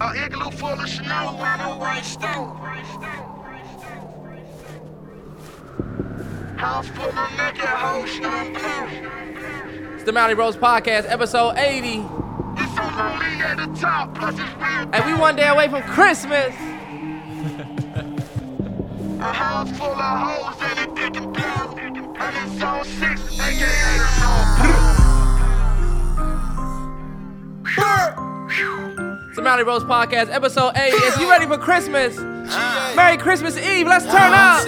A igloo full of snow on a white stove. House full of naked hoes. It's the Mallory Bros Podcast, episode 80. It's so lonely at the top, plus it's real. And we one day away from Christmas. A house full of hoes and it thick and blue. And it's zone six, aka the zone It's the Mallory Bros Podcast, episode 80. If you ready for Christmas, Merry Christmas Eve. Let's turn up.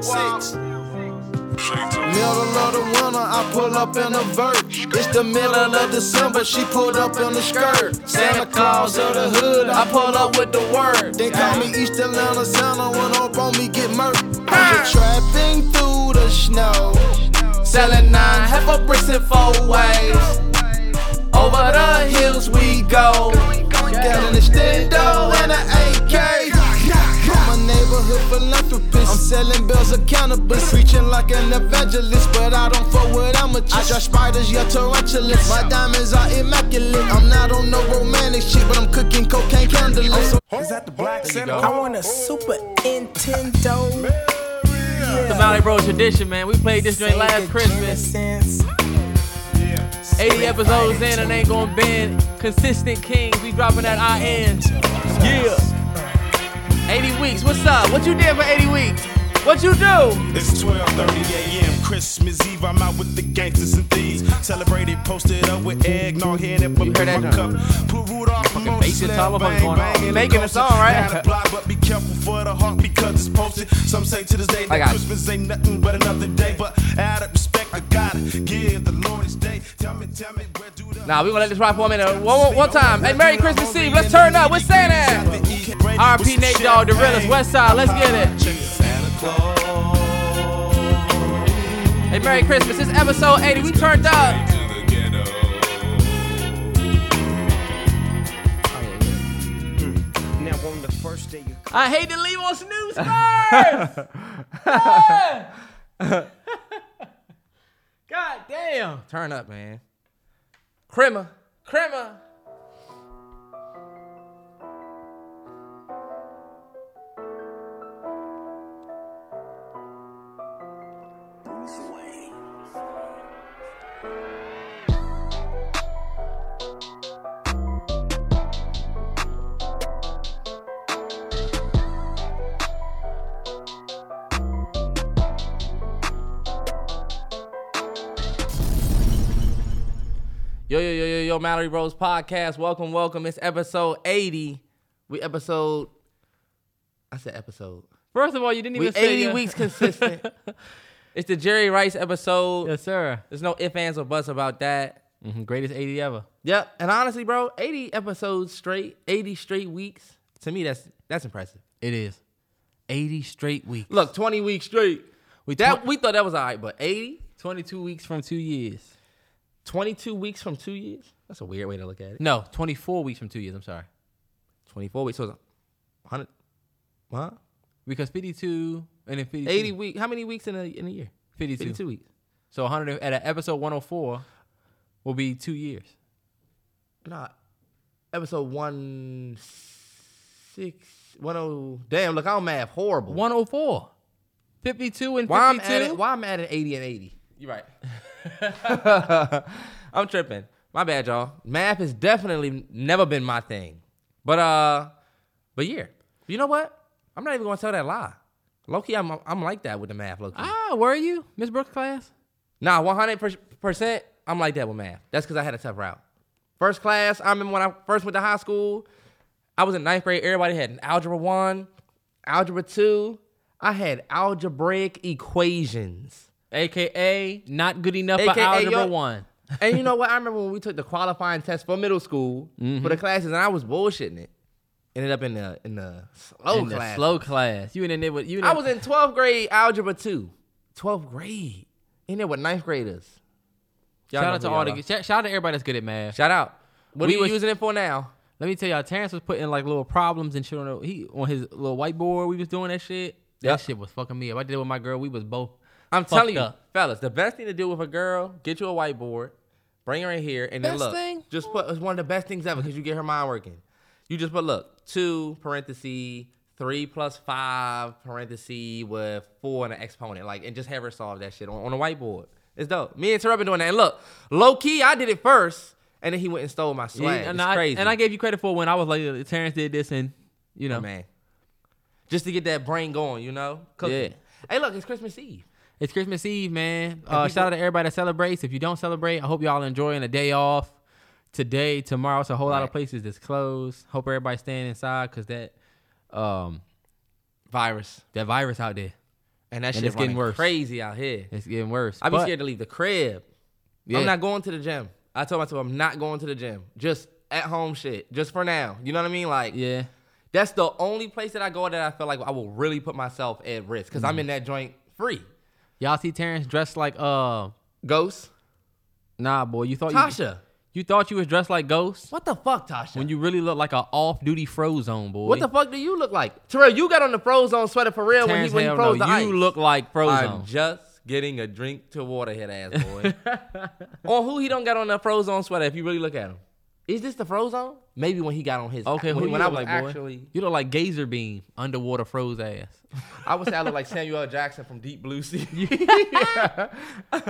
Six. Middle of the winter, I pull up in a vert. It's the middle of December, she pulled up in a skirt. Santa Claus of the hood, I pull up with the word. They call me East Atlanta Santa when up on me get murked. I'm trapping through the snow. Selling nine heifer bricks in four ways. Over the hills we go. Got an extendo and an AK. I'm a neighborhood philanthropist. I'm selling bills of cannabis. Preaching like an evangelist, but I don't fuck with amateurs. I got spiders, yeah, tarantulas. My diamonds are immaculate. I'm not on no romantic shit, but I'm cooking cocaine candlelit. Is that the black center? I want a Super Nintendo. The Mallory Bros tradition, man. We played this joint last Christmas. Genesis. 80 episodes in and ain't gonna bend. Consistent kings, we dropping that IN. Yeah. 80 weeks, what's up? What you did for 80 weeks? What you do? It's 12:30 a.m. Christmas Eve. I'm out with the gangsters and thieves. Celebrated, posted up with eggnog, hand heard in my that, cup. Put Rudolph Fucking basic time, what's going on? Making a song, right? Down the block, but be careful for the heart because it's posted. Some say to this day I that. Christmas ain't nothing but another day. But out of respect, I gotta give the Lord his day. Tell me, tell me, where do the Nah, we gonna let this ride for a minute. One, one, one time. Hey, Merry Christmas Eve. Let's turn up. We're saying that? RP Nate Dogg, the realest. West Side, let's get it. Hey, Merry Christmas. It's episode 80. We turned up. Now on the first day you I hate to leave on snooze first. God damn. Turn up, man. Crimmer. Crimmer. Yo, yo, yo, yo, yo, Mallory Bros Podcast. Welcome, welcome. It's episode 80. We episode. I said episode. First of all, you didn't We even say 80 your- weeks consistent. it's the Jerry Rice episode. yes, sir. There's no ifs, ands, or buts about that. Mhm, Greatest 80 ever. Yep. And honestly, bro, 80 episodes straight, 80 straight weeks. To me, that's that's impressive. It is. 80 straight weeks. Look, 20 weeks straight. we That tw- we thought that was all right, but 80, 22 weeks from two years. 22 weeks from two years. That's a weird way to look at it. No, 24 weeks from two years. I'm sorry. 24 weeks. So it's 100. What? Because 52 and then 52. 80 weeks. How many weeks in a in a year? 52. 52 weeks. So 100 at episode 104 will be two years. Nah. Episode one six one oh. Damn, look, I'm math horrible. 104. 52 and 52. Why I'm adding why I'm adding 80 and 80. You're right. I'm tripping. My bad, y'all. Math has definitely never been my thing. But uh but yeah. You know what? I'm not even gonna tell that lie. Loki, I'm I'm like that with the math, Loki. Ah, were you? Miss Brooks class? Nah, 100 percent. I'm like that with math. That's because I had a tough route. First class, I remember when I first went to high school. I was in ninth grade. Everybody had an algebra one, algebra two. I had algebraic equations. AKA not good enough for algebra yo- 1. And you know what? I remember when we took the qualifying test for middle school Mm-hmm. for the classes, and I was bullshitting it. Ended up in the in the slow in the class. slow class. You in there with you. I was in 12th grade algebra two. 12th grade. In there with ninth graders. Y'all Shout out to all the shout, shout out to everybody that's good at math. Shout out. What We are you was- using it for now? Let me tell y'all, Terrence was putting like little problems and shit on the, he on his little whiteboard. We was doing that shit. That Yep. shit was fucking me up. I did it with my girl. We was both. I'm telling you, up. fellas, the best thing to do with a girl, get you a whiteboard, bring her in here, and then Best look. thing? Just put it's one of the best things ever because you get her mind working. You just put look two parenthesis three plus five parenthesis with four and an exponent, like and just have her solve that shit on, on the whiteboard. It's dope. Me and Terrell been doing that. And look, low key, I did it first, and then he went and stole my swag. Yeah, and it's I, crazy. and I gave you credit for when I was like, Terrence did this, and you know, Oh, man, just to get that brain going, you know. Cooking. Yeah. Hey, look, it's Christmas Eve. It's Christmas Eve, man. Uh, people- shout out to everybody that celebrates. If you don't celebrate, I hope y'all enjoying a day off today, tomorrow. It's a whole lot of places that's closed. Hope everybody's staying inside because that um Virus, that virus out there, and that And shit it's getting worse. crazy out here. it's getting worse. I be But- scared to leave the crib. Yeah. I'm not going to the gym. I told myself I'm not going to the gym. Just at home shit. Just for now. You know what I mean? Like Yeah, that's the only place that I go that I feel like I will really put myself at risk because Mm-hmm. I'm in that joint free. y'all see Terrence dressed like uh Ghost, nah, boy. You thought you Tasha. you thought you was dressed like Ghost What the fuck, Tasha? when you really look like a off duty Frozone boy. what the fuck do you look like, Terrell? You got on the Frozone sweater for real when Terrence, he when he froze no. the ice. You look like Frozone. I'm just getting a drink to waterhead ass boy. on who he don't got on the Frozone sweater? If you really look at him, is this the Frozone? Maybe when he got on his. Okay, when, who when I was like, boy? actually. You look like Gazerbeam underwater froze ass. I would say I look like Samuel L. Jackson from Deep Blue Sea.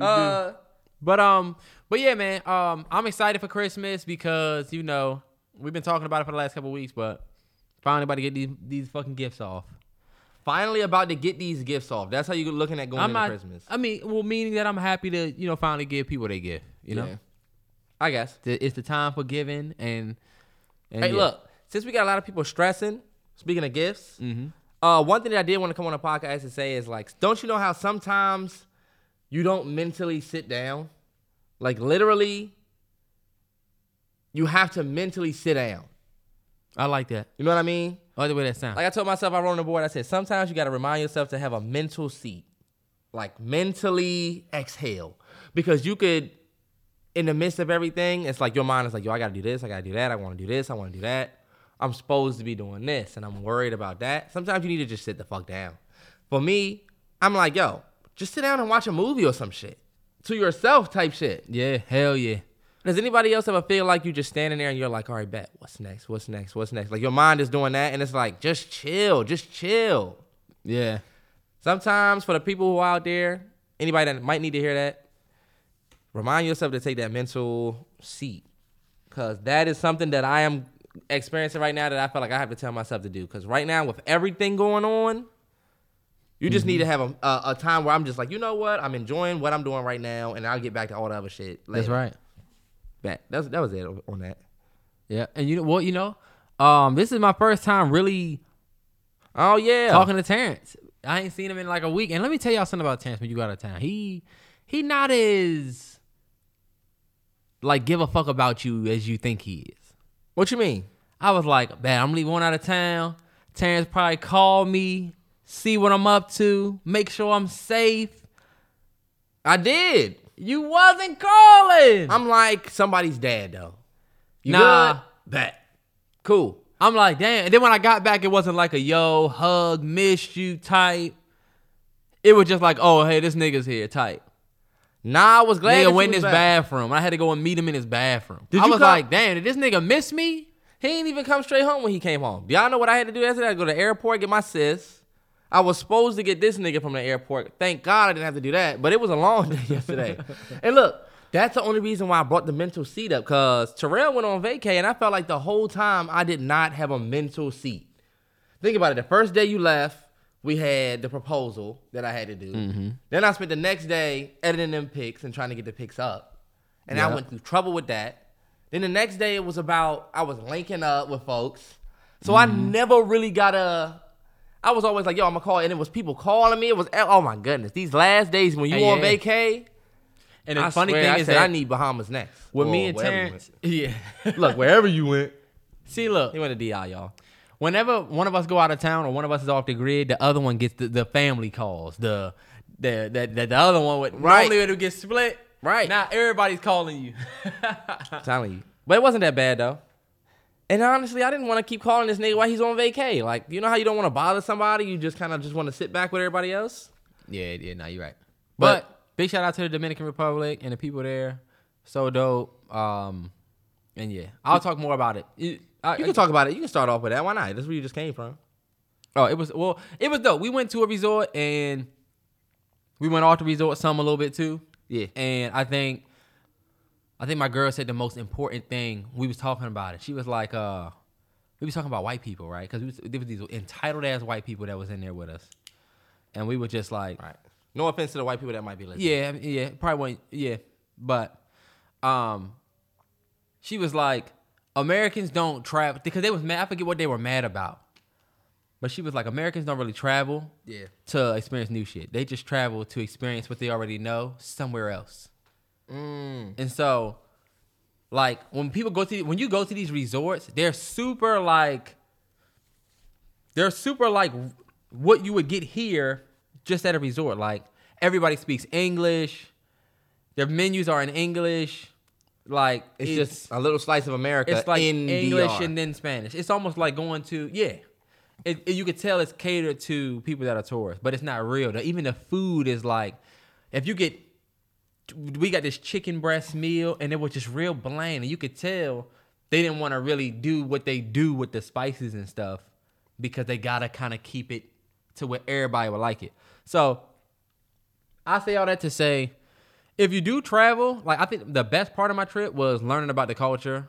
uh, But um, but yeah, man. Um, I'm excited for Christmas because you know we've been talking about it for the last couple weeks, but finally about to get these these fucking gifts off. finally about to get these gifts off. That's how you're looking at going I'm into not. Christmas. I mean, well, meaning that I'm happy to you know finally give people their gift. You know, Yeah. I guess. It's the time for giving and. and Hey, yeah. look, since we got a lot of people stressing, speaking of gifts, Mm-hmm. uh, one thing that I did want to come on a podcast and say is like, don't you know how sometimes you don't mentally sit down? Like literally, you have to mentally sit down. I like that. You know what I mean? I like the way that sounds. Like I told myself, I wrote on the board. I said sometimes you got to remind yourself to have a mental seat, like mentally exhale, because you could, in the midst of everything, it's like your mind is like, yo, I got to do this, I got to do that, I want to do this, I want to do that. I'm supposed to be doing this, and I'm worried about that. Sometimes you need to just sit the fuck down. For me, I'm like, yo, just sit down and watch a movie or some shit to yourself, type shit. yeah, hell yeah. Does anybody else ever feel like you just standing there and you're like, all right, bet, what's next? What's next? What's next? Like your mind is doing that, and it's like, just chill, just chill. Yeah. Sometimes for the people who are out there, anybody that might need to hear that, remind yourself to take that mental seat. Cause that is something that I am experiencing right now that I feel like I have to tell myself to do. Cause right now with everything going on, you just need to have a, a, a time where I'm just like, you know what? I'm enjoying what I'm doing right now, and I'll get back to all the other shit. That's later. right. Back. That's, that was it on- that. Yeah, and you know what? You know, um, this is my first time really Oh yeah. talking to Terrence. I ain't seen him in like a week. And let me tell y'all something about Terrence when you go out of town. He he not as like give a fuck about you as you think he is. What you mean? I was like, man, I'm leaving one out of town. Terrence probably called me, see what I'm up to, make sure I'm safe. I did. You wasn't calling. I'm, like somebody's dad though. You Nah. good? Bet. Cool. I'm like, damn. And then when I got back, it wasn't like a yo, hug, missed you type. It was just like, oh, hey, this nigga's here type. Nah, I was glad. nigga went in his back. bathroom. I had to go and meet him in his bathroom. Did I was come- like, damn, did this nigga miss me? He ain't even come straight home when he came home. Y'all know what I had to do yesterday? I had to go to the airport, get my sis. I was supposed to get this nigga from the airport. Thank God I didn't have to do that. But it was a long day yesterday. and look, that's the only reason why I brought the mental seat up. Cause Terrell went on vacay and I felt like the whole time I did not have a mental seat. Think about it. The first day you left, we had the proposal that I had to do. Mm-hmm. Then I spent the next day editing them pics and trying to get the pics up. And I went through trouble with that. Then the next day it was about I was linking up with folks. So I mm-hmm. never really got a I was always like, yo, I'm gonna call, and it was people calling me. It was oh my goodness, these last days when you Hey, on yeah. vacay. And the I funny swear, thing I is said that I need Bahamas next. with me and Terrence, yeah. look wherever you went, See, look, he went to DI, y'all. whenever one of us go out of town or one of us is off the grid, the other one gets the, the family calls. The the the, the, the other one would Right. normally it would get split. Right. Now everybody's calling you. I'm telling you, but it wasn't that bad though. And honestly, I didn't want to keep calling this nigga while he's on vacay. Like, you know how you don't want to bother somebody, you just kind of just want to sit back with everybody else. yeah, yeah, no, you're right. But- But, big shout out to the Dominican Republic and the people there. So dope. Um And yeah, I'll talk more about it. It- I- You can talk about it. You can start off with that. Why not? That's where you just came from. Oh, it was well, it was dope. We went to a resort and we went off the resort some a little bit too. Yeah. And I think I think my girl said the most important thing. We was talking about it. She was like, uh, we was talking about white people, right? Because there was these entitled ass white people that was in there with us, and we were just like, Right. No offense to the white people that might be listening. yeah, yeah, probably won't. Yeah, but um, she was like, Americans don't travel because they was mad. I forget what they were mad about, but she was like, Americans don't really travel Yeah. to experience new shit. They just travel to experience what they already know somewhere else. Mm. And so, like when people go to when you go to these resorts, they're super like they're super like what you would get here just at a resort. Like everybody speaks English. Their menus are in English. Like It's, just a little slice of America it's like in English DR. and then Spanish. It's almost like going to yeah. It, it- you could tell it's catered to people that are tourists, but it's not real. The- Even the food is like, if you get, we got this chicken breast meal, and it was just real bland, and you could tell they didn't want to really do what they do with the spices and stuff because they gotta kind of keep it to where everybody would like it. So I say all that to say, if you do travel, like I think the best part of my trip was learning about the culture.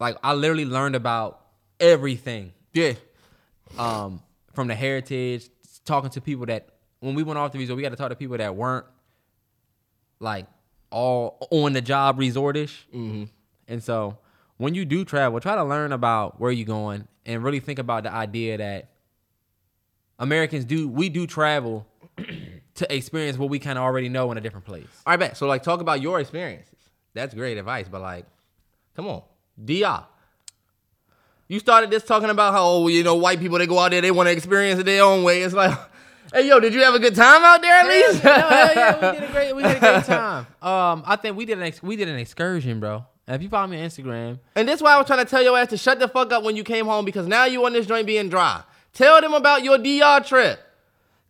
Like I literally learned about everything. yeah. Um, from the heritage, talking to people that when we went off the resort, we got to talk to people that weren't like all on the job resortish. Mm-hmm. And so when you do travel, try to learn about where you're going and really think about the idea that Americans do we do travel to experience what we kind of already know in a different place. All right, bet. So like, talk about your experiences. That's great advice, but like, come on, Dr. You started this talking about how oh, you know white people they go out there they want to experience it their own way. It's like, hey yo, did you have a good time out there at least? Hell yeah, we did a great we did a great time. Um, I think we did an ex- we did an excursion, bro. And if you follow me on Instagram, And that's why I was trying to tell your ass to shut the fuck up when you came home because now you on this joint being dry. Tell them about your DR trip.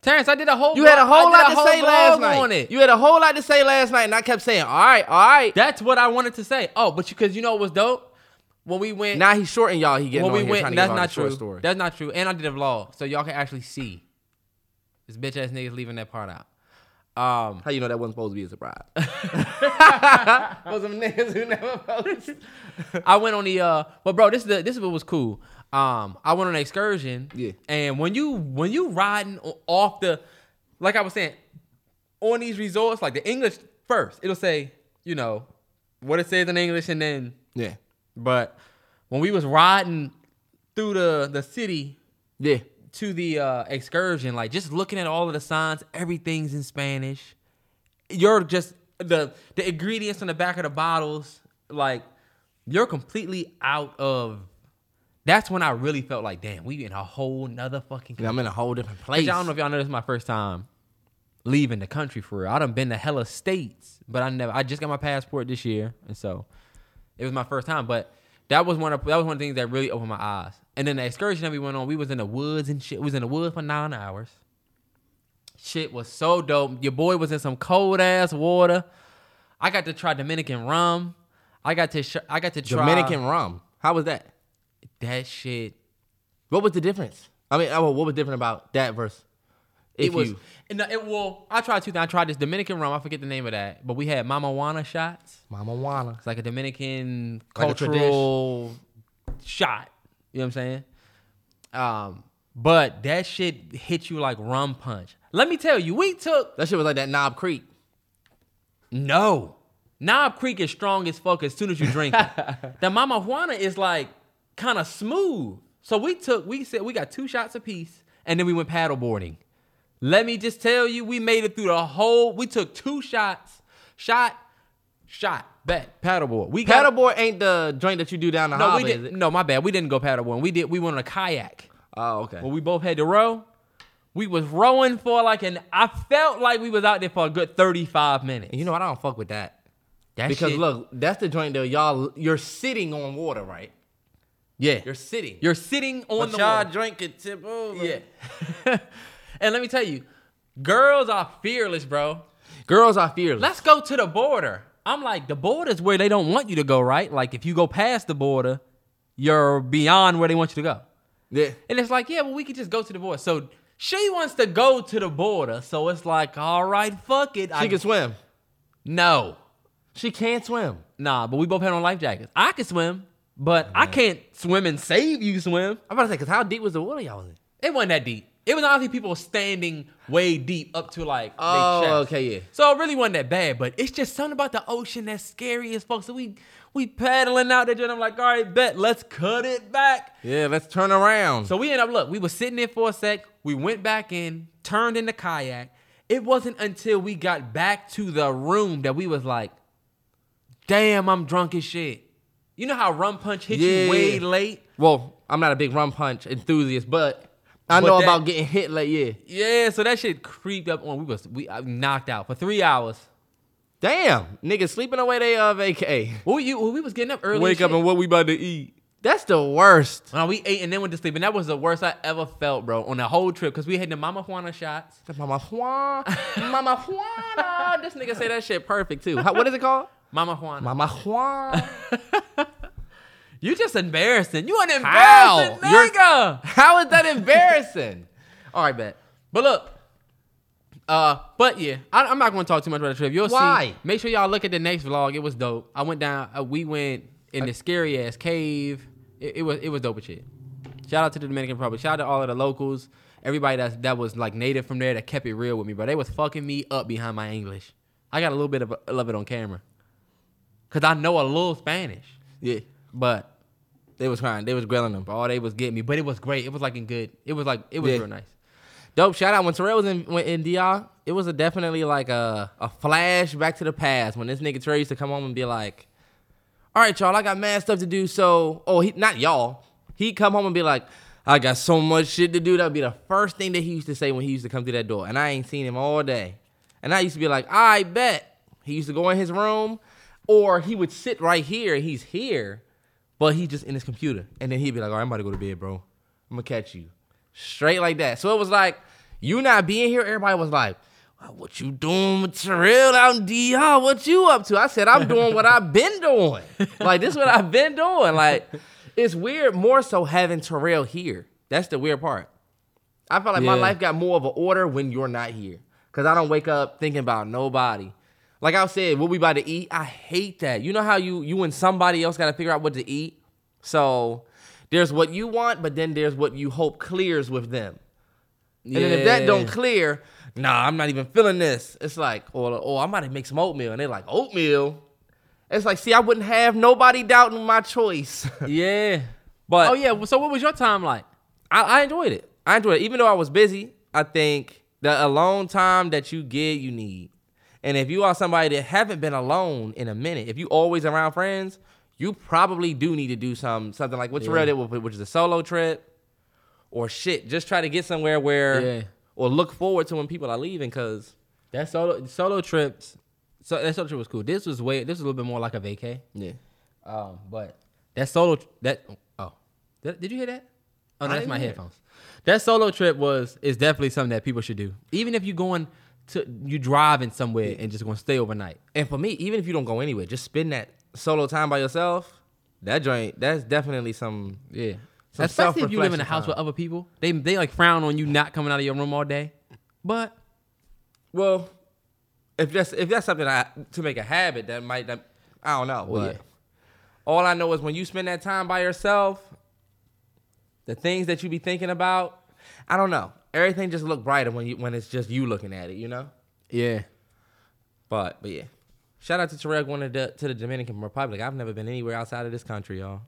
Terrence, I did a whole You had a whole lot did to a say last night. You had a whole lot to say last night, and I kept saying, "All right, all right." That's what I wanted to say. Oh, but because you know what was dope when we went. now he's shorting y'all. He getting when we here went, trying to that's not true. Story. That's not true. And I did a vlog, so y'all can actually see. This bitch ass niggas leaving that part out. Um, How you know that wasn't supposed to be a surprise? Was some niggas who never post. I went on the uh, but bro, this is the this is what was cool. Um, I went on an excursion. Yeah. And when you when you riding off the, like I was saying, on these resorts, like the English first, it'll say you know what it says in English, and then Yeah, but when we was riding through the the city yeah. To the uh, excursion, like just looking at all of the signs, everything's in Spanish. You're just the the ingredients on the back of the bottles, like you're completely out of. That's when I really felt like, damn, we in a whole nother fucking. Yeah, I'm in a whole different Place. I don't know if y'all know this is my first time leaving the country for real. I done been to hella states, but I never. I just got my passport this year, and so it was my first time. But that was one of that was one of the things that really opened my eyes. And then the excursion that we went on, we was in the woods and shit. We was in the woods for nine hours. Shit was so dope. Your boy was in some cold ass water. I got to try Dominican rum. I got to sh- I got to try Dominican rum. How was that? that shit. What was the difference? I mean, oh, what was different about that versus if it was you? and it well, I tried two things. I tried this Dominican rum. I forget the name of that, but we had Mama Juana shots. Mama Juana. It's like a Dominican Like a cultural shot. You know what I'm saying? Um, but that shit hit you like rum punch. Let me tell you, we took That shit was like that Knob Creek. no. Knob Creek is strong as fuck as soon as you drink it. the Mama Juana is like kind of smooth. So we took, we said we got two shots apiece, and then we went paddleboarding. Let me just tell you, we made it through the whole. We took two shots, shot, shot, bet, paddleboard. We got Paddleboard ain't the joint that you do down the No, harbor, we it? No, my bad. We didn't go paddleboarding. We did. We went on a kayak. Oh, okay. Well, we both had to row, we was rowing for like an. I felt like we was out there for a good thirty five minutes. And you know what? I don't fuck with that. That Because shit- look, that's the joint that y'all you're sitting on water, right? yeah, You're sitting. You're sitting on but the y'all water. drink it tip over. Yeah. and let me tell you, girls are fearless, bro. Girls are fearless. Let's go to the border. I'm like, the border is where they don't want you to go, right? Like if you go past the border, you're beyond where they want you to go. Yeah. And it's like, yeah, well, we could just go to the border. So she wants to go to the border. So it's like, all right, fuck it. She I can swim. No. She can't swim. Nah, but we both had on life jackets. I can swim, but I can't swim and save you swim. I'm about to say, cause how deep was the water y'all was in? It wasn't that deep. It was honestly people standing way deep up to like Oh, chest. okay, yeah. So it really wasn't that bad, but it's just something about the ocean that's scary as fuck. So we we paddling out there, and I'm like, all right, bet, let's cut it back. Yeah, let's turn around. So we end up look, we were sitting there for a sec. We went back in, turned in the kayak. It wasn't until we got back to the room that we was like, damn, I'm drunk as shit. You know how rum punch hits Yeah. you way late? well, I'm not a big rum punch enthusiast, but I But know that- about getting hit like yeah. Yeah, so that shit creeped up on. We was we I knocked out for three hours. Damn, niggas sleeping away they uh vacay. Well, you well, we was getting up early. Wake as up and what we about to eat. That's the worst. No, we ate and then went to sleep, and that was the worst I ever felt, bro, on the whole trip because we had the Mama Juana shots. The Mama Juan, Mama Juana. This nigga say that shit perfect too. How, what is it called? Mama Juana. Mama Juan. You just embarrassing. You an embarrassing You're- nigga. How is that embarrassing? All right, bet. But look, uh, but yeah, I, I'm not going to talk too much about the trip. You'll Why? see. Make sure y'all look at the next vlog. It was dope. I went down. Uh, we went in the scary ass cave. It, it was it was dope as shit. Shout out to the Dominican Republic. Shout out to all of the locals. Everybody that that was like native from there that kept it real with me, bro. They was fucking me up behind my English. I got a little bit of, of it on camera. Cause I know a little Spanish, Yeah, but they was crying. They was grilling them. all they was getting me. But it was great. It was like in good. It was like it was Yeah. real nice. Dope. Shout out when Terrell was in when in DR. It was a definitely like a a flash back to the past when this nigga Terrell used to come home and be like, "All right, y'all, I got mad stuff to do." So, oh, he not y'all. He'd come home and be like, "I got so much shit to do." That'd be the first thing that he used to say when he used to come through that door. And I ain't seen him all day. And I used to be like, "I bet." He used to go in his room, or he would sit right here. He's here, but he's just in his computer. And then he'd be like, "All right, I'm about to go to bed, bro. I'm gonna catch you." Straight like that. So it was like, you not being here, everybody was like, what you doing with Terrell out in DR? What you up to? I said, I'm doing what I've been doing. Like, this is what I've been doing. Like, it's weird more so having Terrell here. That's the weird part. I felt like my life got more of an order when you're not here. Cause I don't wake up thinking about nobody. Like I said, what we about to eat, I hate that. You know how you you and somebody else gotta figure out what to eat? So there's what you want, but then there's what you hope clears with them. And then if that don't clear, nah, I'm not even feeling this. It's like, or oh, I'm about to make some oatmeal. And they're like, oatmeal? It's like, see, I wouldn't have nobody doubting my choice. Yeah. but Oh yeah. So what was your time like? I, I enjoyed it. I enjoyed it. Even though I was busy, I think the alone time that you get, you need. And if you are somebody that haven't been alone in a minute, if you always around friends, you probably do need to do some something like what you Yeah. read it, which is a solo trip, or shit. Just try to get somewhere where, Yeah. or look forward to when people are leaving, cause That solo solo trips. So that solo trip was cool. This was way. This was a little bit more like a vacay. yeah, Um, but that solo that oh, did, did you hear that? Oh, no, that's my headphones. That solo trip was is definitely something that people should do. Even if you're going to you driving somewhere and just going to stay overnight. and for me, even if you don't go anywhere, just spend that solo time by yourself. That joint, that's definitely some. Yeah. Some Especially if you live in a house time. with other people, they they like frown on you not coming out of your room all day. But Well, if that's if that's something I to make a habit, that might that, I don't know. Well, but yeah. all I know is when you spend that time by yourself, the things that you be thinking about, I don't know. Everything just look brighter when you when it's just you looking at it, you know. yeah, But but yeah, shout out to Terrell going to the, to the Dominican Republic. I've never been anywhere outside of this country, y'all.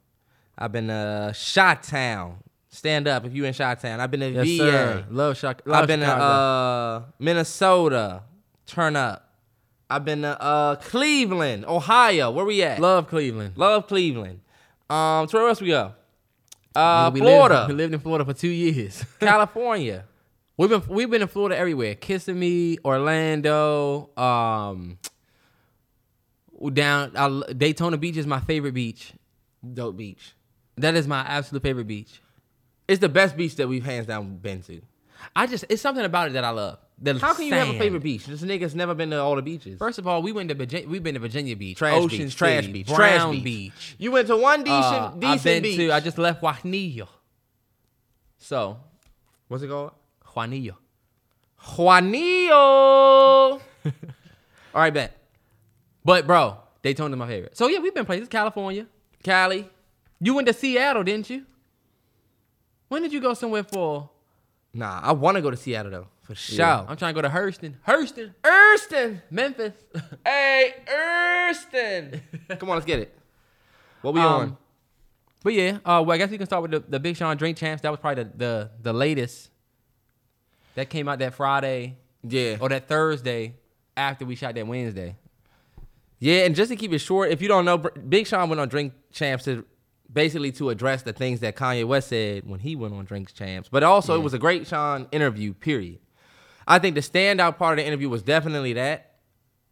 I've been to Shot Town. Stand up if you in Shot Town. I've been to yes, VA. sir. Love. Love I've been to uh, Minnesota. Turn up. I've been to uh, Cleveland, Ohio. Where we at? love Cleveland. Love Cleveland. Um, to where else we go? Uh, we Florida, Lived, we lived in Florida for two years. California. We've been we've been in Florida everywhere. Kissimmee, Orlando, um, down I, Daytona Beach is my favorite beach. Dope beach. That is my absolute favorite beach. It's the best beach that we've hands down been to. I just it's something about it that I love. The How can you have a favorite beach? This nigga's never been to all the beaches. First of all, we went to Virginia. We've been to Virginia Beach, trash Ocean beach, trash beach, Brown trash Beach. beach. You went to one decent, Uh, decent I've been beach. to. I just left Juanillo. So What's it called? Juanillo. Juanillo. all right, bet. But bro, Daytona's my favorite. So yeah, we've been places. California. Cali. You went to Seattle, didn't you? When did you go somewhere for? Nah, I want to go to Seattle though, for sure. I'm trying to go to Hurston. Hurston. Hurston. Memphis. Hey, Hurston. Come on, let's get it. What we Um, on? But yeah, uh, well, I guess we can start with the, the Big Sean Drink Champs. That was probably the, the the latest. That came out that Friday Yeah. or that Thursday after we shot that Wednesday. Yeah, and just to keep it short, if you don't know, Big Sean went on Drink Champs to basically to address the things that Kanye West said when he went on Drink Champs. But also, it was a great Sean interview. Period. I think the standout part of the interview was definitely that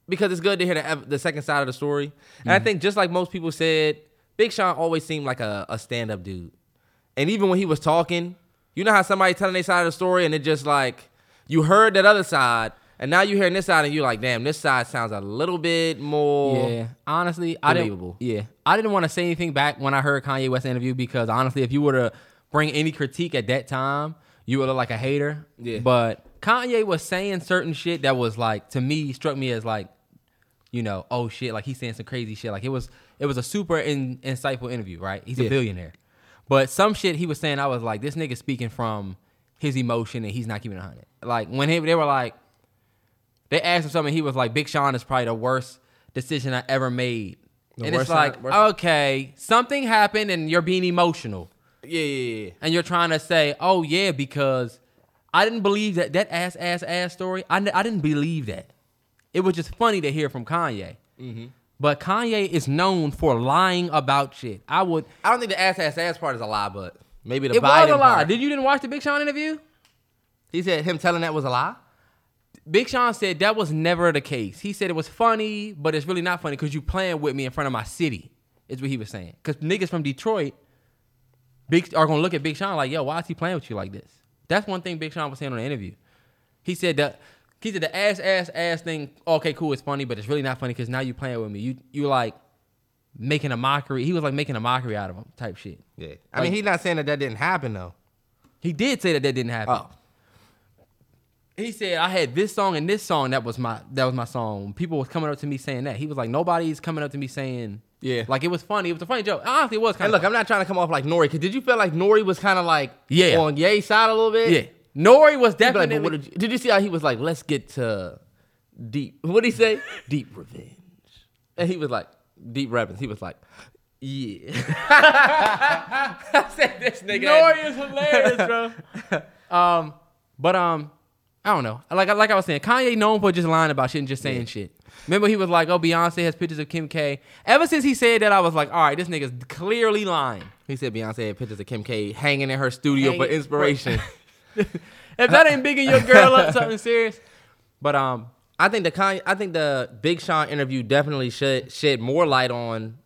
because it's good to hear the, the second side of the story. And I mm-hmm. think just like most people said, Big Sean always seemed like a, a stand up dude. And even when he was talking, you know how somebody telling their side of the story and it just like you heard that other side. And now you hearing this side, and you're like, "Damn, this side sounds a little bit more." Yeah, honestly, I didn't. Yeah, I didn't want to say anything back when I heard Kanye West interview because honestly, if you were to bring any critique at that time, you would look like a hater. Yeah. But Kanye was saying certain shit that was like to me struck me as like, you know, oh shit, like he's saying some crazy shit. Like it was it was a super in, insightful interview, right? He's Yeah. a billionaire. But some shit he was saying, I was like, this nigga speaking from his emotion and he's not keeping it 100. Like when he, they were like, they asked him something, he was like, Big Sean is probably the worst decision I ever made. The and it's like, okay, something happened and you're being emotional. Yeah, yeah, yeah. And you're trying to say, oh yeah, because I didn't believe that that ass ass ass story. I, I didn't believe that. It was just funny to hear from Kanye. Mm-hmm. But Kanye is known for lying about shit. I would. I don't think the ass ass ass part is a lie, but maybe the it Biden was a lie. part. Did you didn't watch the Big Sean interview? He said him telling that was a lie. Big Sean said that was never the case. He said it was funny, but it's really not funny because you playing with me in front of my city. Is what he was saying. Because niggas from Detroit, Big are gonna look at Big Sean like, yo, why is he playing with you like this? That's one thing Big Sean was saying on the interview. He said that he said the ass ass ass thing. Okay, cool, it's funny, but it's really not funny because now you're playing with me. You you like making a mockery. He was like making a mockery out of him, type shit. Yeah, I mean he's not saying that that didn't happen though. He did say that that didn't happen. Oh, he said I had this song and this song that was my that was my song. People was coming up to me saying that. He was like nobody's coming up to me saying Yeah. like it was funny. It was a funny joke. Honestly, it was kind and of look, I'm not trying to come off like Nori. Cause did you feel like Nori was kind of like Yeah. on Ye's side a little bit? yeah. Nori was He'd like, definitely did, you, did you see how he was like, let's get to deep? What did he say? deep revenge. And he was like, deep reverence. He was like, yeah. I said this nigga. Nori is hilarious, bro. um, but um, I don't know. Like like I was saying, Kanye known for just lying about shit and just saying shit. Remember, he was like, "Oh, Beyonce has pictures of Kim K." Ever since he said that, I was like, "All right, this nigga's clearly lying." He said Beyonce had pictures of Kim K hanging in her studio for inspiration. If that ain't bigging your girl up something serious, but um, I think the Kanye, I think the Big Sean interview definitely shed shed more light on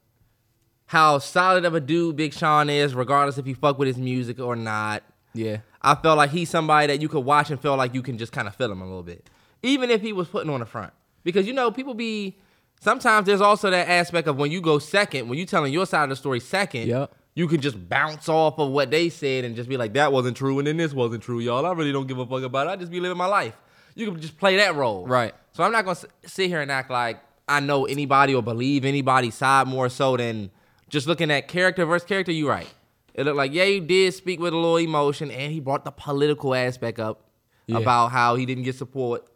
how solid of a dude Big Sean is, regardless if you fuck with his music or not. yeah, I felt like he's somebody that you could watch and feel like you can just kind of feel him a little bit, even if he was putting on the front. Because you know, people be sometimes there's also that aspect of when you go second, when you telling your side of the story second, Yep. You can just bounce off of what they said and just be like, that wasn't true, and then this wasn't true, y'all. I really don't give a fuck about it. I just be living my life. You can just play that role, Right. So I'm not gonna s- sit here and act like I know anybody or believe anybody's side more so than just looking at character versus character. You right. It looked like yeah, he did speak with a little emotion, and he brought the political aspect up Yeah. about how he didn't get support.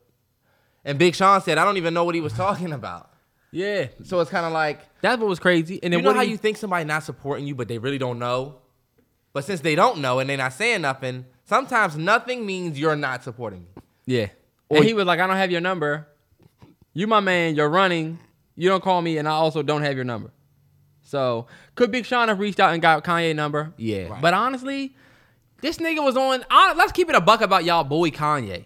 And Big Sean said, "I don't even know what he was talking about." Yeah. So it's kind of like That's what was crazy. And then you know what how he- you think somebody not supporting you, but they really don't know. But since they don't know and they're not saying nothing, sometimes nothing means you're not supporting me. Yeah. Or- and he was like, I don't have your number. You my man, you're running. You don't call me, and I also don't have your number. So could Big Sean have reached out and got Kanye number? Yeah. Right. But honestly, this nigga was on. Let's keep it a buck about y'all boy Kanye.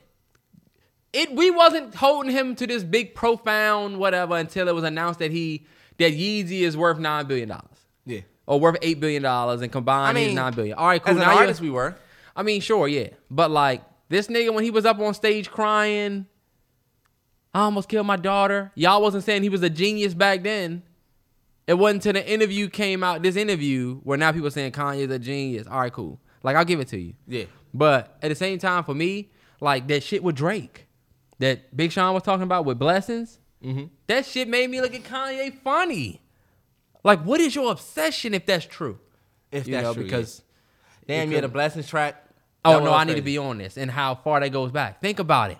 It we wasn't holding him to this big profound whatever until it was announced that he that Yeezy is worth nine billion dollars. Yeah. Or worth eight billion dollars and combined I mean, nine billion. All right, cool. As an now artist, we were. I mean, sure, yeah, but like This nigga, when he was up on stage crying, I almost killed my daughter. Y'all wasn't saying he was a genius back then. It wasn't until the interview came out, this interview, where now people saying Kanye's a genius. All right, cool. Like, I'll give it to you. Yeah. But at the same time, for me, like that shit with Drake, that Big Sean was talking about with Blessings, mm-hmm. that shit made me look at Kanye funny. Like, what is your obsession if that's true? If You that's know, true, because yeah. damn, you had a blessings track. oh That no, was I need to be on this and how far that goes back. Think about it.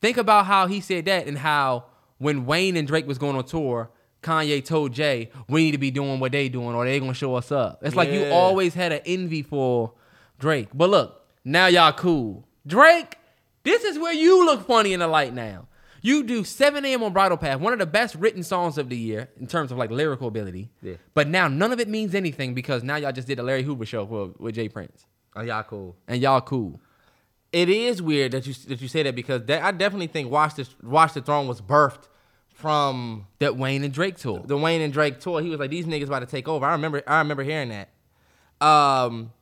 Think about how he said that and how when Wayne and Drake was going on tour, Kanye told Jay, "We need to be doing what they doing, or they gonna show us up." It's like you always had an envy for Drake. But look, now y'all cool. Drake, this is where you look funny in the light now. You do 7 a.m. on Bridle Path, one of the best written songs of the year in terms of like lyrical ability. Yeah. But now none of it means anything because now y'all just did the Larry Hoover show with, with J. Prince. Oh, y'all cool. And y'all cool. It is weird that you that you say that because that, I definitely think Watch the Watch the Throne was birthed from That Wayne and Drake tour. the Wayne and Drake tour. He was like, these niggas about to take over. I remember I remember hearing that. Um,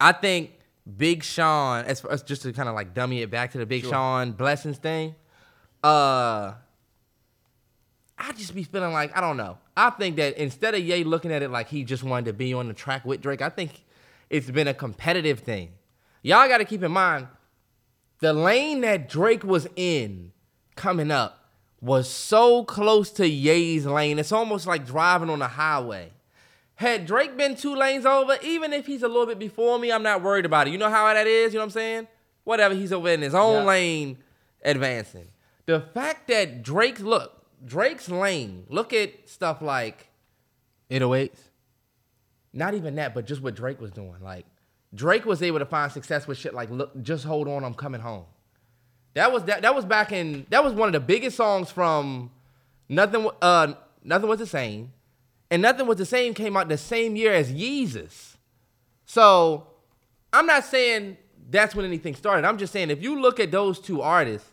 I think Big Sean, as, as just to kind of like dummy it back to the Big Sean blessings thing. Uh, I just be feeling like I don't know. I think that instead of Ye looking at it like he just wanted to be on the track with Drake, I think it's been a competitive thing. Y'all got to keep in mind the lane that Drake was in coming up was so close to Ye's lane. It's almost like driving on the highway. Had Drake been two lanes over, even if he's a little bit before me, I'm not worried about it. You know how that is? You know what I'm saying? Whatever, he's over in his own Yeah. lane advancing. The fact that Drake's look, Drake's lane, look at stuff like 808s. not even that, but just what Drake was doing. Like Drake was able to find success with shit like "Look, just hold on, I'm coming home." That was that. That was back in. That was one of the biggest songs from nothing. Uh, nothing was the same, and nothing was the same came out the same year as Yeezus. So I'm not saying that's when anything started. I'm just saying if you look at those two artists,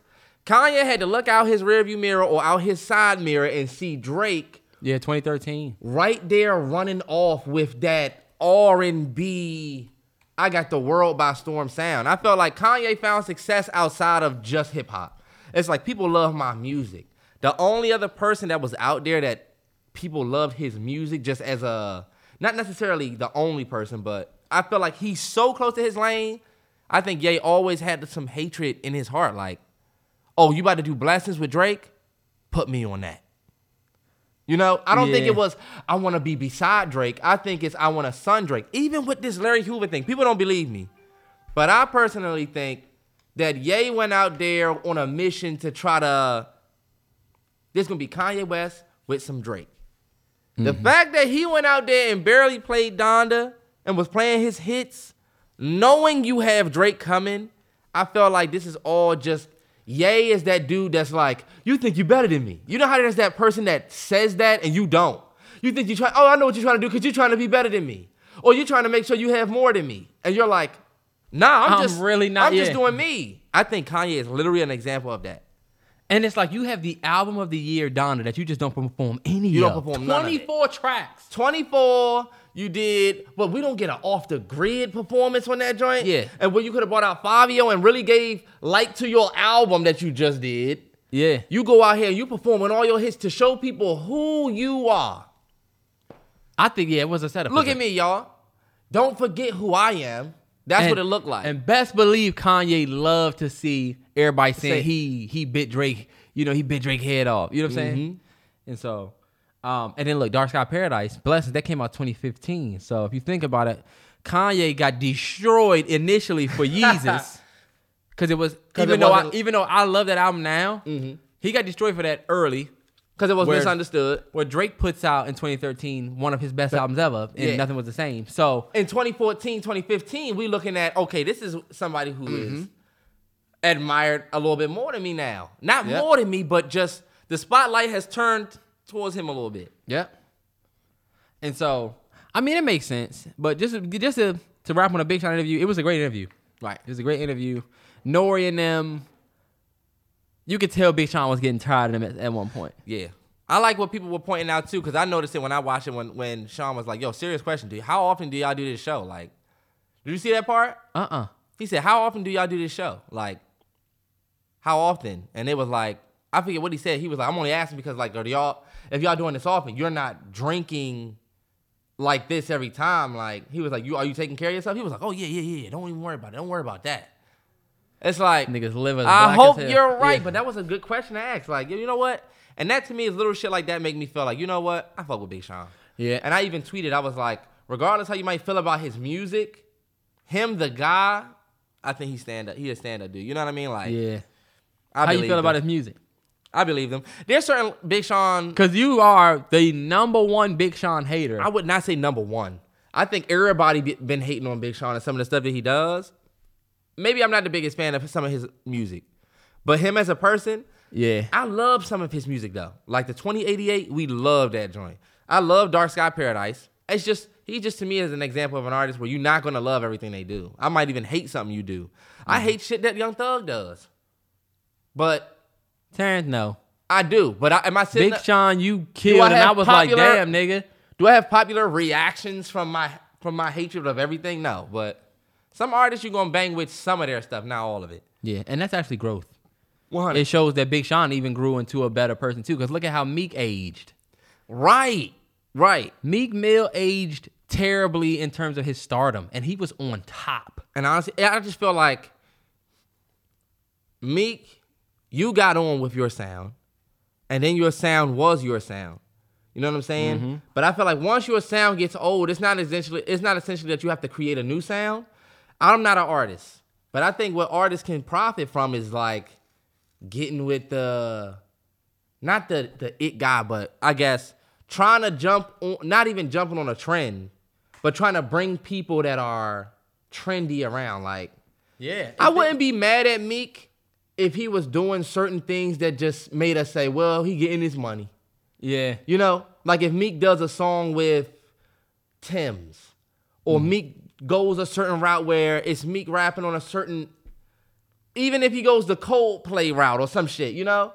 Kanye had to look out his rearview mirror or out his side mirror and see Drake Yeah, 2013. right there running off with that R&B I got the world by storm sound. I felt like Kanye found success outside of just hip hop. It's like people love my music. The only other person that was out there that people loved his music just as a not necessarily the only person, but I feel like he's so close to his lane. I think Ye always had some hatred in his heart like, "Oh, you about to do blessings with Drake? Put me on that." You know, I don't think it was I want to be beside Drake. I think it's I want to son Drake. Even with this Larry Hoover thing, people don't believe me. But I personally think that Ye went out there on a mission to try to this gonna be Kanye West with some Drake. The mm-hmm. fact that he went out there and barely played Donda and was playing his hits, knowing you have Drake coming, I felt like this is all just Ye is that dude that's like, you think you're better than me. You know how there's that person that says that and you don't. You think you try, oh, I know what you're trying to do because you're trying to be better than me. Or you're trying to make sure you have more than me. And you're like, nah, I'm, I'm just really not- I'm just doing me. I think Kanye is literally an example of that. And it's like you have the album of the year, Donda, that you just don't perform any You don't of. perform none of it. 24 tracks. 24, you did, but we don't get an off the grid performance on that joint. Yeah. And when you could have brought out Fivio and really gave light to your album that you just did, Yeah. you go out here and you performing all your hits to show people who you are. I think, yeah, it was a setup. Look at me, y'all. Don't forget who I am. That's And- what it looked like. And best believe Kanye loved to see everybody saying Say- he he bit Drake, you know, he bit Drake head off. You know what I'm Mm-hmm. saying? And so, um, and then look, Dark Sky Paradise, Blessings, that came out 2015. So if you think about it, Kanye got destroyed initially for Yeezus. Cause it was 'Cause even it though I, Mm-hmm. even though I love that album now, he got destroyed for that early. Because it was Where- misunderstood. Where Drake puts out in 2013 one of his best albums ever, and Yeah. nothing was the same. So In 2014, 2015, we looking at, okay, this is somebody who is Mm-hmm. Admired a little bit more than me now. Not Yep. more than me, but just the spotlight has turned towards him a little bit. Yeah. And so, I mean, it makes sense. But just just to, to wrap on a Big Sean interview, it was a great interview. Right. It was a great interview. Nori and them, you could tell Big Sean was getting tired of them at, at one point. Yeah. I like what people were pointing out too, because I noticed it when I watched it when, when Sean was like, yo, serious question, dude. How often do y'all do this show? Like, did you see that part? Uh uh he said, "How often do y'all do this show? Like, how often?" And it was like, I forget what he said. He was like, "I'm only asking because like, are y'all if y'all doing this often, you're not drinking." Like this every time, like he was like, "You are you taking care of yourself?" He was like, "Oh yeah, yeah, yeah. Don't even worry about it. Don't worry about that." It's like Niggas live as I hope you're right, Yeah. but that was a good question to ask. Like, you know what? And that to me is little shit like that make me feel like, you know what? I fuck with Big Sean. Yeah. And I even tweeted, I was like, regardless how you might feel about his music, him the guy, I think he stand up. He a stand up dude. You know what I mean? Like, Yeah. I How you feel about his music? I believe them. There's certain Big Sean. Because you are the number one Big Sean hater. I would not say number one. I think everybody be, been hating on Big Sean and some of the stuff that he does. Maybe I'm not the biggest fan of some of his music, but him as a person, yeah. I love some of his music though. Like the 2088, we love that joint. I love Dark Sky Paradise. It's just he just to me is an example of an artist where you're not gonna love everything they do. I might even hate something you do. I mm. hate shit that Young Thug does, but Terrence, no. I do. But I, am I sitting? Big Sean, you killed. And have I was popular- like, damn, nigga. Do I have popular reactions from my from my hatred of everything? No, but some artists you're gonna bang with some of their stuff, not all of it. Yeah, and that's actually growth. 100. It shows that Big Sean even grew into a better person too. Because look at how Meek aged. Right, right. Meek Mill aged terribly in terms of his stardom, and he was on top. And honestly, I just feel like Meek, you got on with your sound, and then your sound was your sound. You know what I'm saying? Mm-hmm. But I feel like once your sound gets old, it's not essentially it's not essentially that you have to create a new sound. I'm not an artist, but I think what artists can profit from is like getting with the not the the it guy, but I guess trying to jump on not even jumping on a trend, but trying to bring people that are trendy around. Like Yeah, I wouldn't be mad at Meek if he was doing certain things that just made us say, well, he getting his money. Yeah, You know, like if Meek does a song with Tim's, or mm-hmm. Meek goes a certain route where it's Meek rapping on a certain, even if he goes the Coldplay route or some shit, you know.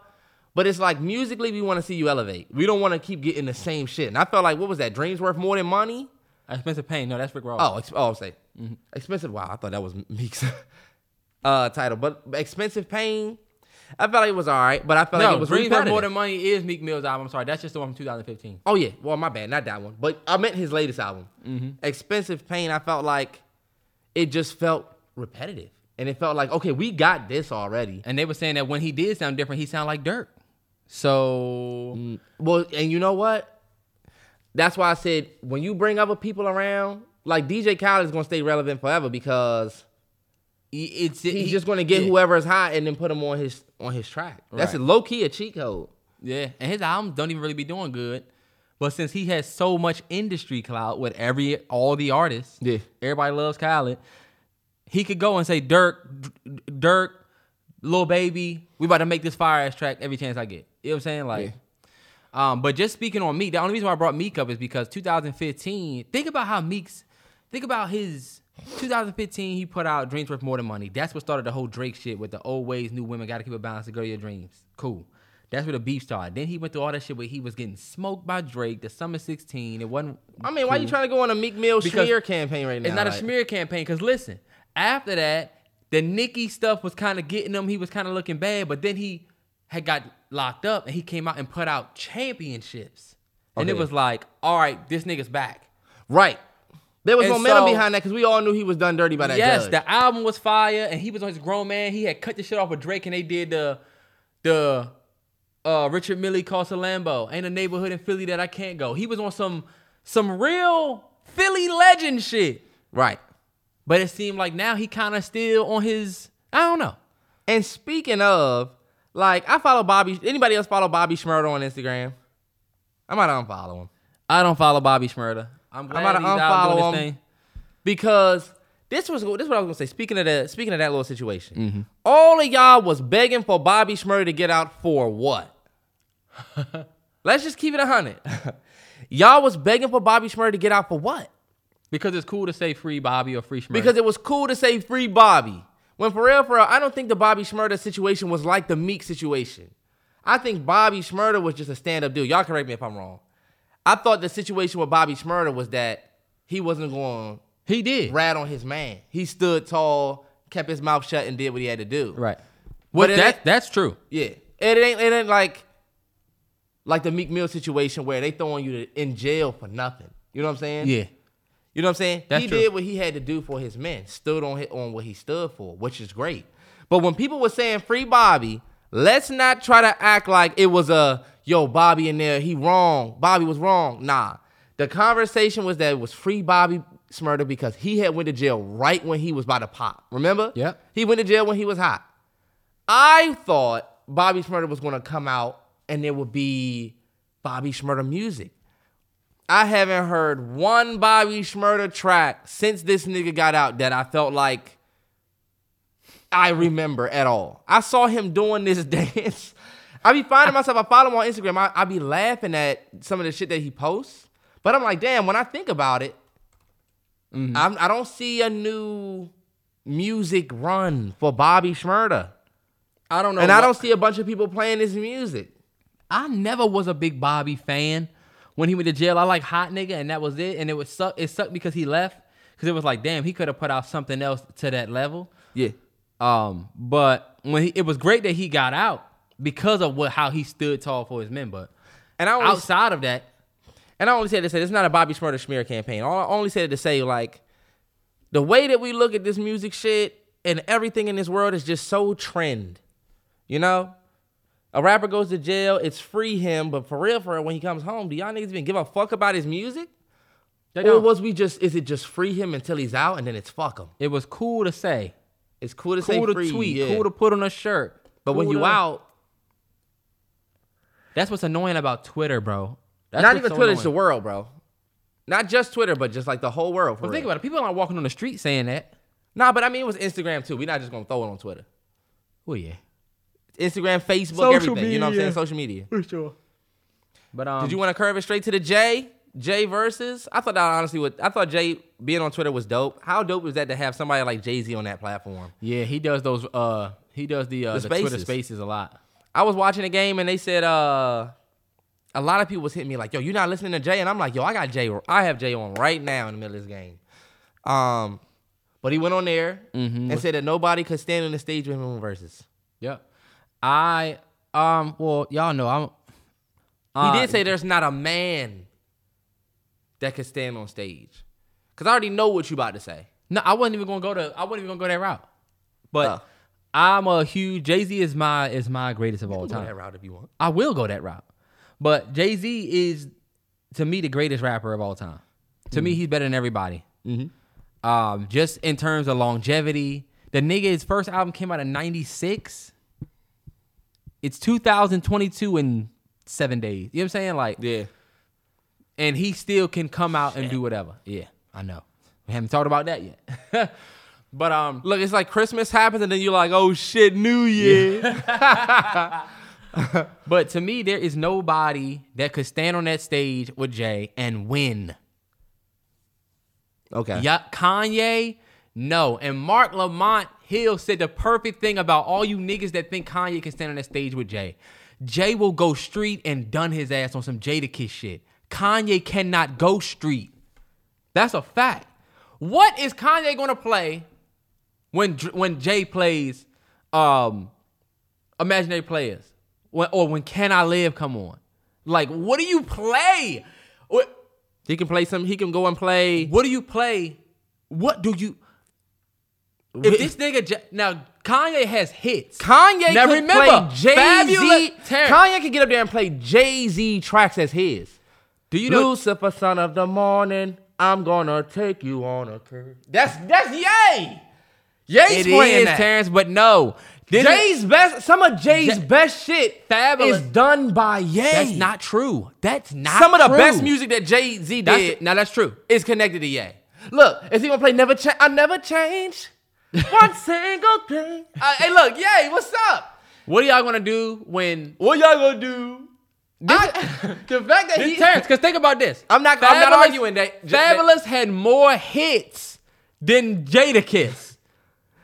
But it's like musically, we want to see you elevate. We don't want to keep getting the same shit. And I felt like, what was that? Dreams worth more than money? expensive pain. No, that's Rick Ross. Oh, ex- oh, I'll say mm-hmm. expensive. Wow, I thought that was Meek's uh, title, but expensive pain. I felt like it was all right, but I felt no, like it was repetitive. More Than Money is Meek Mill's album. I'm sorry, that's just the one from 2015. Oh yeah, well my bad, not that one, but I meant his latest album, Expensive Pain. I felt like it just felt repetitive, and it felt like okay, we got this already. And they were saying that when he did sound different, he sounded like Durk. So Well, and you know what? That's why I said when you bring other people around, like DJ Khaled is gonna stay relevant forever because it's he's he- just gonna get yeah. whoever is hot and then put them on his on his track. That's Right. a low key a cheat code. Yeah, and his albums don't even really be doing good. But since he has so much industry clout with every all the artists, Yeah. everybody loves Khaled. He could go and say Durk, Durk, little Baby, we about to make this fire ass track every chance I get. You know what I'm saying? Like, um, but just speaking on Meek, the only reason why I brought Meek up is because 2015. Think about how Meek's. Think about his 2015. He put out Dreams Worth More Than Money. That's what started the whole Drake shit with the old ways, new women. Got to keep a balance to go to your dreams. Cool. That's where the beef started. Then he went through all that shit where he was getting smoked by Drake. The summer 16. It wasn't. I mean, why you trying to go on a Meek Mill Because smear campaign right now? It's not a smear campaign. Because listen, after that, the Nicki stuff was kind of getting him. He was kind of looking bad, but then he had got locked up and he came out and put out championships. And it was like, all right, this nigga's back. Right. There was And momentum so- behind that because we all knew he was done dirty by that yes, judge. the album was fire, and he was on his grown man. He had cut the shit off with Drake, and they did the the uh, Richard Mille calls a Lambo. Ain't a neighborhood in Philly that I can't go. He was on some some real Philly legend shit. right. But it seemed like now he kind of still on his. I don't know. And speaking of, like, I follow Bobby. Anybody else follow Bobby Shmurda on Instagram? I might unfollow him I don't follow Bobby Shmurda. I'm glad about to doing unfollow him. thing. because this was this is what I was gonna say. Speaking of that, speaking of that little situation, Mm-hmm. all of y'all was begging for Bobby Shmurda to get out for what? Let's just keep it a hundred. y'all was begging for Bobby Shmurda to get out for what? Because it's cool to say free Bobby or free Shmurda. Because it was cool to say free Bobby. When for real, for real, I don't think the Bobby Shmurda situation was like the Meek situation. I think Bobby Shmurda was just a stand-up dude. Y'all correct me if I'm wrong. I thought the situation with Bobby Shmurda was that he wasn't going he did. rat on his man. He stood tall, kept his mouth shut and did what he had to do. Right. But Well, that that's true. Yeah. It ain't it ain't like like the Meek Mill situation where they throwing you in jail for nothing. You know what I'm saying? Yeah. You know what I'm saying? That's he true. did what he had to do for his men, stood on hi- on what he stood for, which is great. But when people were saying free Bobby, let's not try to act like it was a yo Bobby in there, he wrong, Bobby was wrong. Nah, the conversation was that it was free Bobby Shmurda because he had went to jail right when he was about to pop. Remember? Yeah. He went to jail when he was hot. I thought Bobby Shmurda was going to come out and there would be Bobby Shmurda music. I haven't heard one Bobby Shmurda track since this nigga got out that I felt like I remember at all. I saw him doing this dance. I be finding myself, I follow him on Instagram. I, I be laughing at some of the shit that he posts. But I'm like, damn, when I think about it, mm-hmm. I'm, I don't see a new music run for Bobby Shmurda. I don't know. And I don't see a bunch of people playing his music. I never was a big Bobby fan. When he went to jail, I like hot nigga, and that was it. And it was suck. It sucked because he left. Because it was like, damn, he could have put out something else to that level. Yeah. Um, but when he, it was great that he got out because of what how he stood tall for his men. But And I only outside of that, And I only said to say it's not a Bobby Shmurda smear campaign. All I only said it to say like the way that we look at this music shit and everything in this world is just so trend. You know? A rapper goes to jail, it's free him, but for real, for real, when he comes home, do y'all niggas even give a fuck about his music? they Or don't. was we just is it just free him until he's out and then it's fuck him? it was cool to say, It's cool to cool say to free, tweet, yeah. cool to put on a shirt. but when you to- out, that's what's annoying about Twitter, bro. That's not even so Twitter, it's the world, bro. Not just Twitter, but just like the whole world. For But think about it. People aren't walking on the street saying that. Nah, but I mean it was Instagram too. We're not just gonna throw it on Twitter. Oh yeah, Instagram, Facebook, Social everything. You know what I'm saying? Social media. for sure. But um, Did you want to curve it straight to the J? J versus? I thought that honestly would. I thought Jay being on Twitter was dope. How dope was that to have somebody like Jay Z on that platform? Yeah, he does those. Uh, he does the uh, The the, Twitter spaces. a lot. I was watching the game and they said uh a lot of people was hitting me like, yo, you're not listening to Jay? And I'm like, yo, I got Jay. I have Jay on right now in the middle of this game. Um, but he went on there Mm-hmm. and said that nobody could stand on the stage with him in Verzuz. Yep. I um. Well, y'all know I'm. He uh, did say there's not a man that could stand on stage. Cause I already know what you about to say. No, I wasn't even gonna go to. I wasn't even gonna go that route. But Oh. I'm a huge Jay Z is my is my greatest of all Go that time. route if you want. I will go that route. But Jay Z is to me the greatest rapper of all time. To me, he's better than everybody. Um, just in terms of longevity, the nigga his first album came out in '96. It's 2022 in seven days. You know what I'm saying? Like, Yeah. And he still can come out and do whatever. Yeah, I know. We haven't talked about that yet. but um, Look, it's like Christmas happens and then you're like, oh shit, New Year. but to me, there is nobody that could stand on that stage with Jay and win. okay. Yeah, Kanye, no. And Marc Lamont Hill said the perfect thing about all you niggas that think Kanye can stand on that stage with Jay. Jay will go street and dun his ass on some Jadakiss shit. Kanye cannot go street. That's a fact. What is Kanye gonna play when when Jay plays um Imaginary Players? When, or when Can I Live come on? Like, what do you play? What, He can play some. He can go and play. what do you play? What do you? If this nigga J- now Kanye has hits. Kanye now could remember, play Jay Z. Kanye can get up there and play Jay Z tracks as his. Do you know? Lucifer, son of the morning, I'm gonna take you on a curve. That's that's Ye. Ye's It is that. Terrence, but no, this is- Jay's best. Some of Jay's Jay- best shit Fabolous. is done by Ye. that's not true. That's not Some of the true. best music that Jay Z That's did now that's true. is connected to Ye. Look, is he gonna play Never Change? I never change. One single thing. Uh, hey, look, Ye, what's up? What are y'all gonna do when What y'all gonna do? I- the fact that this he, Terrence? Because think about this. I'm not- I'm not arguing that- Fabolous had more hits than Jadakiss.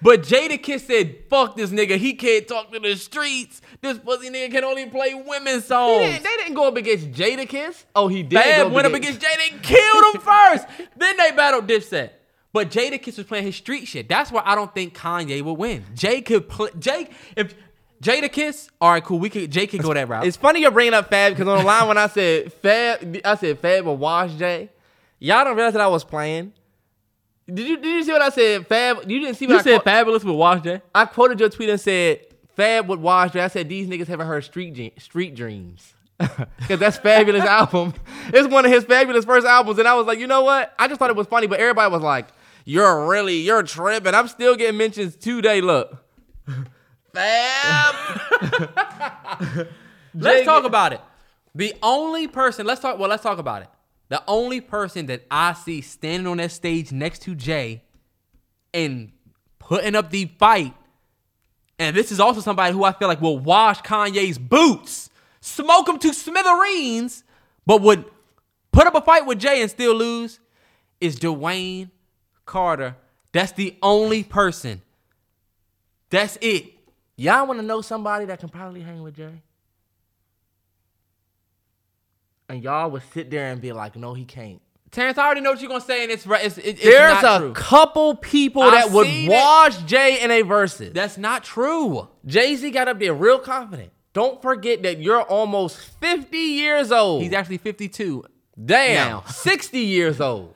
But Jadakiss said, "Fuck this nigga. He can't talk to the streets. This pussy nigga can only play women's songs." didn't- they didn't go up against Jadakiss. Oh, he did. Fab went up against Jay. They killed him first. then they battled Dipset. But Jadakiss was playing his street shit. That's why I don't think Kanye would win. Jay could play. Jay if Jadakiss, all right, cool. We could. Jay could go that route. It's funny you're bringing up Fab because on the line when I said Fab, I said Fab will wash Jay. Y'all don't realize that I was playing. Did you did you see what I said? Fab, you didn't see what you I said quote- Fabolous with Wash Jay. I quoted your tweet and said Fab with wash Jay. I said these niggas haven't heard Street Street Dreams. Cause that's Fabolous album. It's one of his fabulous first albums, and I was like, you know what? I just thought it was funny, but everybody was like, "You're really, you're tripping." I'm still getting mentions today. Look, Fab. Let's talk about it. The only person, let's talk, well, let's talk about it. The only person that I see standing on that stage next to Jay and putting up the fight, and this is also somebody who I feel like will wash Kanye's boots, smoke him to smithereens, but would put up a fight with Jay and still lose, is Dwayne Carter. That's the only person. That's it. Y'all want to know somebody that can probably hang with Jay? And y'all would sit there and be like, "No, he can't." Terrence, I already know what you're gonna say, and it's right. It's, it- it's There's a true. couple people I've that would seen it. Jay in a Verzuz. That's not true. Jay Z got up there real confident. Don't forget that you're almost 50 years old. He's actually 52. Damn, now. 60 years old.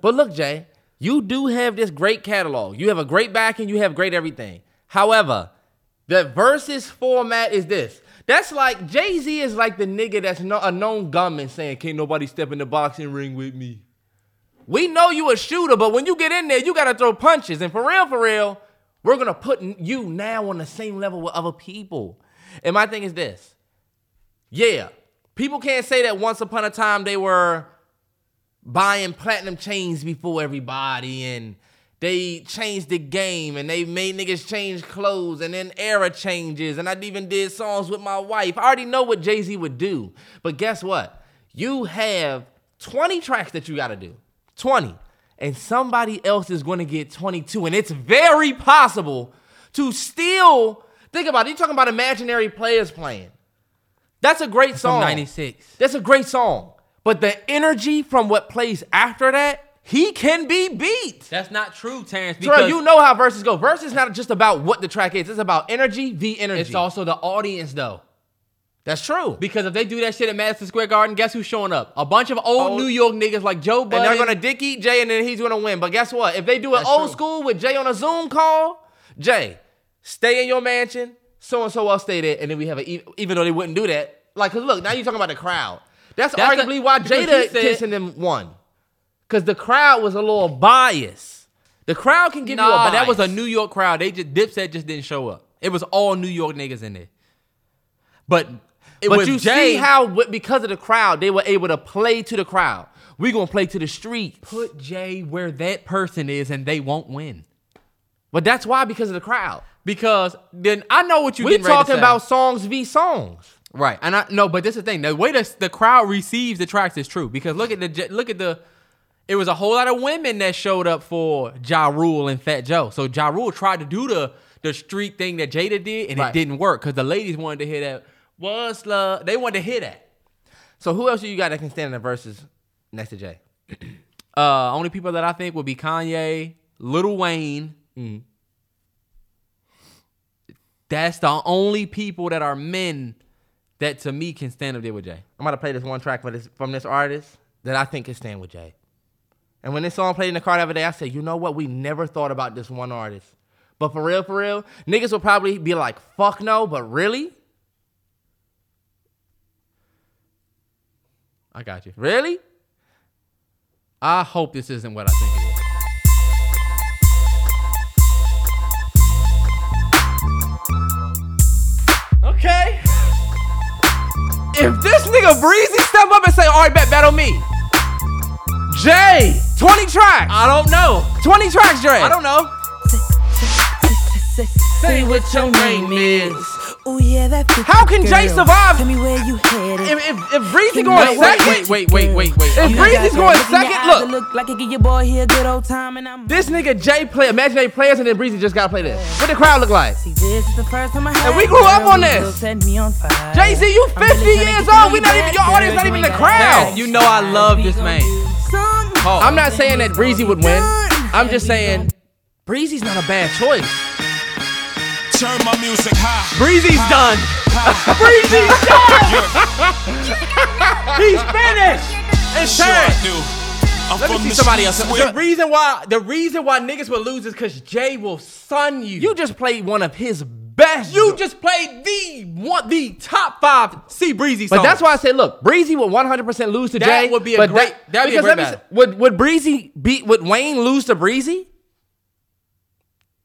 but look, Jay, you do have this great catalog. You have a great backing, you have great everything. However, the Verzuz format is this. That's like Jay Z is like the nigga that's a known gunman saying, Can't nobody step in the boxing ring with me. We know you a shooter, but when you get in there, you gotta throw punches. And for real, for real, we're gonna put you now on the same level with other people. And my thing is this. Yeah, people can't say that once upon a time they were buying platinum chains before everybody and they changed the game and they made niggas change clothes and then era changes and I even did songs with my wife. I already know what Jay-Z would do. But guess what? You have 20 tracks that you gotta do. 20. And somebody else is gonna get 22. And it's very possible to still think about it. You're talking about imaginary players playing. That's a great From song. 96. That's a great song. But the energy from what plays after that, he can be beat. That's not true, Terrence. Terrell, you know how Verzuz go. Verzuz not just about what the track is. It's about energy, the energy. it's also the audience, though. That's true. Because if they do that shit at Madison Square Garden, guess who's showing up? A bunch of old Old- New York niggas like Joe and they're gonna dick eat Jay, and then he's gonna win. But guess what? If they do it That's old true. school with Jay on a Zoom call, Jay, stay in your mansion. So and so else stay there, and then we have a Even though they wouldn't do that, like, cause look, now you're talking about the crowd. That's, That's arguably a- why Jada said- kissing them won, cause the crowd was a little biased. The crowd can give you a but that was a New York crowd. They just Dipset just didn't show up. It was all New York niggas in there. But it But you Jay, see how because of the crowd, they were able to play to the crowd. We gonna play to the street. put Jay where that person is, and they won't win. But that's why because of the crowd. Because then I know what you We getting ready to talking about songs v songs. Right, and I no, but this is the thing. The way the the crowd receives the tracks is true because look at the look at the. It was a whole lot of women that showed up for Ja Rule and Fat Joe. So Ja Rule tried to do the the street thing that Jada did, and Right. it didn't work because the ladies wanted to hear that. What's love? They wanted to hear that. So who else do you got that can stand in the Verzuz next to Jay? Uh, only people that I think would be Kanye, Lil Wayne. Mm-hmm. That's the only people that are men that to me can stand up there with Jay. I'm gonna play this one track for this from this artist that I think can stand with Jay. And when this song played in the car the other day, I said, you know what? We never thought about this one artist. But for real, for real, niggas will probably be like, fuck no, but really? I got you. Really? I hope this isn't what I think it is. Okay. If this nigga Breezy step up and say, all right, bet, battle me. Jay, 20 tracks. I don't know. 20 tracks, Jay. I don't know. Say what your name is. Oh yeah, that How can Jay survive? Tell me where you headed. If, if, if Breezy going wait, second, wait, wait, wait, wait, wait. If You Breezy's going look second, look. Look like it give your boy here a good old time, and I'm. this nigga Jay play imagine imaginary players and then Breezy just gotta play this. What the crowd look like? See, this is the first time I had And we grew up on this. will Set me on fire. Jay-Z, you 50 years old. We you not even- your audience not even the crowd. You know I love this man. Do something. Pause. I'm not saying that Breezy would win. I'm just saying, Breezy's not a bad choice. Turn my music high. Breezy's done. Breezy's done. He's finished. It's Sure I do. I'm Let me see the somebody else. streets The reason why the reason why niggas would lose is because Jay will sun you. You just played one of his best. you just played the one the top five C Breezy songs. But that's why I said, look, Breezy would 100% lose to That Jay. would be a but great- that'd be a great battle. say- would would Breezy beat? Would Wayne lose to Breezy?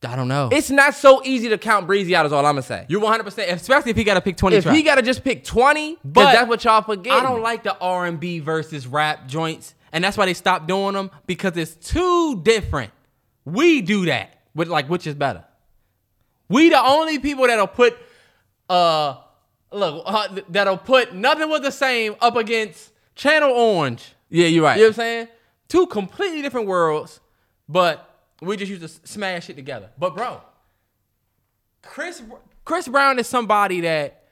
I don't know. It's not so easy to count Breezy out. Is all I'm gonna say. You're 100, percent especially if he got to pick 20 If tracks. he got to just pick 20, But but that's what y'all forget. I don't like the R&B versus rap joints, and that's why they stopped doing them because it's too different. We do that with like which is better. We the only people that'll put uh look uh, that'll put nothing was the same up against Channel Orange. Yeah, you're right. You know what I'm saying? Two completely different worlds, but we just used to smash it together. But bro, Chris Chris Brown is somebody that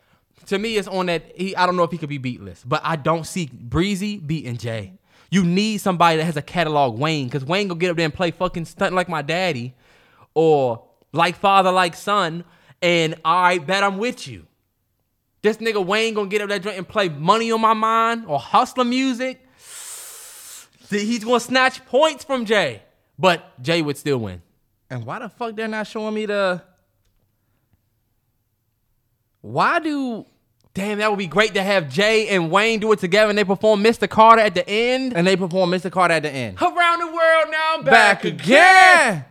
to me is on that he I don't know if he could be beatless, but I don't see Breezy beating Jay. You need somebody that has a catalog Wayne, because Wayne gonna get up there and play fucking stunt like my daddy, or like father like son, and I bet I'm with you. This nigga Wayne gonna get up that joint and play money on my mind or hustler music. He's gonna snatch points from Jay, but Jay would still win. And why the fuck they're not showing me the? Why do Damn, that would be great to have Jay and Wayne do it together and they perform Mr. Carter at the end. and they perform Mr. Carter at the end? Around the world now, I'm Back again.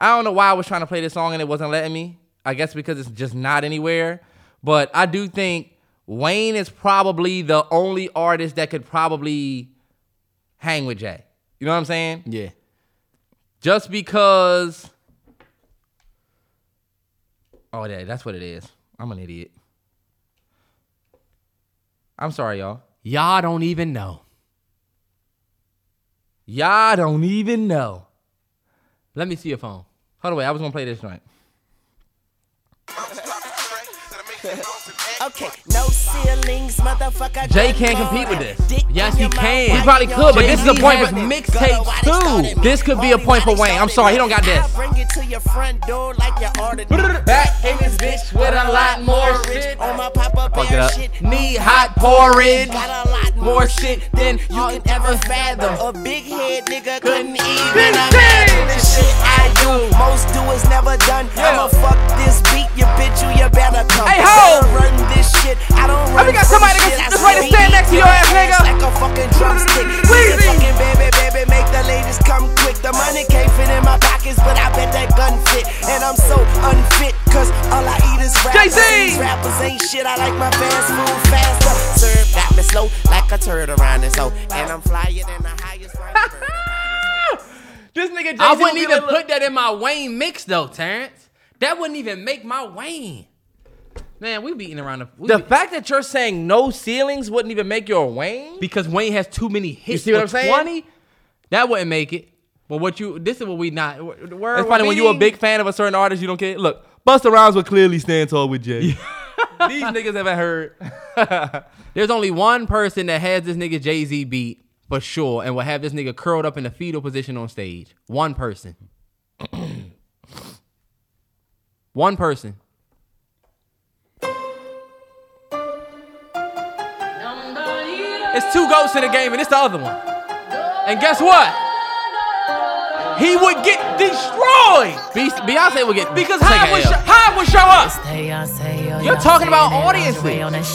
I don't know why I was trying to play this song and it wasn't letting me. I guess because it's just not anywhere. But I do think Wayne is probably the only artist that could probably hang with Jay. You know what I'm saying? Yeah. Just because. Oh, yeah, that's what it is. I'm an idiot. I'm sorry, y'all. Y'all don't even know. Y'all don't even know. Let me see your phone. Hold wait. I was gonna play this joint. Okay, no ceilings, motherfucker. Jay can't compete with this. Yes, he can. He probably could, but this is a point for mixtapes too. This could be a point for Wayne. I'm sorry, he don't got this. Bring it to your front door like you ordered. Back in this bitch with a lot more shit. On my pop-up Fuck it up. shit. Knee hot porridge. Got a lot More shit than you can ever fathom. A big head nigga couldn't even imagine the shit I do. Most do is never done. I'ma fuck this beat, you bitch, you, you better come. Hey, ho! Run this shit. I don't run we got some somebody shit. that's- I that's ready to stand next to your ass, nigga. Like a fucking drumstick. Weezy. Weezy. Fucking baby, baby, make the ladies come quick. The money can't fit in my pockets, but I bet that gun fit. And I'm so unfit, cause all I eat is rappers. Jay-Z. These rappers ain't shit. I like my fast food faster. Serve got me slow like a turd around this hoe. And I'm flyer than the highest flying bird. This nigga Jay I wouldn't even put that in my Wayne mix though, Terrence. That wouldn't even make my Wayne. Man, we beating around the, The be- fact that you're saying no ceilings wouldn't even make your Wayne. because Wayne has too many hits. You see what I'm saying? 20, that wouldn't make it. But what you this is what we not. Where, It's funny when you're a big fan of a certain artist, you don't care. Look, Busta Rhymes would clearly stand tall with Jay. These niggas haven't heard. There's only one person that has this nigga Jay Z beat for sure, and will have this nigga curled up in the fetal position on stage. One person. one person. It's two goats in the game, and it's the other one. And guess what? He would get destroyed Be- Beyonce would get because take Hyde would, L. sh- Hyde would show up. You're talking about audiences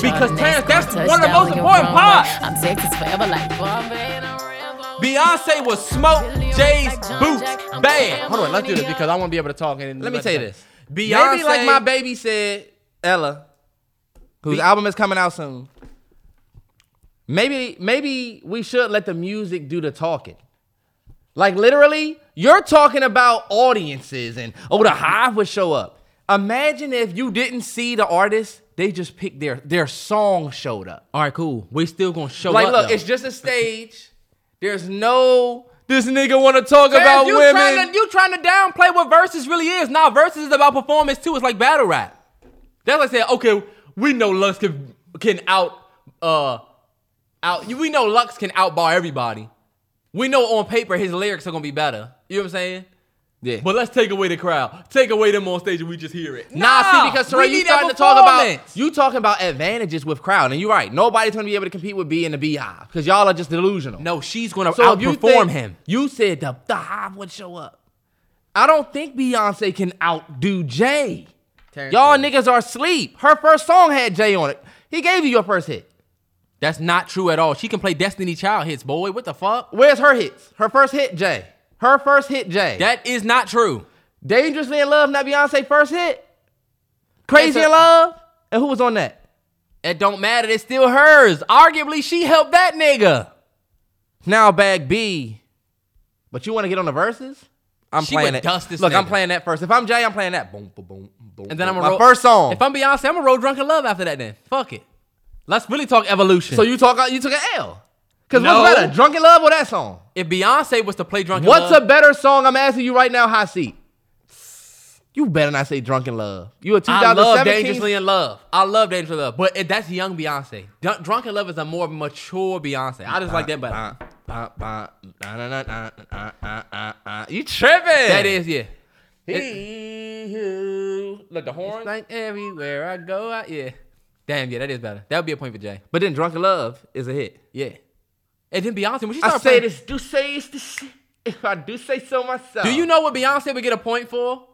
because Terrence, that's one of the most important parts. I'm Texas forever like Beyonce would smoke Jay's boots bad. Hold on, let's do this because I want to be able to talk. And Let me tell you this. Beyonce, Maybe like my baby said, Ella, whose Be- album is coming out soon. Maybe maybe we should let the music do the talking. Like literally, you're talking about audiences and oh the hive would show up. Imagine if you didn't see the artist, they just picked their their song showed up. All right, cool. We still gonna show Like up. Like, look, though. it's just a stage. There's no this nigga want to talk about you women. Trying to, you trying to downplay what Verzuz really is. Now Verzuz is about performance too. It's like battle rap. That's like saying, okay, we know Lux can can out uh out. We know Lux can outbar everybody. We know on paper his lyrics are gonna be better. You know what I'm saying? Yeah. But let's take away the crowd. Take away them on stage and we just hear it. Nah, see, because we you need starting to talk about you talking about advantages with crowd, and you're right. Nobody's gonna be able to compete with B and the Beehive because y'all are just delusional. No, she's gonna So you outperform think- him. You said the, the Hive would show up. I don't think Beyonce can outdo Jay. Terrence Y'all Williams. niggas are asleep. Her first song had Jay on it. He gave you your first hit. That's not true at all. She can play Destiny Child hits, boy. What the fuck? Where's her hits? Her first hit, Jay. Her first hit, Jay. That is not true. Dangerously in Love, not Beyonce first hit. Crazy a- in Love, and who was on that? It don't matter. It's still hers. Arguably, she helped that nigga. Now bag B. But you want to get on the Verzuz? I'm She playing it. dust this Look, I'm playing that first. If I'm Jay, I'm playing that. Boom, boom, boom, boom. And then I'm boom. a my first song. If I'm Beyonce, I'm gonna roll "Drunk in Love after that. Then fuck it. Let's really talk evolution. So you talk uh, you took an L. Cause no. what's better, Drunk in Love or that song? If Beyonce was to play Drunken what's Love, a better song? I'm asking you right now, High Seat. You better not say Drunk in Love. You a 2017. I love Dangerously in Love. I love Dangerously in Love, but that's young Beyonce. Drunk in Love is a more mature Beyonce. I just like that better. You tripping? That is yeah. It, he, he, look the horn. It's like everywhere I go, I, yeah. Damn, yeah, that is better. That would be a point for Jay. But then Drunk in Love is a hit. Yeah. And then Beyonce, when she I started say playing, this, do say it's the shit. If I do say so myself. do you know what Beyonce would get a point for?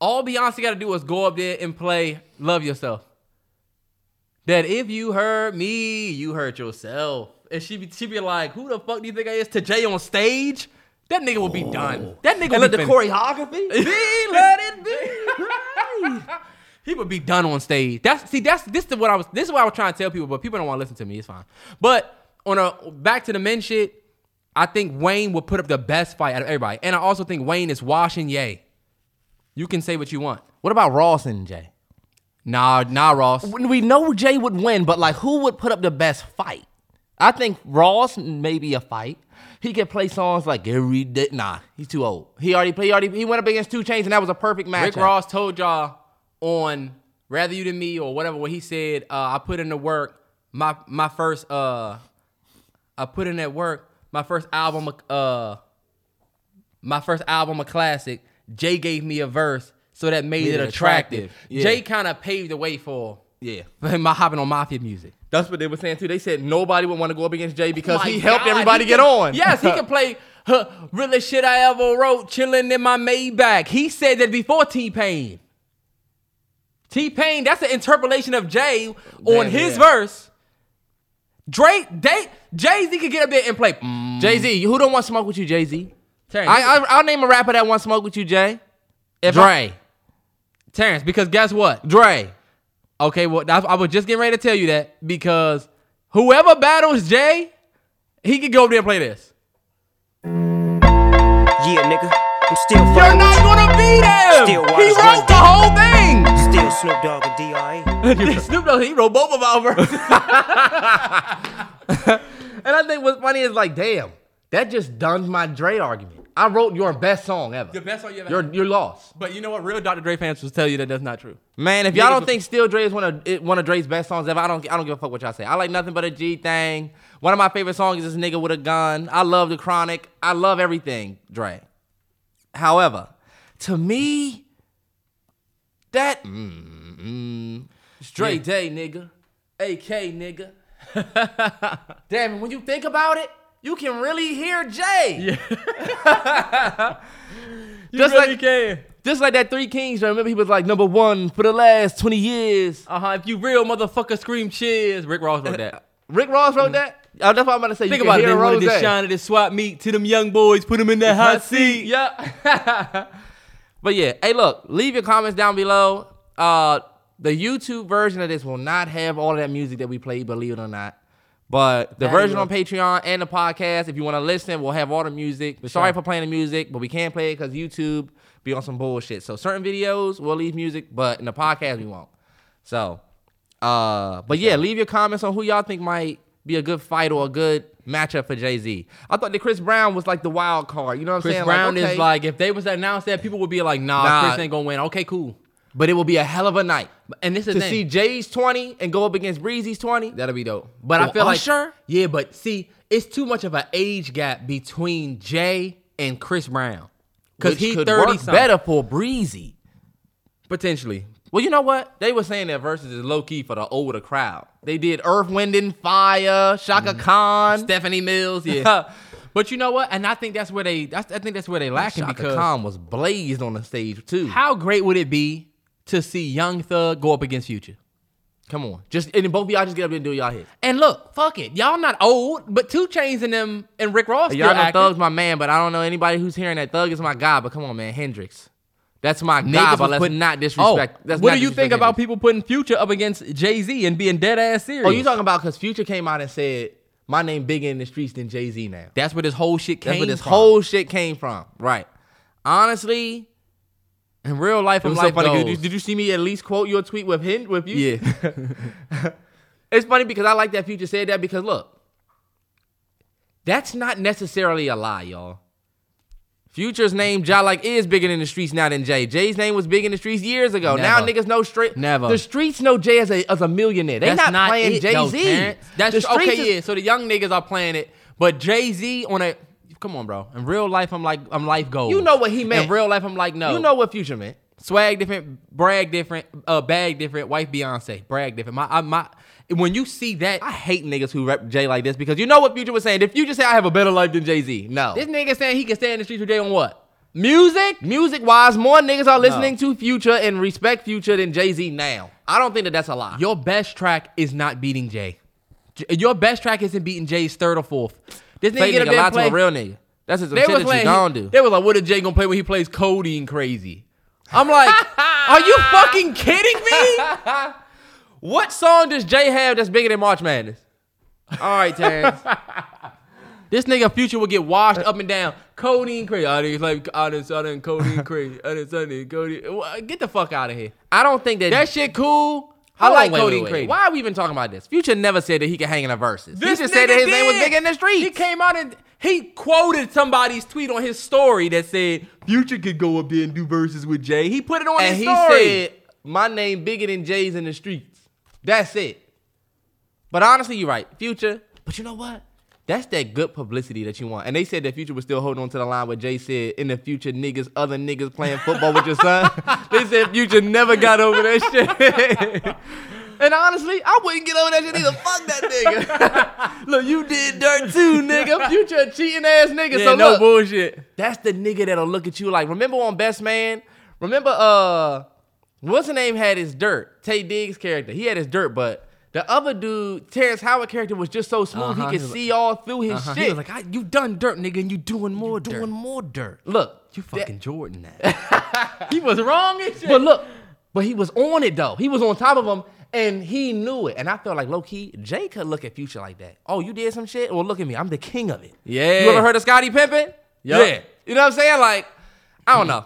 All Beyonce got to do is go up there and play "Love Yourself." That if you hurt me, you hurt yourself. And she be she be like, "Who the fuck do you think I is?" To Jay on stage, that nigga will be done. Oh. That nigga And will let be the fin- choreography be, let it be. He would be done on stage. That's see, that's this is what I was this is what I was trying to tell people, but people don't want to listen to me. It's fine. But on a back to the men shit, I think Wayne will put up the best fight out of everybody. And I also think Wayne is washing Ye. You can say what you want. What about Ross and Jay? Nah, nah, Ross. We know Jay would win, but like, who would put up the best fight? I think Ross maybe a fight. He could play songs like every day. Nah, he's too old. He already played. He already he went up against 2 Chainz, and that was a perfect match. Rick Ross told y'all on Rather You Than Me or whatever what he said, uh, I put in the work. My my first uh I put in that work. My first album uh my first album a classic. Jay gave me a verse, so that made, Made it attractive. attractive. Yeah. Jay kind of paved the way for Yeah, my hopping on mafia music. that's what they were saying too. They said nobody would want to go up against Jay because My he helped everybody he get can- on. Yes, he can play huh, really shit I ever wrote, chilling in my Maybach. He said that before T Pain. T Pain, that's an interpolation of Jay on Damn, his yeah. verse. Drake, they, Jay Z could get up there and play. Mm, Jay Z, who don't want to smoke with you, Jay Z? Terrence, I, I I'll name a rapper that wants smoke with you, Jay. If Dre, Terrence, because guess what? Dre. Okay, well, that's, I was just getting ready to tell you that because whoever battles Jay, he could go over there and play this. Yeah, nigga. I'm still fighting. You're not with gonna beat him. Still he wrote the whole thing. You. Still Snoop Dogg and D.I. Snoop Dogg, he wrote both of our verses. And I think what's funny is like, damn, that just done my Dre argument. I wrote your best song ever. The best song you ever You're had. you're lost. But you know what? Real Dr. Dre fans will tell you that that's not true. Man, if y'all don't think Still Dre is one of it- one of Dre's best songs ever, I don't I don't give a fuck what y'all say. I like nothing but a G thing. One of my favorite songs is this nigga with a gun. I love the Chronic. I love everything Dre. However, to me, that mm, mm, it's Dre Yeah. Day, nigga, AK, nigga. Damn, it, when you think about it, you can really hear Jay. Yeah. just really like can. just like that Three Kings. I remember he was like number one for the last twenty years. Uh huh. If you real motherfucker, scream cheers. Rick Ross wrote that. Rick Ross wrote that. Oh, that's what I'm about to say. Think you about it. They wanted to shine at this swap meet to them young boys, put them in that hot seat. Yep. But yeah, hey, look, leave your comments down below. Uh, the YouTube version of this will not have all of that music that we played, believe it or not. But the That version on Patreon and the podcast, if you want to listen, we'll have all the music. Sorry for playing the music, but we can't play it because YouTube be on some bullshit. So certain videos we'll leave music, but in the podcast we won't. So, uh, but yeah, leave your comments on who y'all think might be a good fight or a good matchup for Jay Z. I thought that Chris Brown was like the wild card. You know what I'm saying? Chris? Brown okay, is like, if they was to announce that, people would be like, nah, Nah. Chris ain't gonna win. Okay, cool. but it will be a hell of a night And this is to see. Jay's 20 and go up against Breezy's 20. That'll be dope. But I feel like yeah, but see, it's too much of an age gap between Jay and Chris Brown. because he could thirty work better for Breezy. potentially. Well, you know what? They were saying that Verzuz is low key for the older crowd. They did Earth, Wind, and Fire, Shaka mm-hmm. Khan. Stephanie Mills, yeah. but you know what? And I think that's where they. That's, I think that's where they lacking Shaka because Khan was blazed on the stage too. how great would it be to see Young Thug go up against Future? Come on, just and then both of y'all just get up and do y'all hit. And look, fuck it, y'all not old, but 2 Chainz and them and Rick Ross Y'all know active. Thug's my man, but I don't know anybody who's hearing that Thug is my guy. But come on, man, Hendrix, that's my Niggas guy. But let's not disrespect. Oh, let's what do you think about people putting Future up against Jay Z and being dead ass serious? Oh, you talking about because Future came out and said my name bigger in the streets than Jay Z now. That's where this whole shit came That's where this from. whole shit came from. Right. Honestly, in real life, was life so funny. Did you, did you see me at least quote your tweet with him with you? yeah. It's funny because I like that Future said that because look, that's not necessarily a lie, y'all. Future's name, Ja like, is bigger in the streets now than Jay. Jay's name was big in the streets years ago. Now niggas know straight. Never. The streets know Jay as a as a millionaire. They That's not, playing Jay Z. That's the okay. is- yeah. So the young niggas are playing it, but Jay Z on a come on, bro. In real life, I'm like I'm life goals. You know what he meant. In real life, I'm like no. You know what Future meant. swag different, brag different, uh, bag different, wife Beyonce, brag different. My, I, my, when you see that, I hate niggas who rep Jay like this because you know what Future was saying. If Future say I have a better life than Jay Z, no. this nigga saying he can stay in the streets with Jay on what? Music? Music wise, more niggas are listening to Future and respect Future than Jay Z now. I don't think that that's a lie. Your best track is not beating Jay. Your best track isn't beating Jay's third or fourth. This nigga Fake get up nigga lie and to a real nigga. That's just some They shit that you don't do. They was like, "What is Jay gonna play when he plays Codeine Crazy?" I'm like, "Are you fucking kidding me?" What song does Jay have that's bigger than March Madness? All right, Terrence. This nigga Future will get washed up and down. Codeine Crazy. I didn't like I didn't I didn't Codeine Crazy. I didn't Sunday Cody. Get the fuck out of here. I don't think that That shit cool. I Hold on, like wait, Cody wait, and wait. Crazy. Why are we even talking about this? Future never said that he could hang in a Verzuz. This he just said that his name was did. bigger in the streets. He came out and he quoted somebody's tweet on his story that said Future could go up there and do Verzuz with Jay. He put it on and his he said, "My name bigger than Jay's in the streets." That's it. But honestly, you're right, Future. But you know what? That's that good publicity that you want. And they said that Future was still holding on to the line where Jay said, "In the future, niggas, other niggas playing football with your son." they said Future never got over that shit. and honestly, I wouldn't get over that shit either. Fuck that nigga. look, you did dirt too, nigga. Future a cheating ass nigga. yeah, so no look, bullshit. that's the nigga that'll look at you like. Remember on Best Man? Remember uh, what's the name had his dirt? Taye Diggs character. He had his dirt, but the other dude, Terrence Howard character, was just so smooth Uh-huh, he he could was see all through his Uh-huh. shit. He was like, I, "You done dirt, nigga, and you doing more dirt. doing more dirt. Look, You that- fucking Jordan that. he was wrong and shit. but look, but he was on it though. He was on top of him. And he knew it. And I felt like low key, Jay could look at Future like that. Oh, you did some shit? Well, look at me. I'm the king of it. Yeah. You ever heard of Scotty Pimpin? Yup. Yeah. You know what I'm saying? Like, I don't know.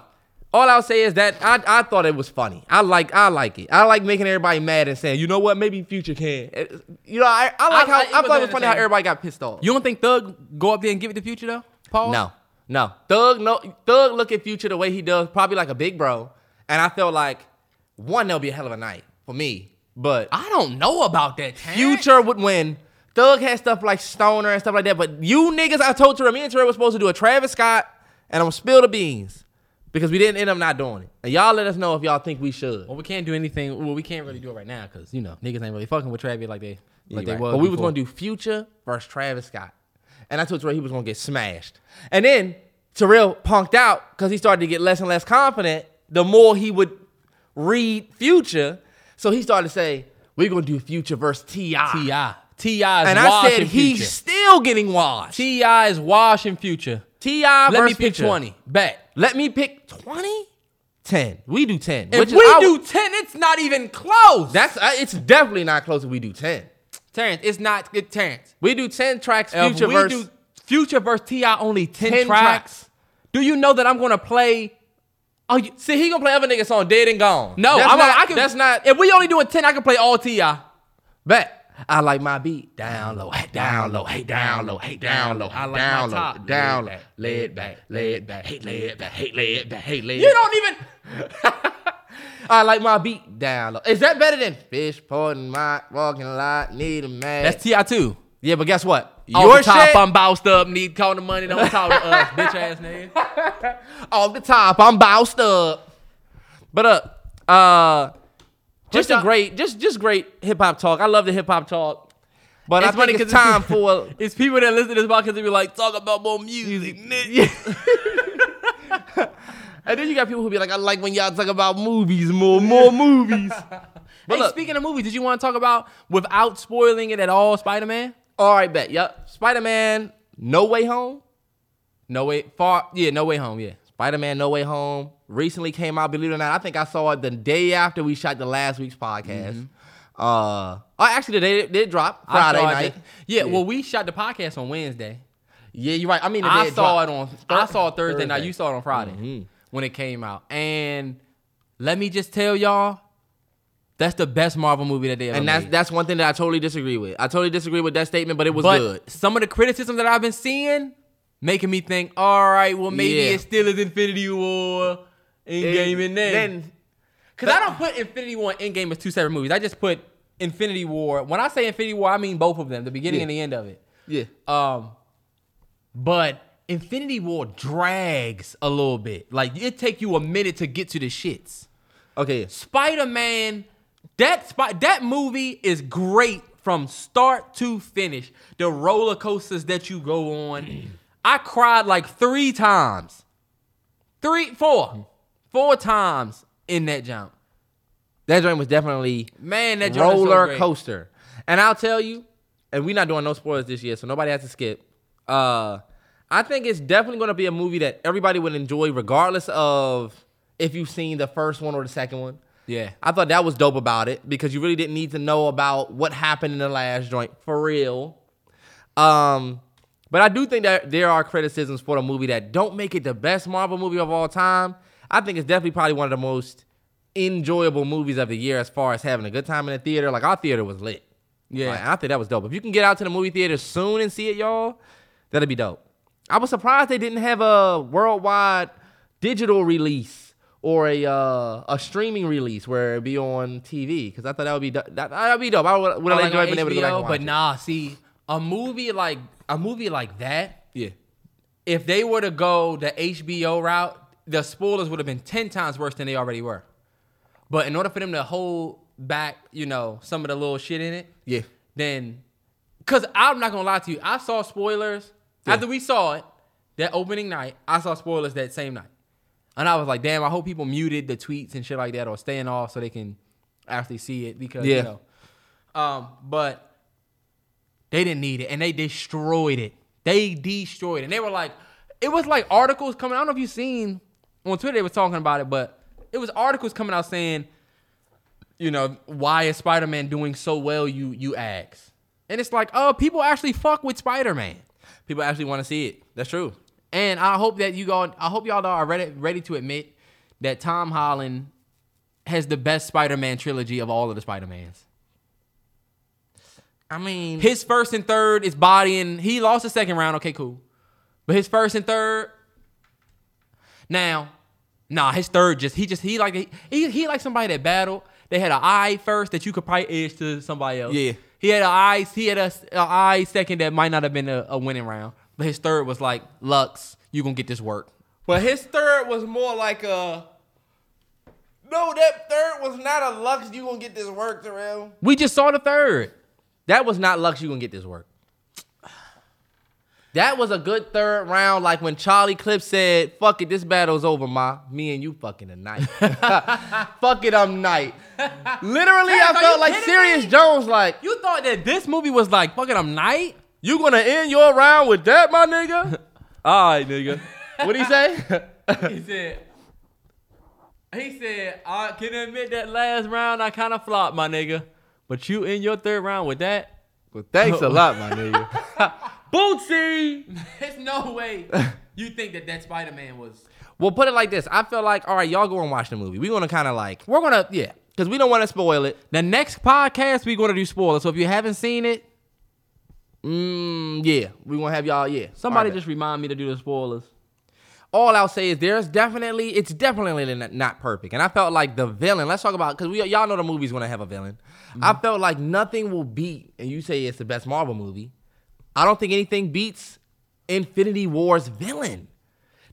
All I'll say is that I, I thought it was funny. I like I like it. I like making everybody mad and saying, you know what, maybe Future can. It- You know, I, I like I- how I- thought it was funny how everybody got pissed off. you don't think Thug go up there and give it to Future though? Paul? No, no. Thug, no. Thug look at Future the way he does, probably like a big bro. And I felt like one, that'll be a hell of a night for me. But I don't know about that. Terrence. Future would win. Thug had stuff like Stoner and stuff like that. But you niggas, I told Terrell, me and Terrell was supposed to do a Travis Scott, and I'm gonna spill the beans because we didn't end up not doing it. And y'all let us know if y'all think we should. Well, we can't do anything. Well, we can't really do it right now because you know niggas ain't really fucking with Travis like they like they Right. was. But we was gonna do Future versus Travis Scott, and I told Terrell he was gonna get smashed. And then Terrell punked out because he started to get less and less confident. The more he would read Future, so he started to say, "We're gonna do Future versus Ti." Ti. T.I. And I said he's Future. still getting washed. T.I. is washing Future. T.I. Let versus me pick Future. twenty. Bet. Let me pick 20? 10. We do 10. If which is we I- do ten, it's not even close. That's uh, it's definitely not close if we do 10. Terrence. It's not. It, Terrence. We do 10 tracks If future we versus do Future versus T.I. only 10, 10 tracks, tracks. Do you know that I'm gonna play? Oh, you, See, he gonna play other niggas song Dead and Gone. no, that's I'm not, I can, that's not If we only doing ten, I can play all Ti. bet. I like my beat down low, hey down low, hey down low, hey down low, I like down my low, top. down Lay low, it lay it back, lay it back, hey lay it back, hey lay it back, hey lay You it. don't even. I like my beat down low. Is that better than fish pouring my walking lot need a man? That's T.I. too. yeah, but guess what? Off Your the top, shit? I'm boused up. Need calling the money. Don't talk to us, bitch ass nigga. Off the top, I'm boused up. But uh, uh, just a great, just just great hip hop talk. I love the hip hop talk. But It's I funny think it's time for It's people that listen to this podcast. They be like, talk about more music, nigga. And then you got people who be like, I like when y'all talk about movies more, more movies. But Hey, look, speaking of movies, did you want to talk about without spoiling it at all, Spider Man? all right, bet. Yep. Spider Man, No Way Home. No way, far, yeah, no way home, yeah. Spider Man, No Way Home recently came out. Believe it or not, I think I saw it the day after we shot the last week's podcast. Uh, oh, actually, the day it did drop Mm-hmm. Friday night. the- yeah, well, we shot the podcast on Wednesday. Yeah, you're right. I mean, the day I saw dropped. it on. I saw it Thursday, night. Thursday. You saw it on Friday Mm-hmm. when it came out. And let me just tell y'all, that's the best Marvel movie that they ever And that's made. that's one thing that I totally disagree with. I totally disagree with that statement, but it was but good. some of the criticism that I've been seeing making me think, all right, well maybe Yeah. it still is Infinity War, Endgame, and then then because I don't put Infinity War and Endgame as two separate movies. I just put Infinity War. When I say Infinity War, I mean both of them, the beginning Yeah. and the end of it. yeah, Um, but Infinity War drags a little bit. Like it take you a minute to get to the shits. okay. Spider Man, that spot, that movie is great from start to finish. The roller coasters that you go on, I cried like three times, three, four, four times in that jump. That joint was definitely Man, that joint is so roller coaster. And I'll tell you, and we're not doing no spoilers this year, so nobody has to skip. Uh, I think it's definitely going to be a movie that everybody would enjoy, regardless of if you've seen the first one or the second one. Yeah. I thought that was dope about it because you really didn't need to know about what happened in the last joint for real. Um, but I do think that there are criticisms for the movie that don't make it the best Marvel movie of all time. I think it's definitely probably one of the most enjoyable movies of the year as far as having a good time in the theater. Like our theater was lit. Yeah. Like, I think that was dope. If you can get out to the movie theater soon and see it, y'all, that'd be dope. I was surprised they didn't have a worldwide digital release or a uh, a streaming release where it'd be on TV because I thought that would be do- that that'd be dope. I would, would have like enjoyed being able to go back and watch but it. nah, see, a movie like a movie like that, Yeah, if they were to go the HBO route, the spoilers would have been ten times worse than they already were. But in order for them to hold back, you know, some of the little shit in it, yeah, then, cause I'm not gonna lie to you, I saw spoilers after we saw it that opening night. I saw spoilers that same night, and I was like, damn, I hope people muted the tweets and shit like that or staying off so they can actually see it because Yeah. you know. Um, but they didn't need it, and they destroyed it. They destroyed it, and they were like, it was like articles coming. I don't know if you've seen on Twitter they were talking about it, but it was articles coming out saying, you know, why is Spider Man doing so well? You you ask, and it's like, oh, people actually fuck with Spider Man, people actually want to see it. That's true. and I hope that you all, I hope y'all are ready ready to admit that Tom Holland has the best Spider Man trilogy of all of the Spider Mans. I mean, His first and third is bodying. He lost the second round. Okay, cool. But his first and third. Now, nah, his third just he just he like he he like somebody that battled. They had an eye first that you could probably edge to somebody else. Yeah. He had an eye. He had a, a eye second that might not have been a, a winning round. But his third was like Lux. You gonna get this work. but his third was more like a. No, that third was not a Lux. You gonna get this work, Terrell? We just saw the third. That was not Lux. You gonna get this work. That was a good third round. Like when Charlie Clip said, "Fuck it, this battle's over, ma. Me and you fucking tonight. Fuck it, I'm night." Literally, I felt like Serius me? Jones. Like You thought that this movie was like fucking I'm night? you gonna end your round with that, my nigga? All right, nigga. What he say? He said, he said, I can admit that last round I kind of flopped, my nigga. But you in your third round with that? well, thanks a lot, my nigga. Bootsy. There's no way you think that that Spider Man was. Well, put it like this. I feel like, all right, y'all go and watch the movie. We're gonna kind of like, We're gonna, yeah. because we don't want to spoil it. The next podcast we're gonna do spoilers. So if you haven't seen it, Mm, yeah, we gonna have y'all. Yeah, somebody All right, just remind me to do the spoilers. all I'll say is there's definitely it's definitely not- not perfect, and I felt like the villain. Let's talk about because we y'all know the movie's gonna have a villain. I felt like nothing will beat, and you say it's the best Marvel movie. I don't think anything beats Infinity War's villain.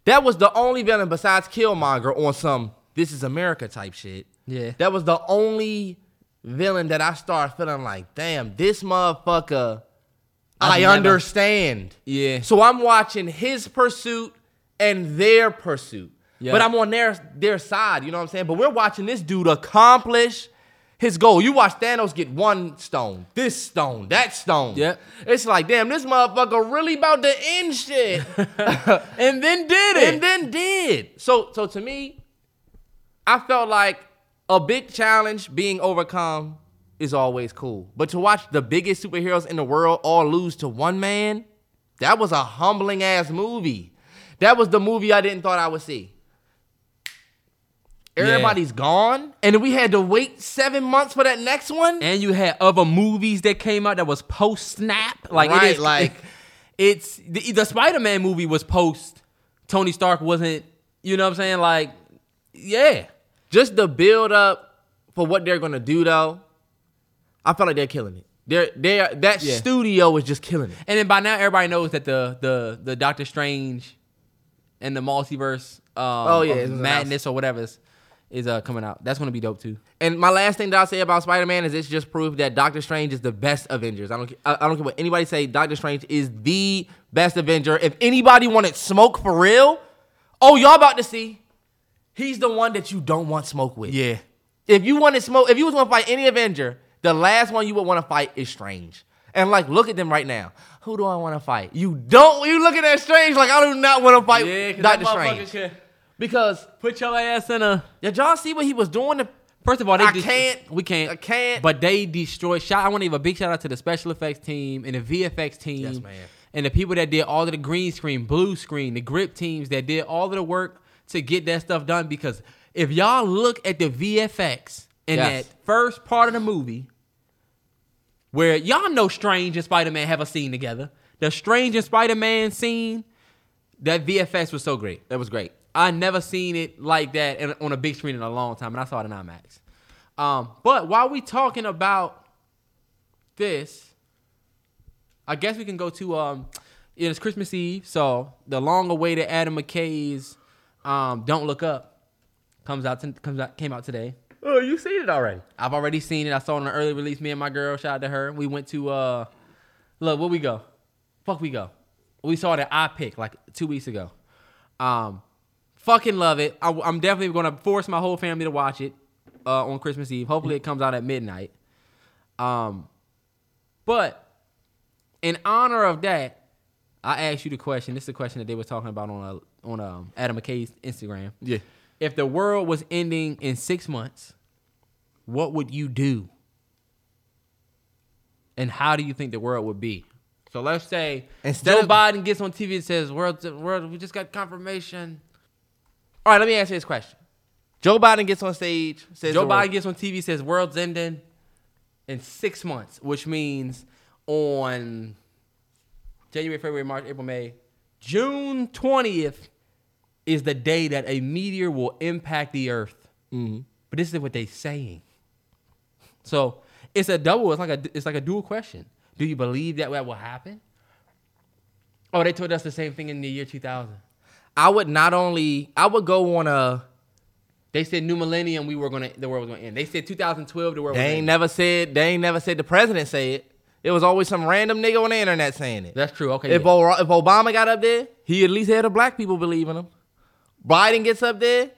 That was the only villain besides Killmonger on some "This Is America" type shit. Yeah. that was the only villain that I started feeling like, damn, this motherfucker. I've I never- understand. Yeah. So I'm watching his pursuit and their pursuit. Yeah. But I'm on their their side, you know what I'm saying? But we're watching this dude accomplish his goal. You watch Thanos get one stone, this stone, that stone. Yep. It's like, damn, this motherfucker really about to end shit. and then did it. and then did. So so to me, I felt like a big challenge being overcome is always cool. But to watch the biggest superheroes in the world all lose to one man, that was a humbling ass movie. That was the movie I didn't thought I would see. Everybody's gone, and we had to wait seven months for that next one. and you had other movies that came out that was post snap. Like it Right, is like- it's the, the Spider Man movie was post. Tony Stark wasn't. You know what I'm saying? Like, yeah, Just the build up for what they're gonna do, though. I felt like they're killing it. They're they're that Yeah. studio is just killing it. and then by now everybody knows that the the the Doctor Strange and the multiverse. Um, Oh, yeah, madness or whatever is, uh coming out. That's gonna be dope too. And my last thing that I'll say about Spider Man is it's just proof that Doctor Strange is the best Avengers. I don't, I I don't care what anybody say. Doctor Strange is the best Avenger. If anybody wanted smoke for real, oh y'all about to see. He's the one that you don't want smoke with. Yeah. If you wanted smoke, if you was gonna fight any Avenger, the last one you would want to fight is Strange. And like, look at them right now. Who do I want to fight? You don't. You looking at Strange like I do not want to fight Doctor Strange because put your ass in a. did y'all see what he was doing? To, First of all, they I dis- can't. We can't. I can't. But they destroyed. Shout. I want to give a big shout out to the special effects team and the VFX team. Yes, man. And the people that did all of the green screen, blue screen, the grip teams that did all of the work to get that stuff done. Because if y'all look at the VFX in Yes. that first part of the movie, where y'all know Strange and Spider Man have a scene together, the Strange and Spider Man scene, that VFX was so great. that was great. I never seen it like that in, on a big screen in a long time, and I saw it in IMAX. Um, but while we talking about this, I guess we can go to um, it's Christmas Eve, so the long-awaited Adam McKay's um, "Don't Look Up" comes out to, comes out came out today. Oh, you seen it already? I've already seen it. I saw it on an early release. Me and my girl, shout out to her. We went to uh, look where we go. Fuck, we go. We saw it at iPic like two weeks ago. Um, fucking love it. I, am definitely gonna force my whole family to watch it uh, on Christmas Eve. Hopefully, it comes out at midnight. Um, but in honor of that, I asked you the question. This is the question that they were talking about on a, on um, Adam McKay's Instagram. Yeah. If the world was ending in six months, what would you do? And how do you think the world would be? So let's say Instead Joe of- Biden gets on TV and says, "World, world, we just got confirmation." All right, let me answer this question. Joe Biden gets on stage, says Joe Biden gets on TV says, "World's ending in six months," which means on January, February, March, April, May, June twentieth is the day that a meteor will impact the Earth. Mm-hmm. But this is what they're saying. So it's a double. It's like a it's like a dual question. Do you believe that that will happen? Oh, they told us the same thing in the year 2000. I would not only I would go on a They said new millennium. We were gonna the world was gonna end. They said 2012 the world. they ain't ending. never said they ain't never said the president say it. It was always some random nigga on the internet saying it. That's true. Okay. If, yeah. O- if Obama got up there, he at least had the black people believing him. Biden gets up there,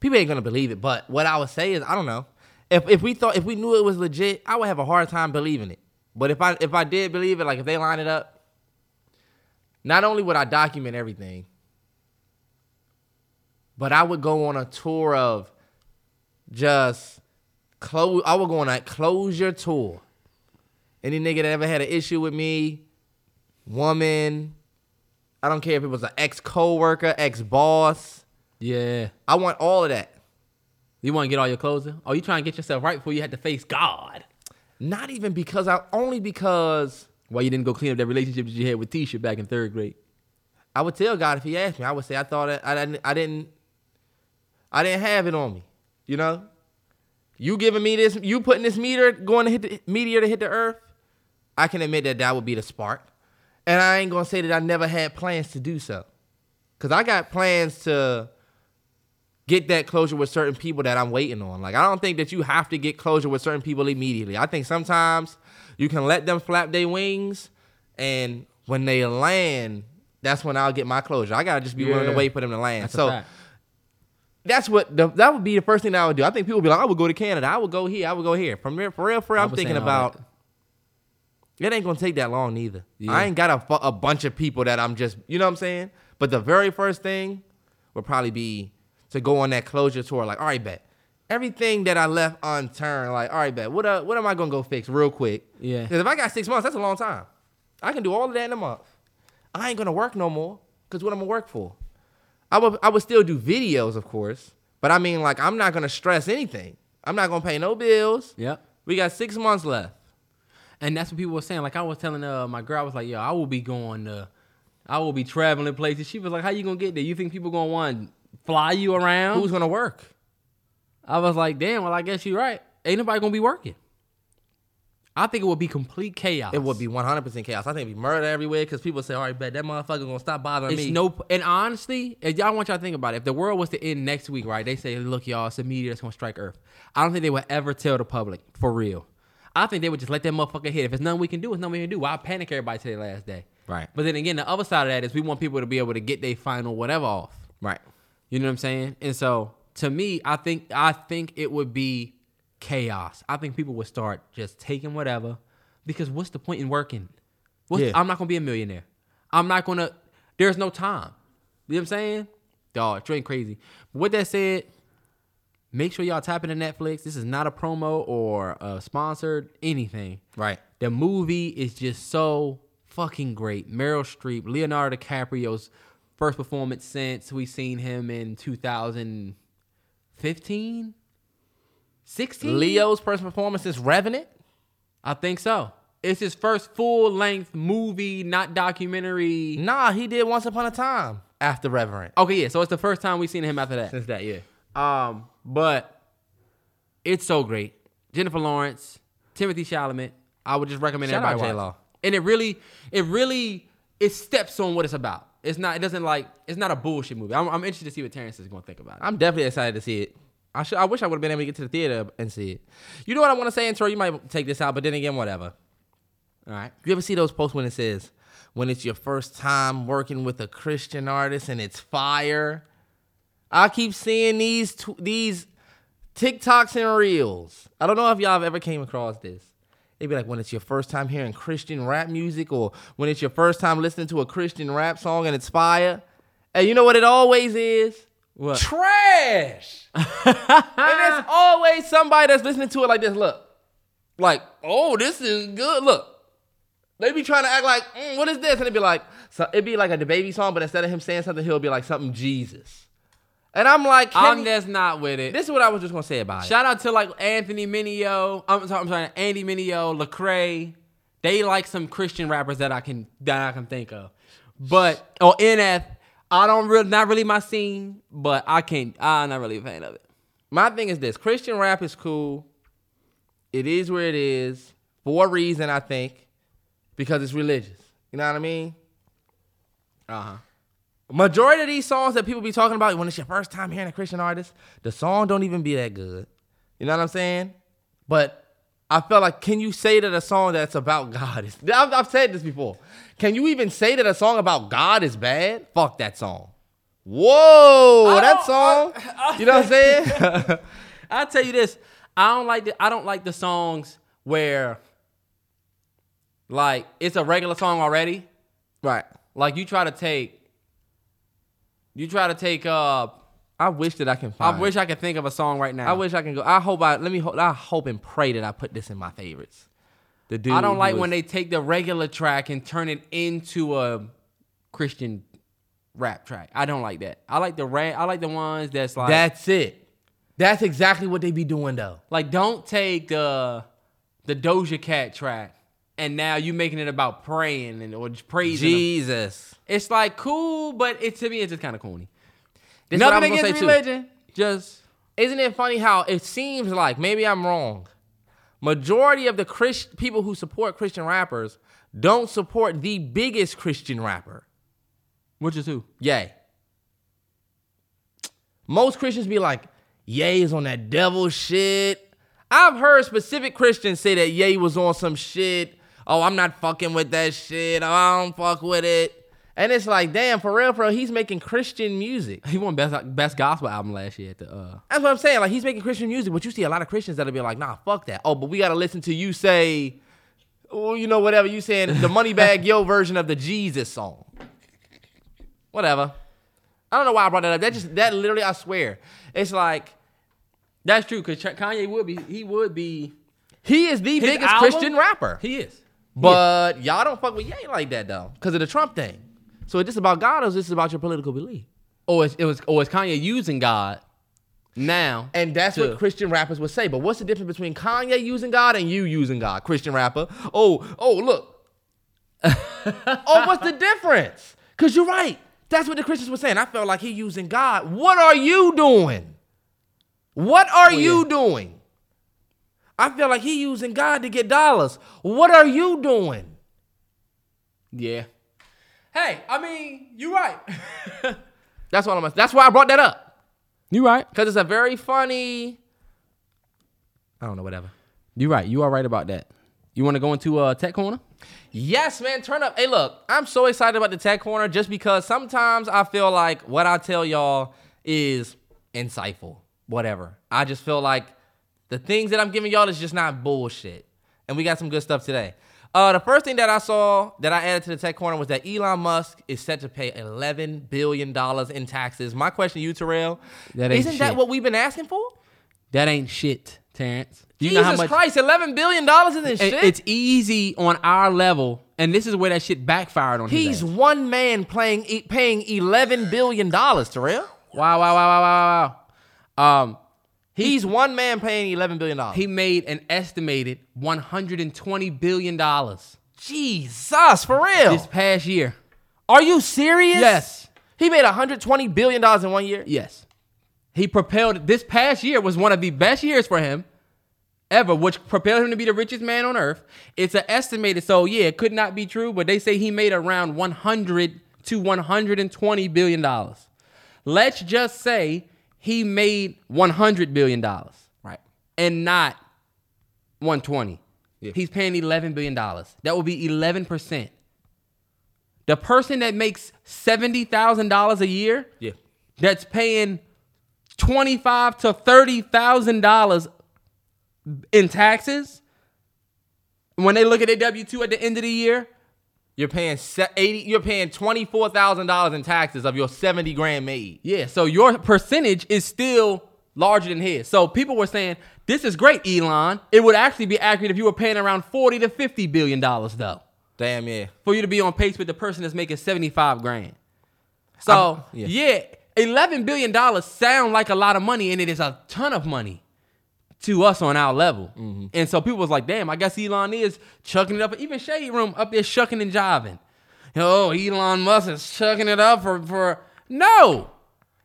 people ain't gonna believe it. But what I would say is, I don't know. If if we thought if we knew it was legit, I would have a hard time believing it. But if I if I did believe it, like if they line it up, not only would I document everything, but I would go on a tour of just close. I would go on a closure tour. Any nigga that ever had an issue with me, woman, I don't care if it was an ex co-worker, ex boss. yeah. I want all of that. You want to get all your clothes in? Oh, you trying to get yourself right before you had to face God? Not even because I only because Why you didn't go clean up that relationship that you had with Tisha back in third grade? I would tell God if He asked me. I would say I thought I didn't. I didn't. I didn't have it on me. You know. You giving me this? You putting this meter going to hit the meteor to hit the earth? I can admit that that would be the spark. And I ain't gonna say that I never had plans to do so, cause I got plans to get that closure with certain people that I'm waiting on. Like I don't think that you have to get closure with certain people immediately. I think sometimes you can let them flap their wings, and when they land, that's when I'll get my closure. I gotta just be willing to wait for them to land. That's so that's what the, that would be the first thing that I would do. I think people would be like, I would go to Canada. I would go here. I would go here. From real, for real, for real, I I'm thinking about. that. It ain't gonna take that long neither. Yeah. I ain't got a, fu- a bunch of people that I'm just, you know what I'm saying. But the very first thing would probably be to go on that closure tour. Like, all right, bet everything that I left unturned. Like, all right, bet what uh, what am I gonna go fix real quick? Yeah. Because if I got six months, that's a long time. I can do all of that in a month. I ain't gonna work no more. Cause what I'm gonna work for? I would I would still do videos, of course, but I mean, like, I'm not gonna stress anything. I'm not gonna pay no bills. Yep. We got six months left. And that's what people were saying. Like I was telling uh, my girl, I was like, "Yo, I will be going to, I will be traveling places." She was like, "How you gonna get there? You think people gonna want fly you around?" Who's gonna work? I was like, "Damn, well, I guess you're right. Ain't nobody gonna be working." I think it would be complete chaos. It would be 100% chaos. I think it'd be murder everywhere because people say, all right, bet that motherfucker gonna stop bothering It's me. no, and honestly, if y'all want y'all to think about it, if the world was to end next week, right? They say, look, y'all, it's a meteor that's gonna strike Earth. I don't think they would ever tell the public for real. I think they would just let that motherfucker hit. If it's nothing we can do, it's nothing we can do. Why panic everybody till their last day? Right. But then again, the other side of that is we want people to be able to get their final whatever off. right. You know what I'm saying? And so to me, I think I think it would be chaos. I think people would start just taking whatever because what's the point in working? What's, Yeah. I'm not gonna be a millionaire. I'm not gonna. There's no time. You know what I'm saying? Dog, train crazy. But With that said, make sure y'all tap into Netflix. This is not a promo or a sponsored anything. Right. The movie is just so fucking great. Meryl Streep, Leonardo DiCaprio's first performance since we seen him in 2015, 16. Leo's first performance is Revenant. I think so. It's his first full length movie, not documentary. Nah, he did Once Upon a Time after Revenant. Okay, yeah. So it's the first time we've seen him after that. Since that, yeah. Um, but it's so great. Jennifer Lawrence, Timothée Chalamet. I would just recommend Shout out everybody watch. it. And it really, it really, it steps on what it's about. It's not. It doesn't like. It's not a bullshit movie. I'm, I'm interested to see what Terrence is going to think about it. I'm definitely excited to see it. I should. I wish I would have been able to get to the theater and see it. You know what I want to say, and Troy, you might take this out, but then again, whatever. All right. You ever see those posts when it says, when it's your first time working with a Christian artist and it's fire? I keep seeing these tw- these TikToks and reels. I don't know if y'all have ever came across this. It'd be like when it's your first time hearing Christian rap music or when it's your first time listening to a Christian rap song and it's fire. And you know what it always is? What? Trash. and there's always somebody that's listening to it like this. Look, like, oh, this is good. Look, they be trying to act like, mm, what is this? And it'd be like, so it'd be like a the baby song, but instead of him saying something, he'll be like something Jesus. And I'm like, I'm just not with it. this is what I was just gonna say about it. Shout out to like Anthony Mineo. I'm sorry, I'm sorry, Andy Mineo, Lecrae. They like some Christian rappers that I can that I can think of. But or NF, I don't really not really my scene, but I can't I'm not really a fan of it. My thing is this: Christian rap is cool. It is where it is for a reason, I think, because it's religious. You know what I mean? Uh-huh. Majority of these songs that people be talking about when it's your first time hearing a Christian artist, the song don't even be that good. You know what I'm saying? But I felt like, can you say that a song that's about God is? I've, I've said this before. Can you even say that a song about God is bad? Fuck that song. Whoa, that song. you know what I'm saying? I'll tell you this. I don't like the I don't like the songs where like it's a regular song already. right. Like you try to take you try to take uh I wish that I can find. I wish I could think of a song right now. I wish I can go. I hope I let me. ho- I hope and pray that I put this in my favorites. The dude. I don't like was- when they take the regular track and turn it into a Christian rap track. I don't like that. I like the rap. I like the ones that's like That's it. That's exactly what they be doing though. like don't take the the Doja Cat track and now you making it about praying and or just praising. Jesus. It's like cool, but it to me it's just kind of corny. This Nothing against say, too. religion, just Isn't it funny how it seems like maybe I'm wrong, majority of the Christ- people who support Christian rappers don't support the biggest Christian rapper. Which is who? Ye. Most Christians be like, Ye is on that devil shit. I've heard specific Christians say that Ye was on some shit. Oh, I'm not fucking with that shit. Oh, I don't fuck with it. And it's like, damn, for real, bro, he's making Christian music. He won best best gospel album last year at the uh That's what I'm saying. Like he's making Christian music, but you see a lot of Christians that'll be like, nah, fuck that. Oh, but we gotta listen to you say, oh, you know, whatever you saying, the Moneybagg Yo version of the Jesus song. Whatever. I don't know why I brought that up. That just that literally, I swear, it's like That's true, because Kanye would be he would be he is the biggest album? Christian rapper. he is. But y'all don't fuck with Ye like that though, because of the Trump thing. So is this about God or is this about your political belief? Or it's, it was or is Kanye using God now? And that's to- what Christian rappers would say. But what's the difference between Kanye using God and you using God, Christian rapper? Oh, oh, look. oh, what's the difference? Because you're right. That's what the Christians were saying. I felt like he using God. What are you doing? What are you doing? I feel like he using God to get dollars. What are you doing? Yeah. Hey, I mean, you're right. That's what I'm. That's why I brought that up you right. because it's a very funny. I don't know. Whatever. You right. You are right about that. You want to go into uh tech corner? Yes, man, turn up. Hey, look, I'm so excited about the tech corner just because sometimes I feel like what I tell y'all is insightful. Whatever. I just feel like the things that I'm giving y'all is just not bullshit. And we got some good stuff today. Uh, the first thing that I saw that I added to the tech corner was that Elon Musk is set to pay $11 billion in taxes. My question to you, Terrell, That isn't that what we've been asking for? That ain't shit, Terrence. You Jesus know how much Christ, $11 billion isn't and shit. it's easy on our level, and this is where that shit backfired on him. He's one man playing, paying $11 billion, Terrell. Wow, wow, wow, wow, wow, wow. Um, He's one man paying eleven billion dollars. he made an estimated 120 billion dollars Jesus, for real? this past year. Are you serious? Yes. He made 120 billion dollars in one year. Yes. He propelled this past year was one of the best years for him ever, which propelled him to be the richest man on earth. It's an estimated, so yeah, it could not be true, but they say he made around 100 to 120 billion dollars. Let's just say he made 100 billion dollars Right. and not 120. He's paying 11 billion dollars. That would be 11%. The person that makes $70,000 a year Yeah. that's paying twenty-five to thirty thousand dollars in taxes. When they look at their W two at the end of the year, You're paying 80. You're paying twenty four thousand dollars in taxes of your 70 grand made. yeah, so your percentage is still larger than his. So people were saying, "This is great, Elon." It would actually be accurate if you were paying around forty to fifty billion dollars, though, Damn yeah. for you to be on pace with the person that's making seventy-five grand. So yeah. yeah. eleven billion dollars sound like a lot of money, and it is a ton of money to us on our level. Mm-hmm. And so people was like, "Damn, I guess Elon is chucking it up." Even Shade Room up there shucking and jiving. Oh, Elon Musk is chucking it up for for no,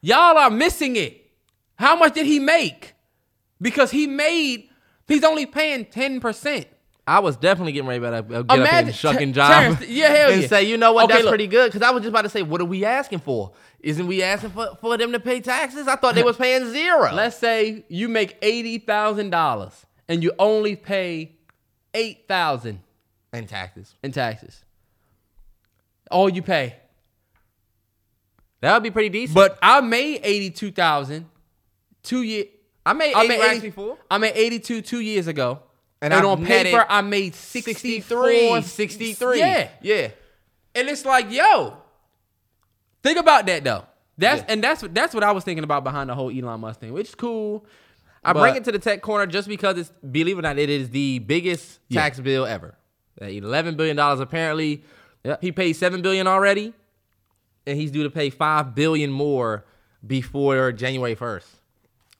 y'all are missing it. How much did he make? Because he made, he's only paying ten percent. I was definitely getting ready to get up Imagine- and shucking jive. Terrence, yeah, hell and yeah. say, you know what, Okay, that's look. pretty good. Because I was just about to say, what are we asking for? Isn't we asking for, for them to pay taxes? I thought they was paying zero. Let's say you make eighty thousand dollars and you only pay eight thousand in taxes. in taxes. All you pay. That would be pretty decent. But I made eighty-two thousand two year. I made I made 80 before. I made eighty-two two years ago, And and, on paper I made 63, 63. 63. Yeah, Yeah. and it's like, yo, think about that though. That's Yeah. and that's what that's what I was thinking about behind the whole Elon Musk thing, which is cool. I But- bring it to the tech corner just because it's, believe it or not, it is the biggest Yeah. tax bill ever. $11 billion apparently. Yeah. He paid 7 billion already, and he's due to pay 5 billion more before January 1st.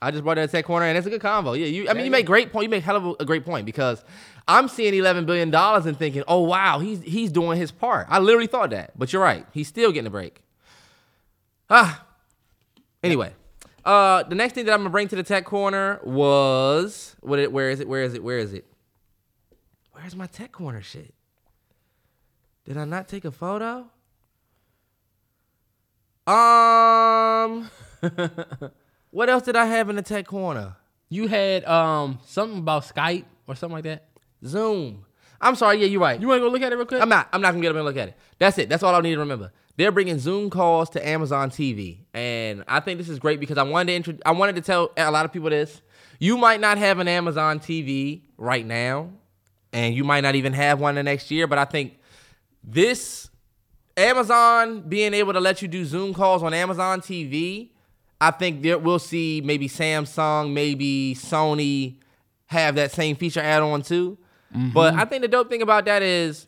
I just brought that tech corner, and it's a good convo. Yeah, you. I mean, you make great point. You make hell of a, a great point because I'm seeing 11 billion dollars and thinking, oh wow, he's he's doing his part. I literally thought that, but you're right. He's still getting a break. Ah. Anyway, uh, the next thing that I'm gonna bring to the tech corner was what? It, where is it? Where is it? Where is it? Where's my tech corner shit? Did I not take a photo? Um, what else did I have in the tech corner? You had um something about Skype or something like that. Zoom. I'm sorry. Yeah, you're right. You want to go look at it real quick? I'm not. I'm not gonna get up and look at it. That's it. That's all I need to remember. They're bringing Zoom calls to Amazon TV, and I think this is great because I wanted to. Intro- I wanted to tell a lot of people this. You might not have an Amazon TV right now, and you might not even have one the next year. But I think this Amazon being able to let you do Zoom calls on Amazon TV, I think there we'll see maybe Samsung, maybe Sony have that same feature add on too. But mm-hmm. I think the dope thing about that is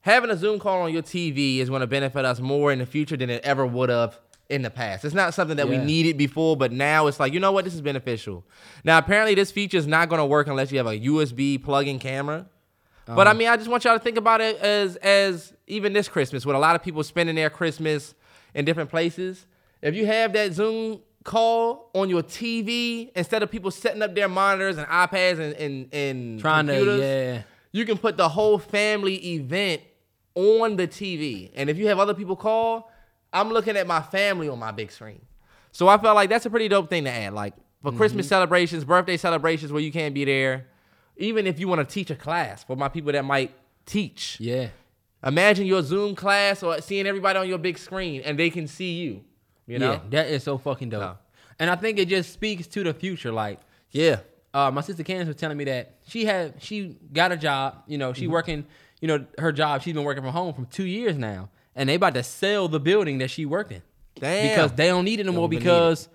having a Zoom call on your TV is going to benefit us more in the future than it ever would have in the past. It's not something that we needed before, but now it's like, you know what, this is beneficial. Now, apparently, this feature is not going to work unless you have a USB plug-in camera. But I uh-huh. mean, I just want y'all to think about it as as even this Christmas, with a lot of people spending their Christmas in different places. If you have that Zoom call on your TV instead of people setting up their monitors and iPads and and, and Trying to computers, yeah. you can put the whole family event on the TV. And if you have other people call, I'm looking at my family on my big screen. So I felt like that's a pretty dope thing to add. Like for Mm-hmm. Christmas celebrations, birthday celebrations where you can't be there, even if you want to teach a class for my people that might teach. Yeah. Imagine your Zoom class or seeing everybody on your big screen and they can see you. You know? Yeah, that is so fucking dope. No. And I think it just speaks to the future. Like, Yeah. uh, my sister Candace was telling me that she had she got a job. You know, she working. You know, her job. She's been working from home for two years now, and they about to sell the building that she worked in Damn. because they don't need it no more don't even need because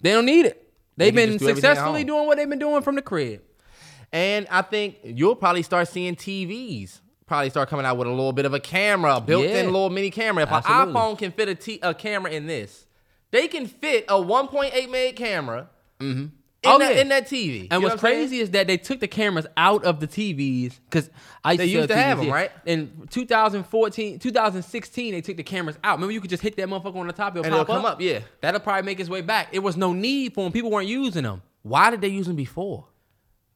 they don't need it. They've been do successfully doing what they've been doing from the crib. And I think you'll probably start seeing TVs probably start coming out with a little bit of a camera, built-in Yeah. little mini camera. If Absolutely. an iPhone can fit a, t- a camera in this, they can fit a 1.8 meg camera mm-hmm. in, Oh, that, yeah. in that TV. And what's what I'm saying? crazy is that they took the cameras out of the TVs because I They used to have 'em, right? In 2014, 2016, they took the cameras out. Remember, you could just hit that motherfucker on the top, it'll And pop it'll come up, yeah. That'll probably make its way back. It was no need for them. People weren't using them Why did they use them before?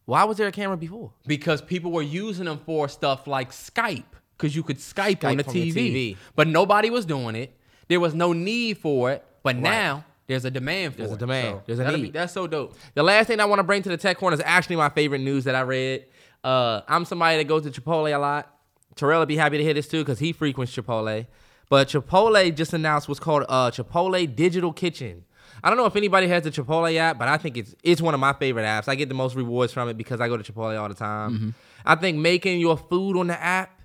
Why was there a camera before? because people were using them for stuff like Skype because you could Skype, on the from the TV. TV. But nobody was doing it. There was no need for it. But now there's a demand for There's a it. demand. There's a need. Be, that's so dope. The last thing I want to bring to the tech corner is actually my favorite news that I read. Uh, I'm somebody that goes to Chipotle a lot. Terrell will be happy to hear this too because he frequents Chipotle. But Chipotle just announced what's called uh, Chipotle Digital Kitchen. I don't know if anybody has the Chipotle app, but I think it's it's one of my favorite apps. I get the most rewards from it because I go to Chipotle all the time. I think making your food on the app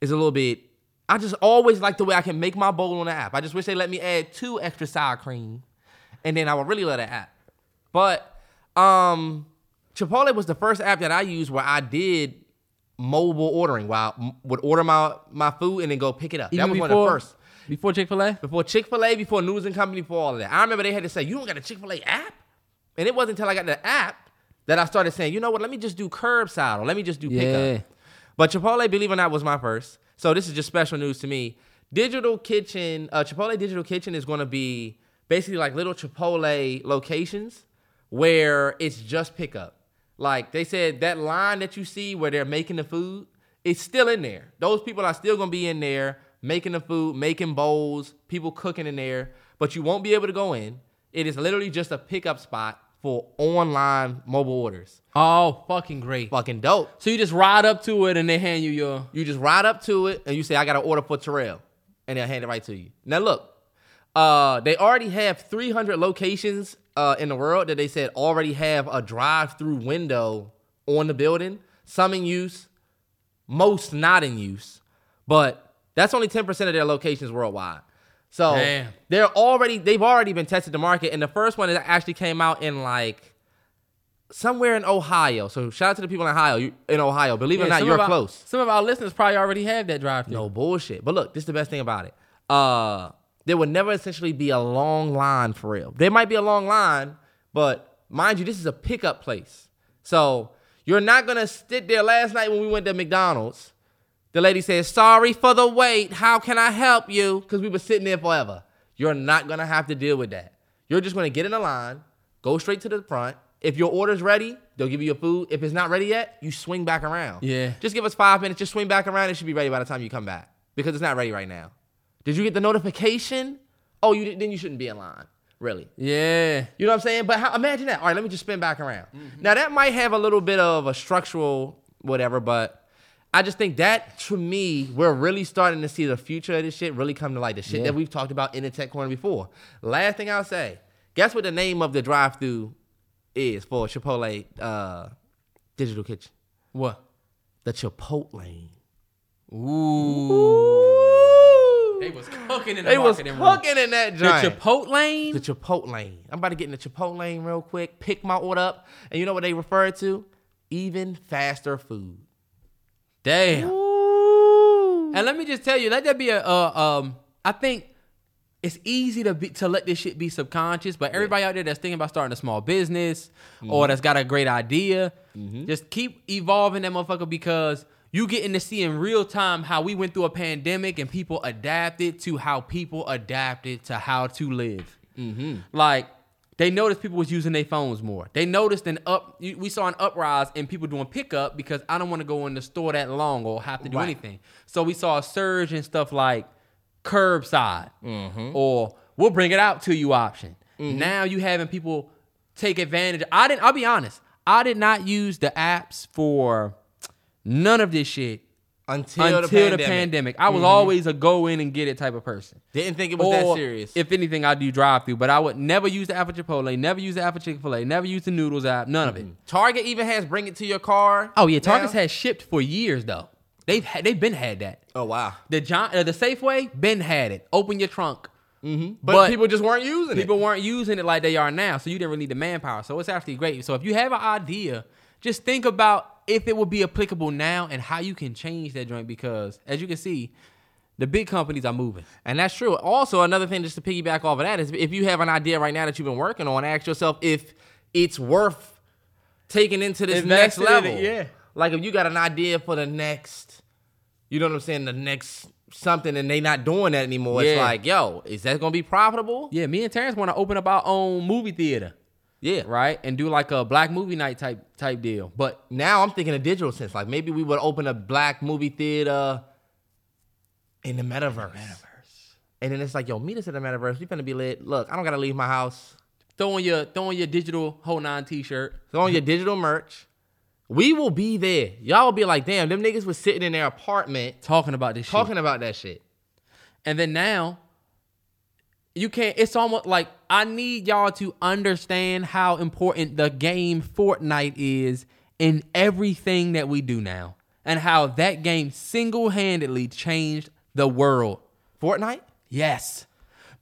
is a little bit. I just always like the way I can make my bowl on the app. I just wish they let me add two extra sour cream, and then I would really love that app. But um, Chipotle was the first app that I used where I did mobile ordering, where I would order my my food and then go pick it up. that Even was one of the first. Before Chick Fil A. Before Chick Fil A, before Noodles and Company, before all of that. I remember they had to say, "You don't got a Chick Fil A app," and it wasn't until I got the app that I started saying, "You know what? Let me just do curbside or let me just do pickup." Yeah. pickup." But Chipotle, believe it or not, was my first. So this is just special news to me. Digital Kitchen, uh, Chipotle Digital Kitchen is going to be basically like little Chipotle locations where it's just pickup. Like they said, that line that you see where they're making the food, it's still in there. Those people are still going to be in there making the food, making bowls, people cooking in there, but you won't be able to go in. It is literally just a pickup spot for online mobile orders. Oh, fucking great. Fucking dope. So you just ride up to it and they hand you your. You just ride up to it and you say, I got an order for Terrell. And they'll hand it right to you. Now, look, uh, they already have 300 locations uh, in the world that they said already have a drive through window on the building. Some in use, most not in use. But that's only 10% of their locations worldwide. So Damn. they're already, they've already been tested to market. And the first one that actually came out in like somewhere in Ohio. So shout out to the people in Ohio. You, in Ohio, believe it or not, you're our- close. Some of our listeners probably already have that drive through. No bullshit. But look, this is the best thing about it. Uh, there would never essentially be a long line for real. There might be a long line, but mind you, this is a pickup place. So you're not gonna sit there. Last night when we went to McDonald's, the lady says, "Sorry for the wait. How can I help you?" Because we were sitting there forever. You're not gonna have to deal with that. You're just gonna get in the line, go straight to the front, If your order's ready, they'll give you your food. If it's not ready yet, you swing back around. Yeah. Just give us five minutes. Just swing back around. It should be ready by the time you come back because it's not ready right now. Did you get the notification? Oh, you did, then you shouldn't be in line. Really. Yeah. You know what I'm saying? But how, imagine that. All right, let me just spin back around. Mm-hmm. Now that might have a little bit of a structural whatever, but I just think that to me, we're really starting to see the future of this shit really come to light. The shit Yeah. that we've talked about in the tech corner before. Last thing I'll say, guess what the name of the drive-through is for Chipotle uh, Digital Kitchen? What? The Chipotlane. Ooh. They was cooking in the They was marketing room. cooking in that The joint. Chipotlane. The Chipotlane. I'm about to get in the Chipotlane real quick, pick my order up, and you know what they refer to? Even faster food. Damn. And let me just tell you, let that be a. Uh, um, I think it's easy to be to let this shit be subconscious, but everybody out there that's thinking about starting a small business or that's got a great idea, just keep evolving that motherfucker because you getting to see in real time how we went through a pandemic and people adapted to how people adapted to how to live. Like they noticed people was using their phones more. They noticed an up. We saw an uprise in people doing pickup because I don't want to go in the store that long or have to do Right. anything. So we saw a surge in stuff like curbside mm-hmm. or we'll bring it out to you option. Mm-hmm. Now you having people take advantage. I didn't. I'll be honest. I did not use the apps for none of this shit Until, until, the, the, pandemic. pandemic. I was mm-hmm. always a go in and get it type of person. Didn't think it was that serious. If anything, I do drive through, but I would never use the app for Chipotle, never use the app for Chick Fil A, never use the Noodles app, none of it. Mm-hmm. Target even has bring it to your car. Oh yeah, Target's now. had shipped for years though. They've had, they've been had that. Oh wow. The John, uh, the Safeway, been had it. Open your trunk. Mm-hmm. But, But people just weren't using People it. People weren't using it like they are now, so you didn't really need the manpower. So it's actually great. So if you have an idea, just think about if it would be applicable now and how you can change that joint. Because as you can see, the big companies are moving. And that's true. Also, another thing just to piggyback off of that is if you have an idea right now that you've been working on, ask yourself if it's worth taking into this next Invested in level. it, yeah. Like if you got an idea for the next, you know what I'm saying, the next something and they not doing that anymore. It's like, yo, is that gonna be profitable? Yeah, me and Terrence want to open up our own movie theater, Yeah. right, and do like a black movie night type type deal. But Now I'm thinking a digital sense. Like maybe we would open a black movie theater in the metaverse. Metaverse. And then it's like, yo, meet us at the metaverse. We finna be lit. Look, I don't gotta leave my house. throwing your throwing your digital whole nine T-shirt. So on your digital merch, we will be there. Y'all will be like, damn, them niggas was sitting in their apartment talking about this talking shit. about that shit. And then now you can't it's almost like I need y'all to understand how important the game Fortnite is in everything that we do now. And how that game single-handedly changed the world. Fortnite? Yes.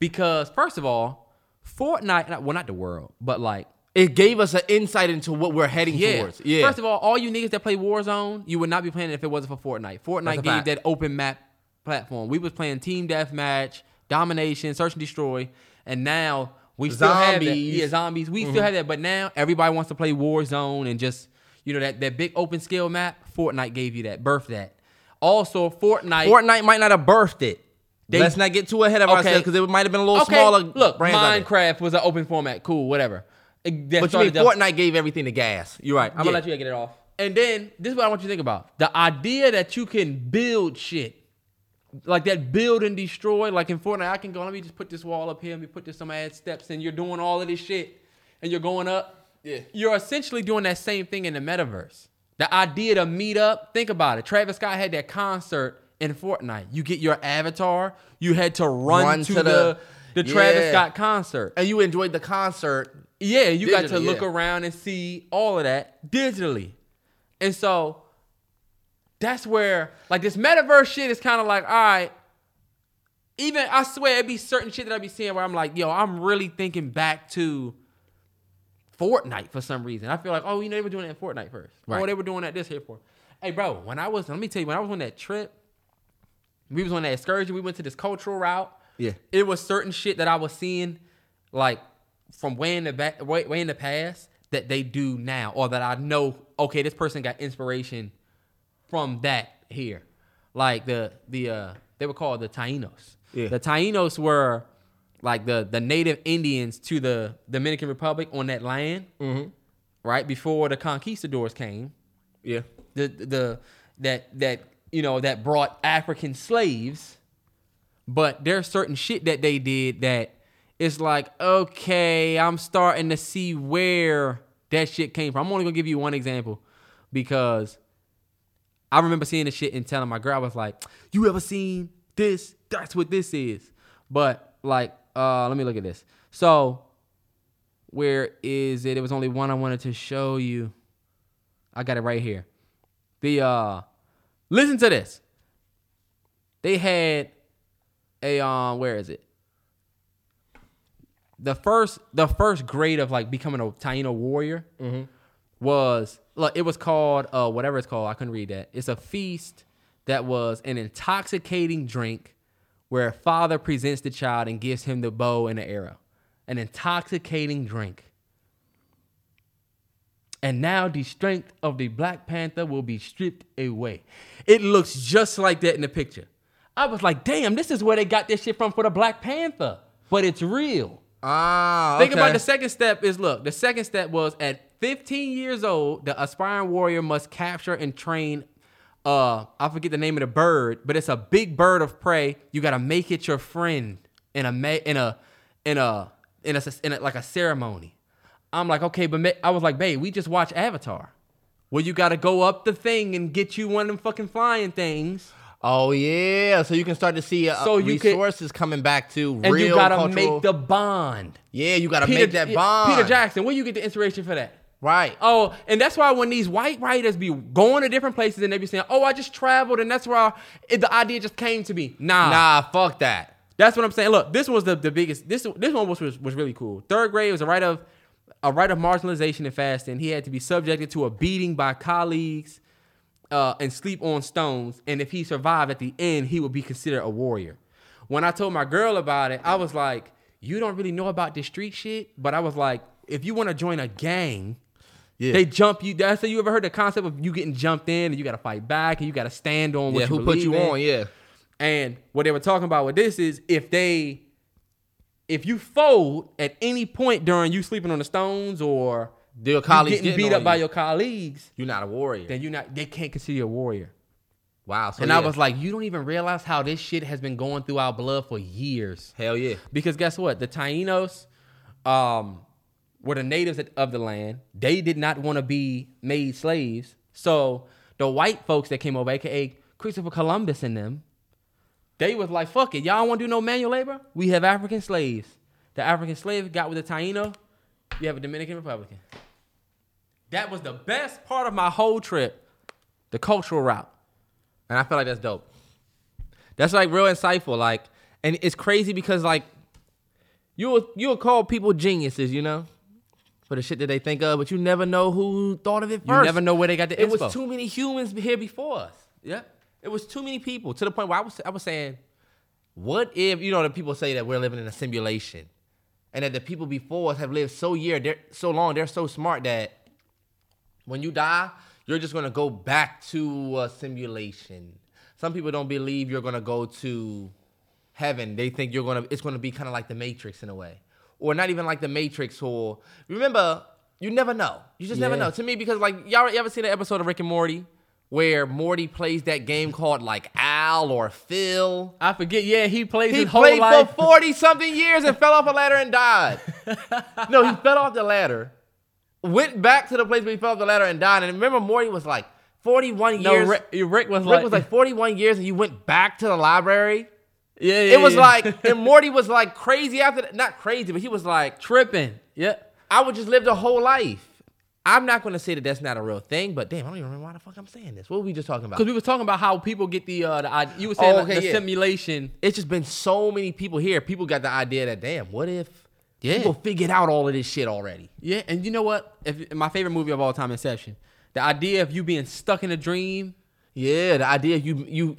Because first of all, Fortnite well not the world, but like It gave us an insight into what we're heading Yeah. towards. Yeah. First of all, all you niggas that play Warzone, you would not be playing it if it wasn't for Fortnite. Fortnite gave fact. that open map platform. We was playing team deathmatch, domination, search and destroy, and now we still have that. Zombies. Yeah, zombies. We Mm-hmm. still have that, but now everybody wants to play Warzone and just you know that that big open scale map. Fortnite gave you that, birthed that. Also, Fortnite. Fortnite might not have birthed it. They- Let's not get too ahead of Okay. ourselves because it might have been a little okay, smaller. look. Minecraft was an open format. Cool, whatever. It- But you mean Fortnite gave everything the gas. You're right. I'm gonna let you get it off. And then this is what I want you to think about: the idea that you can build shit like that, build and destroy. Like in Fortnite, I can go. Let me just put this wall up here. Let me put this some add steps, and you're doing all of this shit, and you're going up. Yeah. You're essentially doing that same thing in the metaverse. The idea to meet up. Think about it. Travis Scott had that concert in Fortnite. You get your avatar. You had to run, Run to, to the the- the Travis Scott concert. And you enjoyed the concert. Yeah, you got to look yeah. around and see all of that digitally. And so that's where like this metaverse shit is kind of like, all right. Even I swear it'd be certain shit that I'd be seeing where I'm like, yo, I'm really thinking back to Fortnite for some reason. I feel like, oh, you know, they were doing it in Fortnite first. Oh, Right. they were doing that this here for. Hey, bro, when I was, let me tell you, when I was on that trip, we was on that excursion, we went to this cultural route. Yeah. It was certain shit that I was seeing, like from way in the back, way, way in the past, that they do now, or that I know. Okay, this person got inspiration from that here, like the the uh they were called the Tainos. Yeah. The Tainos were like the the native Indians to the Dominican Republic on that land. right before the conquistadors came. Yeah. The the that that you know that brought African slaves, but there's certain shit that they did that it's like okay, I'm starting to see where that shit came from. I'm only gonna give you one example because I remember seeing the shit and telling my girl, I was like, "You ever seen this? That's what this is." But like, uh, let me look at this. So, where is it? It was only one I wanted to show you. I got it right here. The uh, listen to this. They had a um, where is it? The first, the first grade of like becoming a Taino warrior was look, it was called uh whatever it's called. I couldn't read that. It's a feast that was an intoxicating drink where a father presents the child and gives him the bow and the arrow. An intoxicating drink. And now the strength of the Black Panther will be stripped away. It looks just like that in the picture. I was like, damn, this is where they got this shit from for the Black Panther. But it's real. Ah, Think about the second step is look, the second step was at 15 years old, the aspiring warrior must capture and train uh I forget the name of the bird, but it's a big bird of prey. You got to make it your friend in a in a in a in a, in a like a ceremony. I'm like, "Okay, but I was like, "Babe, we just watched Avatar." Well, you got to go up the thing and get you one of them fucking flying things. Oh yeah, so you can start to see uh, So you could- resources coming back to And real you got to cultural- make the bond. yeah, you got to Peter- make that bond. Peter Jackson, where you get the inspiration for that? Right? Oh, and that's why when these white writers be going to different places and they be saying, "Oh, I just traveled," and that's where I, it, the idea just came to me. Nah, Nah, fuck that. that's what I'm saying. Look, this was the, the biggest. This this one was, was was really cool. Third grade was a right of a right of marginalization and fasting. He had to be subjected to a beating by colleagues uh, and sleep on stones. And if he survived at the end, he would be considered a warrior. When I told my girl about it, I was like, "You don't really know about this street shit," but I was like, "If you want to join a gang." Yeah. They jump you. That's you ever heard the concept of you getting jumped in and you got to fight back and you got to stand on what yeah, you who put you in. on? Yeah. And what they were talking about with this is if they, if you fold at any point during you sleeping on the stones or Your you colleagues getting getting beat up by your colleagues, You're not a warrior. then you're not. They can't consider you a warrior. wow. So and yeah. I was like, you don't even realize how this shit has been going through our blood for years. hell yeah. Because guess what? The Tainos um, were the natives of the land. They did not want to be made slaves. So the white folks that came over, aka Christopher Columbus and them, they was like, fuck it. Y'all want to do no manual labor? We have African slaves. The African slave got with the Taino. You have a Dominican Republican. That was the best part of my whole trip. The cultural route. And I feel like that's dope. That's like real insightful. Like, and it's crazy because like you'll you'll call people geniuses, you know, for the shit that they think of, but you never know who thought of it first. You never know where they got the It inspo. was too many humans here before us. Yeah. It was too many people to the point where I was I was saying, what if you know the people say that we're living in a simulation, and that the people before us have lived so year they're so long they're so smart that when you die you're just gonna go back to a simulation. Some people don't believe you're gonna go to heaven. They think you're gonna it's gonna be kind of like the Matrix in a way, or not even like the Matrix. Or remember, you never know. You just never know. To me, because like y'all you ever seen an episode of Rick and Morty where Morty plays that game called like Al or Phil? I forget. Yeah, he plays He his whole played life. for 40 something years and fell off a ladder and died. no, he fell off the ladder, went back to the place where he fell off the ladder and died. And remember, Morty was like 41 No, years. Rick, Rick was Rick like, was like 41 years and you went back to the library. Yeah, yeah, It was yeah. like, and Morty was like crazy after that. Not crazy, but he was like, tripping. Yeah. I would just live the whole life. I'm not going to say that that's not a real thing, but damn, I don't even remember why the fuck I'm saying this. What were we just talking about? Because we was talking about how people get the uh, the you were saying Oh, like, the yeah. simulation. it's just been so many people here. People got the idea that damn, what if Yeah. people figured out all of this shit already? Yeah, and you know what? If my favorite movie of all time, Inception. The idea of you being stuck in a dream. Yeah, the idea of you you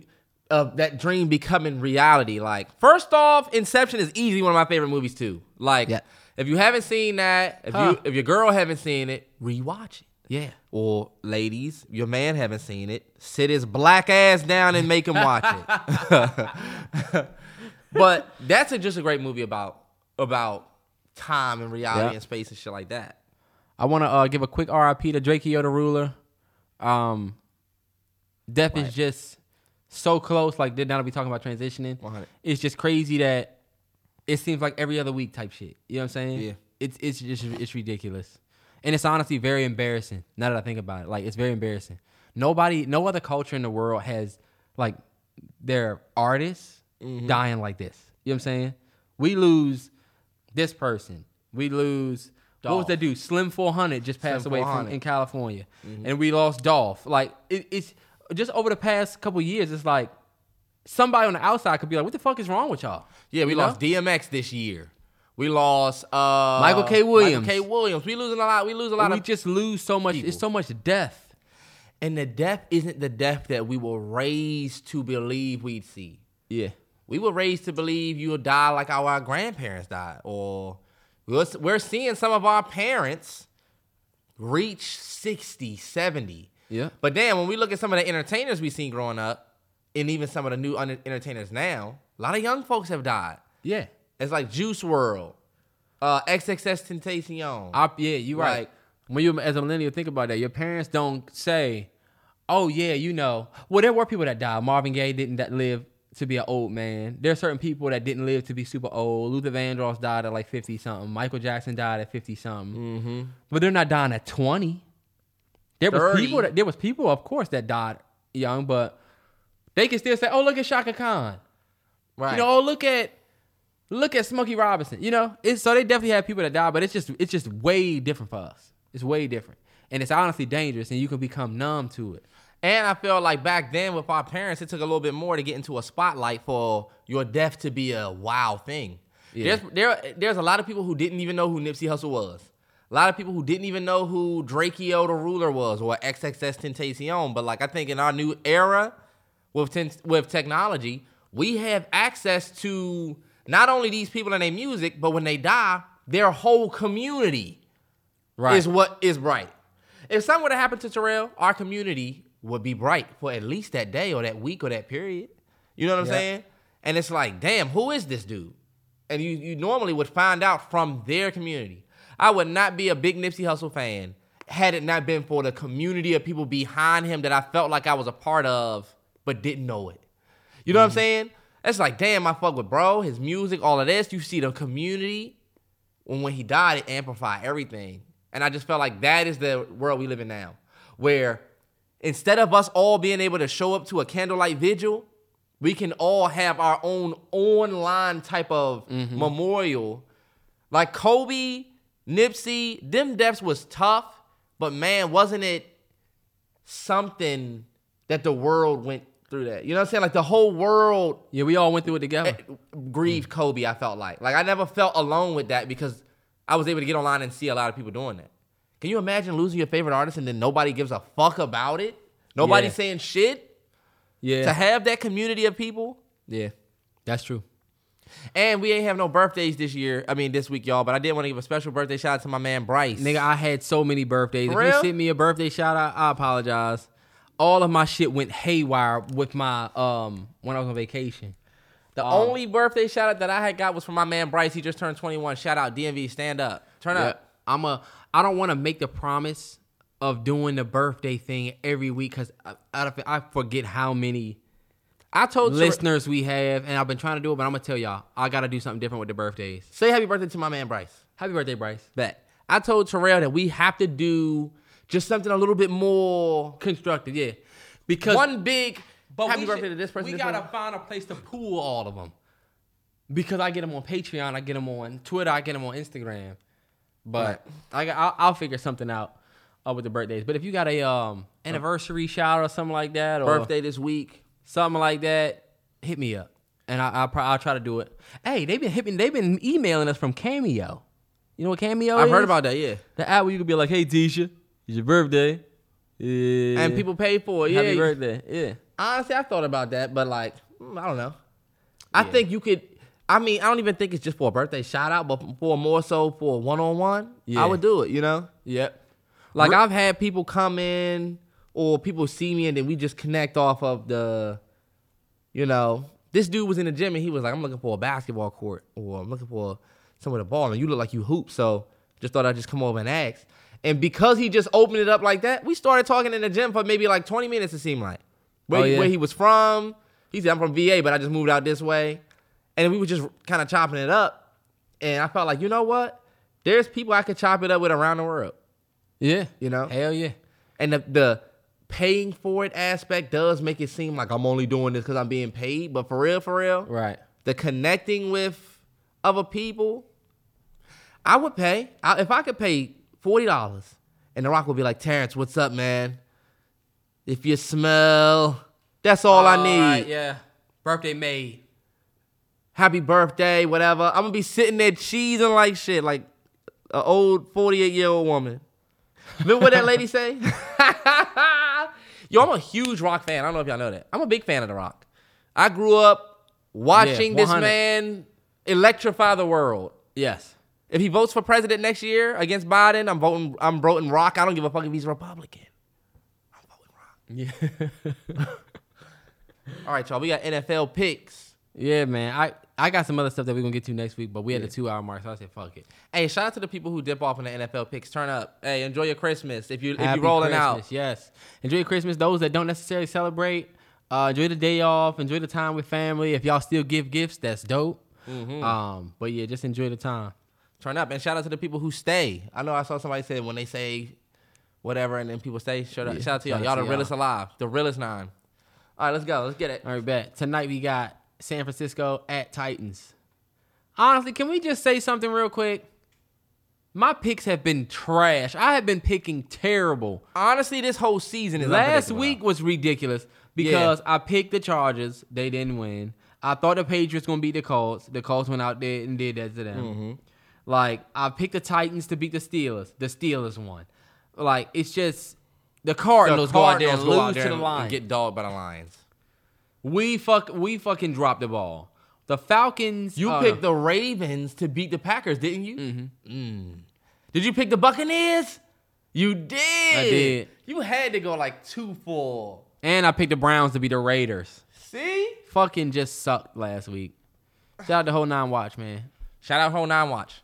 of that dream becoming reality. Like, first off, Inception is easily one of my favorite movies too. Like, Yeah. if you haven't seen that, if Huh. you if your girl haven't seen it, rewatch it. Yeah. Or ladies, your man haven't seen it, sit his black ass down and make him watch it. but that's a, just a great movie about about time and reality and space and shit like that. I want to uh, give a quick RIP to Drakeo the Ruler. Um, death is just so close. Like they're not be talking about transitioning. 100. It's just crazy that it seems like every other week type shit. You know what I'm saying? Yeah. It's it's just it's ridiculous, and it's honestly very embarrassing. Now that I think about it, like it's very embarrassing. Nobody, no other culture in the world has like their artists Mm-hmm. dying like this. You know what I'm saying? We lose this person. We lose what was that dude? Slim 400 just passed Slim away from in California, and we lost Dolph. Like it, it's just over the past couple years. It's like somebody on the outside could be like, "What the fuck is wrong with y'all?" Yeah, we You know? lost DMX this year. We lost uh, Michael K. Williams. Michael K. Williams. We losing a lot. We lose a lot we of just lose so much. people. It's so much death. And the death isn't the death that we were raised to believe we'd see. Yeah. We were raised to believe you'll die like our grandparents died, or we're, we're seeing some of our parents reach 60, 70. Yeah. But then when we look at some of the entertainers we've seen growing up, and even some of the new un- entertainers now, a lot of young folks have died. Yeah. It's like Juice WRLD, uh, XXXTentacion. I, yeah, you're right. Like- when you as a millennial think about that, your parents don't say, "Oh yeah, you know." Well, there were people that died. Marvin Gaye didn't live to be an old man. There are certain people that didn't live to be super old. Luther Vandross died at like fifty something. Michael Jackson died at fifty something. Mm-hmm. But they're not dying at twenty. There was 30. people that there was people, of course, that died young, but they can still say, "Oh, look at Chaka Khan." right. You know, oh look at look at Smokey Robinson. You know, it's so they definitely have people that die, but it's just it's just way different for us. It's way different, and it's honestly dangerous, and you can become numb to it. And I feel like back then with our parents, it took a little bit more to get into a spotlight for your death to be a wow thing. Yeah. There's there there's a lot of people who didn't even know who Nipsey Hussle was. A lot of people who didn't even know who Drakeo the Ruler was or XXXTentacion. But like I think in our new era with ten, with technology, we have access to not only these people and their music, but when they die, their whole community Right. is what is bright. If something were to happen to Terrell, our community would be bright for at least that day or that week or that period. You know what I'm Yeah. saying? And it's like, damn, who is this dude? And you, you normally would find out from their community. I would not be a big Nipsey Hussle fan had it not been for the community of people behind him that I felt like I was a part of, but didn't know it. You know what I'm mm-hmm. saying? It's like, damn, I fuck with bro, his music, all of this. You see the community when when he died, it amplified everything. And I just felt like that is the world we live in now, where instead of us all being able to show up to a candlelight vigil, we can all have our own online type of mm-hmm. memorial. Like Kobe, Nipsey, them deaths was tough, but man, wasn't it something that the world went through that? You know what I'm saying? Like the whole world Yeah, we all went through it together. Eh, grieved mm. Kobe, I felt like. Like I never felt alone with that because I was able to get online and see a lot of people doing that. Can you imagine losing your favorite artist and then nobody gives a fuck about it? Nobody Yeah. saying shit? yeah, To have that community of people? yeah, that's true. And we ain't have no birthdays this year. I mean this week, y'all, but I did want to give a special birthday shout out to my man Bryce. Nigga, I had so many birthdays. For if you sent me a birthday shout out, I apologize. All of my shit went haywire with my um when I was on vacation. the um, only birthday shout out that I had got was from my man Bryce. He just turned 21. Shout out DMV, stand up. Turn Yeah, up. I'm a. I don't want to make the promise of doing the birthday thing every week because I, I, I forget how many I told Ter- listeners we have, and I've been trying to do it, but I'm gonna tell y'all I gotta do something different with the birthdays. say happy birthday to my man Bryce. Happy birthday, Bryce. Bet. I told Terrell that we have to do just something a little bit more Constructive, yeah. Because one big but happy we birthday should- to this person. We this gotta find a place to pool all of them. Because I get them on Patreon, I get them on Twitter, I get them on Instagram. But I, I'll, I'll figure something out uh, with the birthdays. But if you got a um anniversary shout or something like that, or birthday this week. Something like that, hit me up, and I, I'll, I'll try to do it. Hey, they've been hitting, they've been emailing us from Cameo. You know what Cameo I've is? heard about that, yeah. the app where you could be like, "Hey, Tisha, it's your birthday." Yeah. And people pay for it. Yeah. happy birthday. Yeah. Honestly, I thought about that, but like, mm, I don't know. I think you could. I mean, I don't even think it's just for a birthday shout out, but for more so for one on one, Yeah. I would do it. You know, Yep. like Re- I've had people come in or people see me and then we just connect off of the, you know, this dude was in the gym and he was like, I'm looking for a basketball court or I'm looking for some with a ball and you look like you hoop, so just thought I'd just come over and ask. And because he just opened it up like that, we started talking in the gym for maybe like 20 minutes, it seemed like. Where, Oh, yeah. where he was from. He said, I'm from VA, but I just moved out this way. And we were just kind of chopping it up. And I felt like, you know what? There's people I could chop it up with around the world. Yeah. You know? Hell yeah. And the, the paying for it aspect does make it seem like I'm only doing this because I'm being paid. But for real, for real, Right. the connecting with other people, I would pay. I, if I could pay forty dollars, and The Rock would be like, Terrence, what's up, man? If you smell, that's all I need. Alright, yeah. Birthday made. Happy birthday, whatever. I'm gonna be sitting there cheesing like shit, like an old 48 year old woman. Remember what that lady say? Yo, I'm a huge Rock fan. I don't know if y'all know that. I'm a big fan of The Rock. I grew up watching this man electrify the world. Yes. If he votes for president next year against Biden, I'm voting. I'm voting Rock. I don't give a fuck if he's Republican. I'm voting Rock. Yeah. All right, y'all. We got NFL picks. yeah, man. I, I got some other stuff that we're gonna get to next week, but we had the two hour mark, so I said fuck it. Hey, shout out to the people who dip off in the NFL picks. Turn up. Hey, enjoy your Christmas. If you if Happy you rolling Christmas, out, Yes. Enjoy your Christmas. Those that don't necessarily celebrate, uh, enjoy the day off. Enjoy the time with family. If y'all still give gifts, that's dope. Mm-hmm. Um, but yeah, just enjoy the time. turn up. And shout out to the people who stay. I know I saw somebody say when they say whatever, and then people stay. Shout out, Yeah, shout out to y'all. shout Y'all the realest y'all. alive. The realest nine. All right, let's go. Let's get it. All right, bet. Tonight we got San Francisco at Titans. Honestly, can we just say something real quick? My picks have been trash. I have been picking terrible. Honestly, this whole season is Last week was ridiculous because I picked the Chargers. They didn't win. I thought the Patriots gonna beat the Colts. The Colts went out there and did that to them. Mm-hmm. Like I picked the Titans to beat the Steelers. The Steelers won. Like it's just the Cardinals, The go out there and Cardinals out lose there to the Lions. and get dogged by the Lions. We fuck. We fucking dropped the ball. The Falcons. You uh, picked the Ravens to beat the Packers, didn't you? Mm-hmm. Did you pick the Buccaneers? You did. I did. You had to go like two four. and I picked the Browns to beat the Raiders. See? Fucking just sucked last week. Shout out to whole nine watch man. Shout out whole nine watch.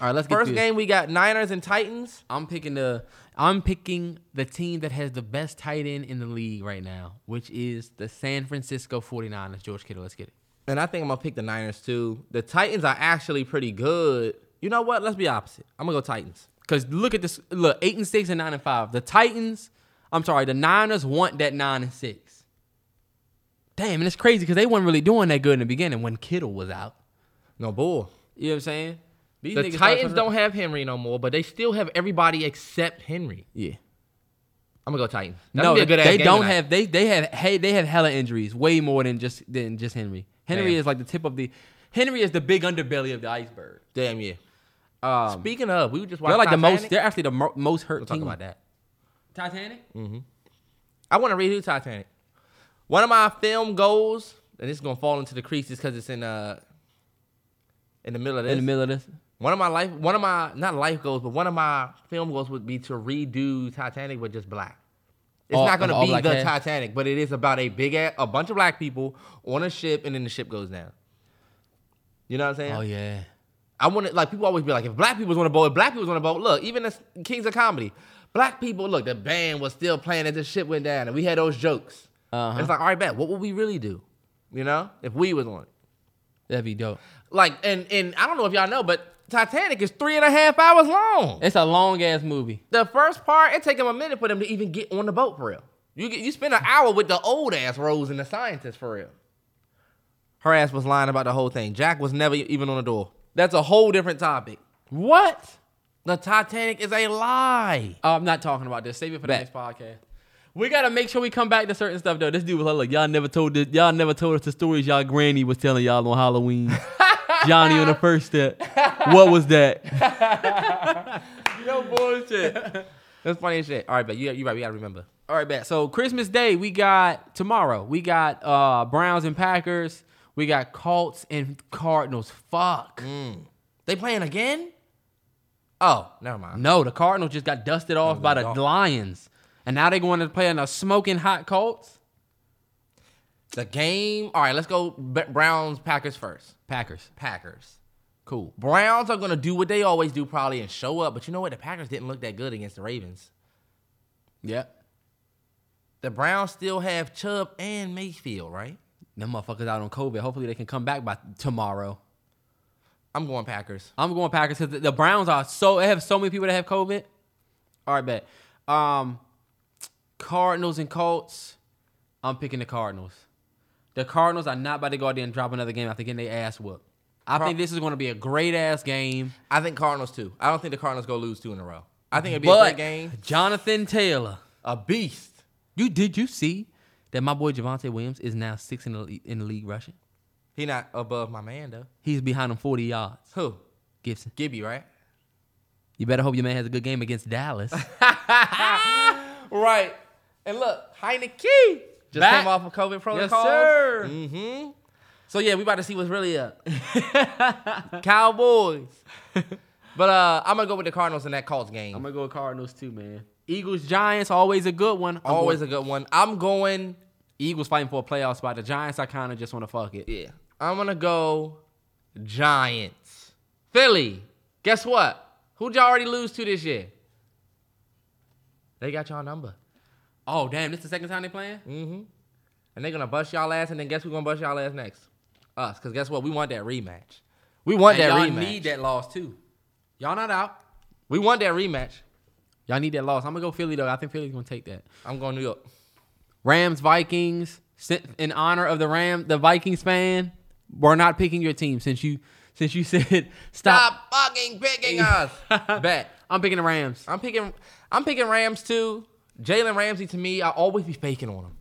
All right, let's get First to it. game we got Niners and Titans. I'm picking the I'm picking the team that has the best tight end in the league right now, which is the San Francisco 49ers. George Kittle, let's get it. And I think I'm gonna pick the Niners too. The Titans are actually pretty good. You know what? Let's be opposite. I'm gonna go Titans. Cause look at this. Look, eight and six and nine and five. The Titans. I'm sorry. The Niners want that nine and six. Damn, and it's crazy because they weren't really doing that good in the beginning when Kittle was out. No bull. You know what I'm saying? These The Titans don't have Henry no more, but they still have everybody except Henry. Yeah. I'm gonna go Titans. That's No, be a good they don't tonight. have. They they have. Hey, they have hella injuries. Way more than just than just Henry. Henry Damn. is like the tip of the. Henry is the big underbelly of the iceberg. Damn yeah. Um, Speaking of, we were just watching. they're like the most. They're actually the mo- most hurt We'll talk team. about that. Titanic. Mm-hmm. I want to read who Titanic. One of my film goals, and this is gonna fall into the creases because it's in uh in the middle of this. In the middle of this. One of my life, one of my not life goals, but one of my film goals would be to redo Titanic with just black. It's All- not gonna be the? Titanic, but it is about a big ass, a bunch of black people on a ship, and then the ship goes down. You know what I'm saying? Oh yeah. I want to like people always be like, if black people was on a boat, if black people was on a boat, look, even as Kings of Comedy, black people, look, the band was still playing as the ship went down, and we had those jokes. Uh-huh. It's like, all right, bet, what would we really do? You know, if we was on it, That'd be dope. like, and and I don't know if y'all know, but Titanic is three and a half hours long. It's a long ass movie. The first part, it take them a minute for them to even get on the boat for real. You get, you spend an hour with the old ass Rose and the scientist for real. Her ass was lying about the whole thing. Jack was never even on the door. That's a whole different topic. What? The Titanic is a lie. Oh, I'm not talking about this. Save it for the Bet. next podcast. We gotta make sure we come back to certain stuff though. This dude was like, "Look, y'all never told this, y'all never told us the stories y'all granny was telling y'all on Halloween. Johnny on the first step. What was that? No bullshit. That's funny as shit. All right, but you you right. We gotta remember. All right, bet. So Christmas Day, we got tomorrow. We got uh Browns and Packers. We got Colts and Cardinals. Fuck. They playing again? Oh, never mind. No, the Cardinals just got dusted off by the dog. Lions, and now they're going to play in a smoking hot Colts. The game. All right, let's go Browns Packers first. Packers. Packers. Cool. Browns are gonna do what they always do, probably, and show up. But you know what? The Packers didn't look that good against the Ravens. Yeah. The Browns still have Chubb and Mayfield, right? Them motherfuckers out on COVID. Hopefully they can come back by tomorrow. I'm going Packers. I'm going Packers because the, the Browns are so they have so many people that have COVID. All right, bet. Um, Cardinals and Colts. I'm picking the Cardinals. The Cardinals are not about to go out there and drop another game after getting their ass whooped. I Pro- think this is going to be a great ass game. I think Cardinals too. I don't think the Cardinals go lose two in a row. I think it'd be a great game. Jonathan Taylor, A beast. you did you see that my boy Javonte Williams is now six in the in the league rushing? He not above my man though. He's behind him 40 yards. Who? Gibson, Gibby, right? you better hope your man has a good game against Dallas. Right. And look, Heinicke just Back. came off of COVID protocol. sir. Mm-hmm. So yeah, we about to see what's really up. Cowboys. but uh, I'm gonna go with the Cardinals in that Colts game. I'm gonna go with Cardinals too, man. Eagles Giants always a good one. I'm Always going- a good one. I'm going. Eagles fighting for a playoff spot. The Giants, I kind of just want to fuck it. Yeah. I'm gonna go Giants. Philly. Guess what? Who'd y'all already lose to this year? They got y'all number. Oh damn, this the second time they playing? Mm-hmm. And they're gonna bust y'all ass, and then guess who's gonna bust y'all ass next? Us. Cause guess what? We want that rematch. We want And that y'all rematch. need that loss too. Y'all not out. We want that rematch. Y'all need that loss. I'm gonna go Philly though. I think Philly's gonna take that. I'm going to New York. Rams Vikings. In honor of the Ram, the Vikings fan, we're not picking your team since you since you said stop. Stop fucking picking us. Bet. I'm picking the Rams. I'm picking. I'm picking Rams too. Jalen Ramsey to me, I always be faking on him.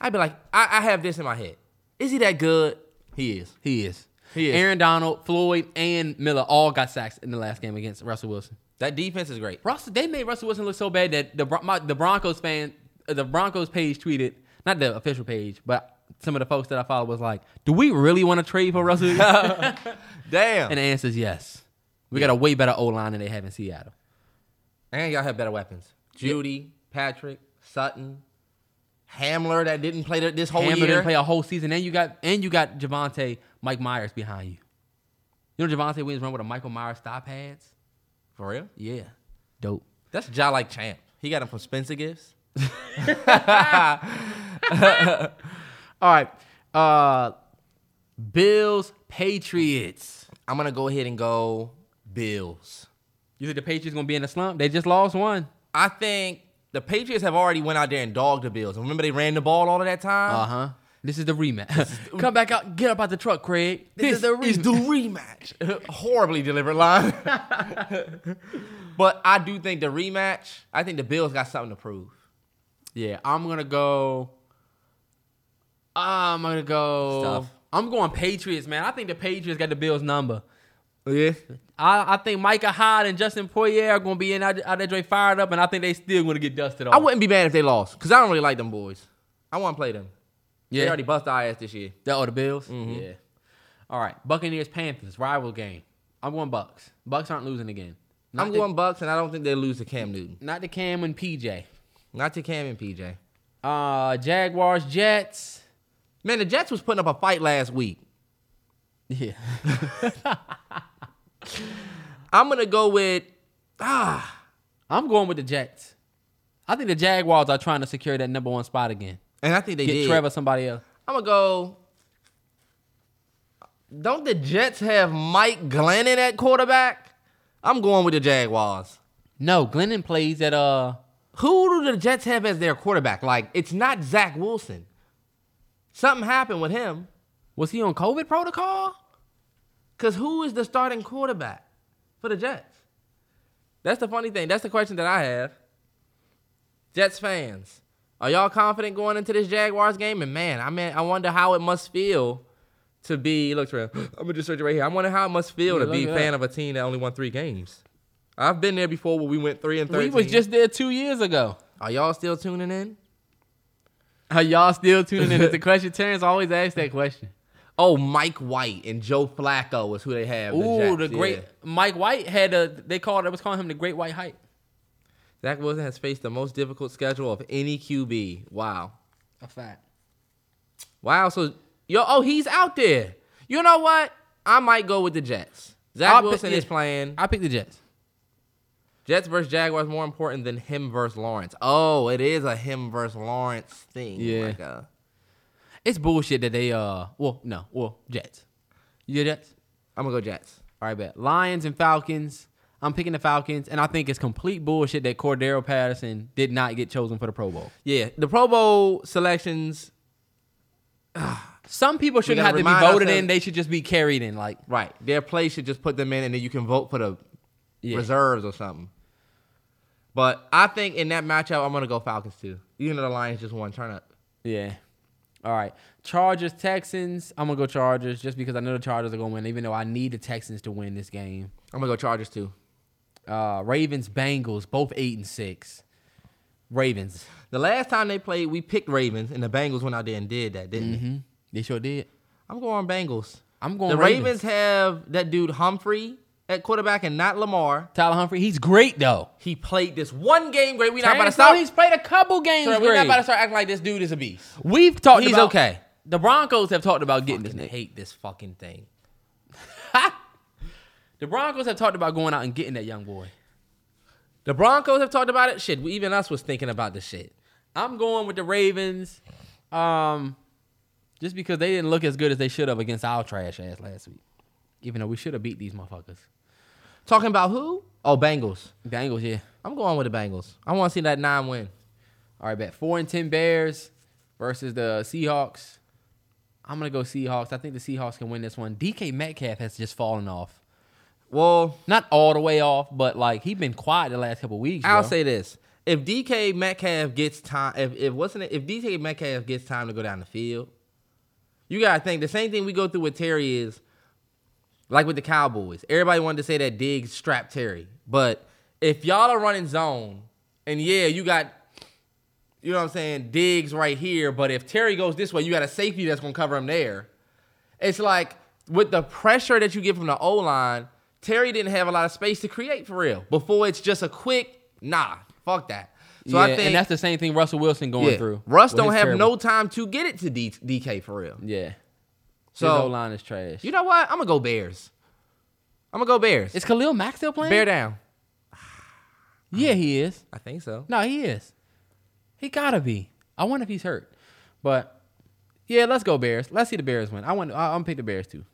I'd be like, I, I have this in my head. Is he that good? He is. He is. He is. Aaron Donald, Floyd, and Miller all got sacks in the last game against Russell Wilson. That defense is great. Russell, they made Russell Wilson look so bad that the my, the Broncos fan, uh, the Broncos page tweeted, not the official page, but some of the folks that I follow was like, "Do we really want to trade for Russell?" Damn. And the answer is yes. We got a way better O line than they have in Seattle. And y'all have better weapons. Jeudy, Patrick, Sutton, Hamler that didn't play this whole Hamler year. didn't play a whole season, and you got and you got Javonte, Mike Myers behind you. You know Javonte Williams run with a Michael Myers thigh pads. For real? Yeah, dope. That's Ja like champ. He got him from Spencer Gifts. All right, uh, Bills Patriots. I'm gonna go ahead and go Bills. You think the Patriots gonna be in a slump? They just lost one. I think the Patriots have already went out there and dogged the Bills. Remember they ran the ball all of that time? Uh huh. This is the rematch. Come back out, get up out the truck, Craig. This, is the is the rematch. rematch. Horribly delivered line. but I do think the rematch, I think the Bills got something to prove. yeah, I'm gonna go. I'm gonna go. Stuff. I'm going Patriots, man. I think the Patriots got the Bills number. Yeah. I, I think Micah Hyde and Justin Poyer are gonna be in out, out that joint fired up, and I think they still gonna get dusted off. I wouldn't be mad if they lost because I don't really like them boys. I want to play them. Yeah. They already bust our ass this year. The, oh, the Bills. Yeah. All right, Buccaneers Panthers rival game. I'm going Bucks. Bucks aren't losing again. Not I'm the- going Bucks, and I don't think they'll lose to Cam Newton. Not the Cam and PJ. Not to Cam and PJ. Uh, Jaguars Jets. Man, the Jets was putting up a fight last week. Yeah. I'm gonna go with ah. I'm going with the Jets. I think the Jaguars are trying to secure that number one spot again. And I think they Get did. Trevor somebody else. I'm gonna go. Don't the Jets have Mike Glennon at quarterback? I'm going with the Jaguars. No, Glennon plays at uh Who do the Jets have as their quarterback? Like, it's not Zach Wilson. Something happened with him. was he on COVID protocol? Because who is the starting quarterback for the Jets? That's the funny thing. That's the question that I have. Jets fans, are y'all confident going into this Jaguars game? And man, I mean, I wonder how it must feel to be. Look, I'm gonna just search it right here. I wonder how it must feel Yeah, to be a fan of a team that only won three games. I've been there before where we went three and We thirteen. was just there two years ago. Are y'all still tuning in? Are y'all still tuning in? It's the question. Terrence always asks that question. Oh, Mike White and Joe Flacco is who they have. Ooh, Jets, the great yeah. Mike White had a. They called. It was calling him the Great White Hype. Zach Wilson has faced the most difficult schedule of any QB. Wow. A fact. Wow. So, yo, oh, he's out there. You know what? I might go with the Jets. Zach I'll pick- Wilson is playing. I picked the Jets. Jets versus Jaguars more important than him versus Lawrence. Oh, it is a him versus Lawrence thing. Yeah. Like a, It's bullshit that they uh well no well Jets. You Jets? I'm gonna go Jets. All right, bet. Lions and Falcons. I'm picking the Falcons, and I think it's complete bullshit that Cordarrelle Patterson did not get chosen for the Pro Bowl. Yeah, the Pro Bowl selections. Some people shouldn't have to be voted in; they should just be carried in. Like, Right, their play should just put them in, and then you can vote for the yeah. reserves or something. But I think in that matchup, I'm gonna go Falcons too. Even though the Lions just won, turn up. Yeah. All right. Chargers, Texans. I'm gonna go Chargers just because I know the Chargers are gonna win, even though I need the Texans to win this game. I'm gonna go Chargers too. Uh, Ravens, Bengals, both eight and six. Ravens. The last time they played, we picked Ravens, and the Bengals went out there and did that, didn't they? Mm-hmm. They sure did. I'm going Bengals. I'm going The Ravens. Ravens have that dude Humphrey at quarterback and not Lamar. Tyler Humphrey, he's great though. He played this one game great. We're not about to stop. He's played a couple games. We're not about to start acting like this dude is a beast. We've talked. He's about- okay. The Broncos have talked about getting this nigga. hate this fucking thing. The Broncos have talked about going out and getting that young boy. The Broncos have talked about it. Shit, we, even us was thinking about this shit. I'm going with the Ravens, um, just because they didn't look as good as they should have against our trash ass last week. Even though we should have beat these motherfuckers. Talking about who? Oh, Bengals. Bengals, yeah. I'm going with the Bengals. I want to see that nine win. All right, bet four and ten Bears versus the Seahawks. I'm gonna go Seahawks. I think the Seahawks can win this one. DK Metcalf has just fallen off. Well, Not all the way off, but like he's been quiet the last couple weeks. I'll bro. say this: if DK Metcalf gets time, if if wasn't it, if DK Metcalf gets time to go down the field, you gotta think the same thing we go through with Terry is like with the Cowboys. Everybody wanted to say that Diggs strapped Terry, but if y'all are running zone, and yeah, you got. You know what I'm saying? Diggs right here, but if Terry goes this way, you got a safety that's gonna cover him there. It's like with the pressure that you get from the O line, Terry didn't have a lot of space to create for real. Before it's just a quick, nah, fuck that. So yeah, I think and that's the same thing Russell Wilson going yeah, through. Russ don't have terrible- no time to get it to D- DK for real. Yeah. So- His O line is trash. You know what? I'm gonna go Bears. I'm gonna go Bears. is Khalil Mack still playing? Bear down. Yeah, he is. I think so. No, he is. He gotta be. I wonder if he's hurt. But yeah, let's go Bears. Let's see the Bears win. I want. I- I'm gonna pick the Bears too.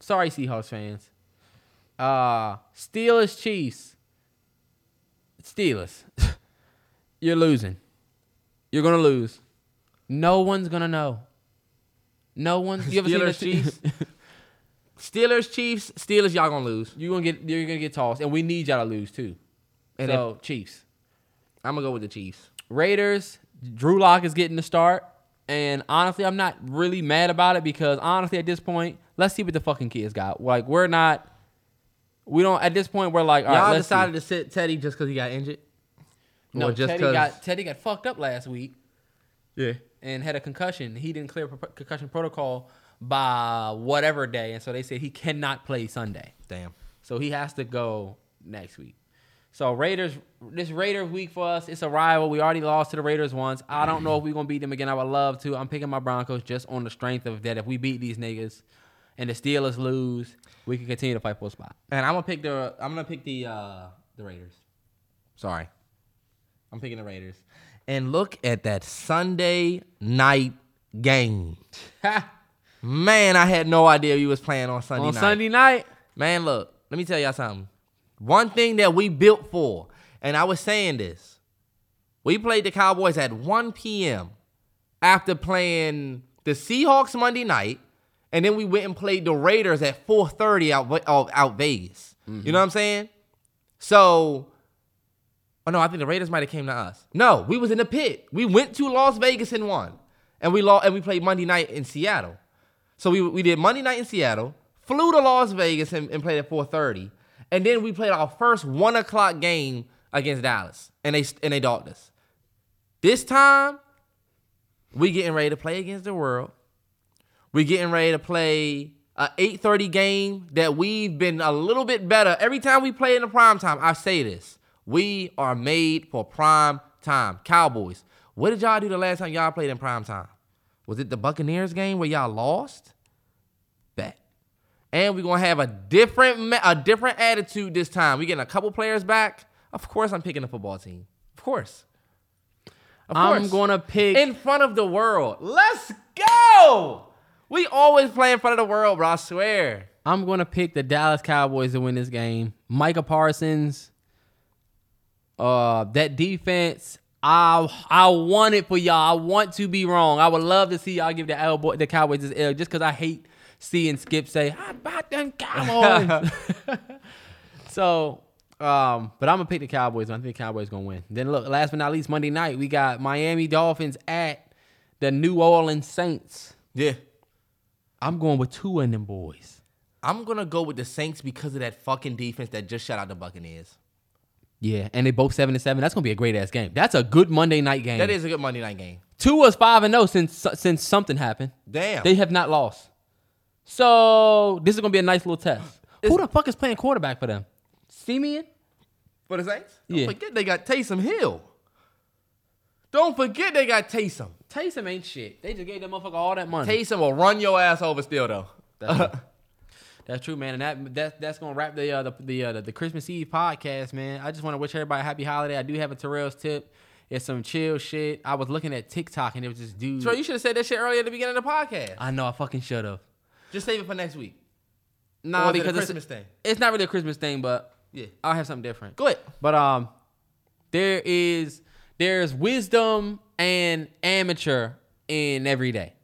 Sorry, Seahawks fans. Uh Steelers, Chiefs. Steelers. You're losing. You're gonna lose. No one's gonna know. No one. You ever seen Steelers, the Chiefs. Steelers, Chiefs, Steelers. Y'all gonna lose. You're gonna get. You're gonna get tossed, and we need y'all to lose too. And so Chiefs. I'm gonna go with the Chiefs. Raiders, Drew Lock is getting the start. And honestly, I'm not really mad about it because honestly, at this point, let's see what the fucking kids got. Like, we're not, we don't, at this point, we're like, all Y'all right, let's decided see. to sit Teddy just because he got injured. No, Or just Teddy got, Teddy got fucked up last week Yeah. And had a concussion. He didn't clear pro- concussion protocol by whatever day. And so they said he cannot play Sunday. Damn. So he has to go next week. So Raiders, this Raiders week for us, it's a rival. We already lost to the Raiders once. I don't know if we're gonna beat them again. I would love to. I'm picking my Broncos just on the strength of that. If we beat these niggas and the Steelers lose, we can continue to fight for a spot. And I'm gonna pick the. I'm gonna pick the uh the Raiders. Sorry, I'm picking the Raiders. And look at that Sunday night game. Man, I had no idea you was playing on Sunday night. on night. Sunday night, Man, look, let me tell y'all something. One thing that we built for, and I was saying this, we played the Cowboys at 1 p.m. after playing the Seahawks Monday night, and then we went and played the Raiders at 4:30 out out, out Vegas. You mm-hmm. know what I'm saying? So, oh no, I think the Raiders might have came to us. No, we was in the pit. We went to Las Vegas and won, and we lost, and we played Monday night in Seattle. So we we did Monday night in Seattle, flew to Las Vegas and, and played at 4:30, and then we played our first one o'clock game against Dallas, and they and they dogged us. This time, we getting ready to play against the world. We getting ready to play a 8:30 game that we've been a little bit better every time we play in the prime time. I say this: we are made for prime time. Cowboys. What did y'all do the last time y'all played in prime time? Was it the Buccaneers game where y'all lost? Bet. and we're gonna have a different a different attitude this time. We getting a couple players back. Of course, I'm picking the football team. Of course. Of I'm course. gonna pick. in front of the world. Let's go. We always play in front of the world, bro. I swear. I'm gonna pick the Dallas Cowboys to win this game. Micah Parsons. Uh, that defense. I I want it for y'all. I want to be wrong. I would love to see y'all give the L the Cowboys this L just because I hate seeing Skip say "How about them Cowboys." so, um, but I'm gonna pick the Cowboys. I think the Cowboys gonna win. Then look, last but not least, Monday night we got Miami Dolphins at the New Orleans Saints. Yeah. I'm going with two of them boys. I'm gonna go with the Saints because of that fucking defense that just shut out the Buccaneers. Yeah, and they both seven and seven. That's gonna be a great ass game. That's a good Monday night game. That is a good Monday night game. two was five and zero since since something happened. Damn. They have not lost. So this is gonna be a nice little test. Who the fuck is playing quarterback for them? Siemian? For the Saints? Don't Yeah. forget they got Taysom Hill. Don't forget they got Taysom. Taysom ain't shit. They just gave that motherfucker all that money. Taysom will run your ass over still though. That's, true, man. And that that that's gonna wrap the uh, the the, uh, the Christmas Eve podcast, man. I just want to wish everybody a happy holiday. I do have a Terrell's tip. It's some chill shit. I was looking at TikTok and it was just dude. Troy, you should have said that shit earlier at the beginning of the podcast. I know I fucking should have. Just save it for next week. Nah, it a because Christmas it's, thing? it's not really a Christmas thing, but Yeah. I'll have something different. Go ahead. But um, there is there's wisdom and amateur in every day,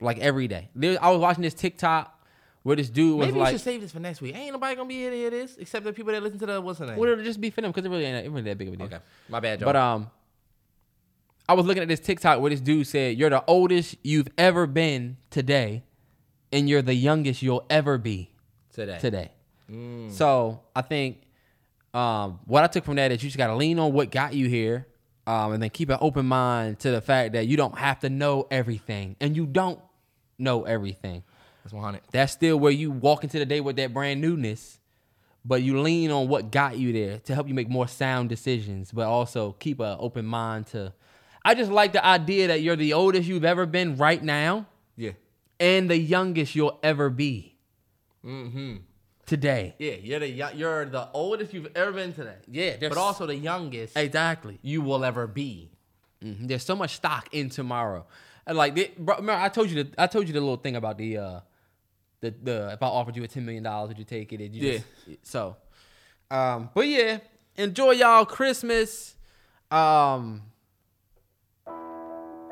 like every day. There, I was watching this TikTok where this dude was Maybe you like, should save this for next week. Ain't nobody gonna be here to hear this except the people that listen to the what's the name. "Well, it'll just be for them because it really ain't it really that big of a deal." Okay, my bad, Joe. But um, I was looking at this TikTok where this dude said, "You're the oldest you've ever been today, and you're the youngest you'll ever be today, today." So I think um, what I took from that is you just got to lean on what got you here, um, and then keep an open mind to the fact that you don't have to know everything, and you don't know everything. That's one hundred. That's still where you walk into the day with that brand newness, but you lean on what got you there to help you make more sound decisions, but also keep an open mind to. I just like the idea that you're the oldest you've ever been right now Yeah, and the youngest you'll ever be Mm-hmm. today. yeah. You're the you're the oldest you've ever been today. Yeah, but also the youngest Exactly. you will ever be. Mhm. There's so much stock in tomorrow. And like, they, bro, remember I told you the I told you the little thing about the uh the the if I offered you a ten million dollars, would you take it? You Yeah. just- so, um, but yeah, enjoy y'all Christmas. Um,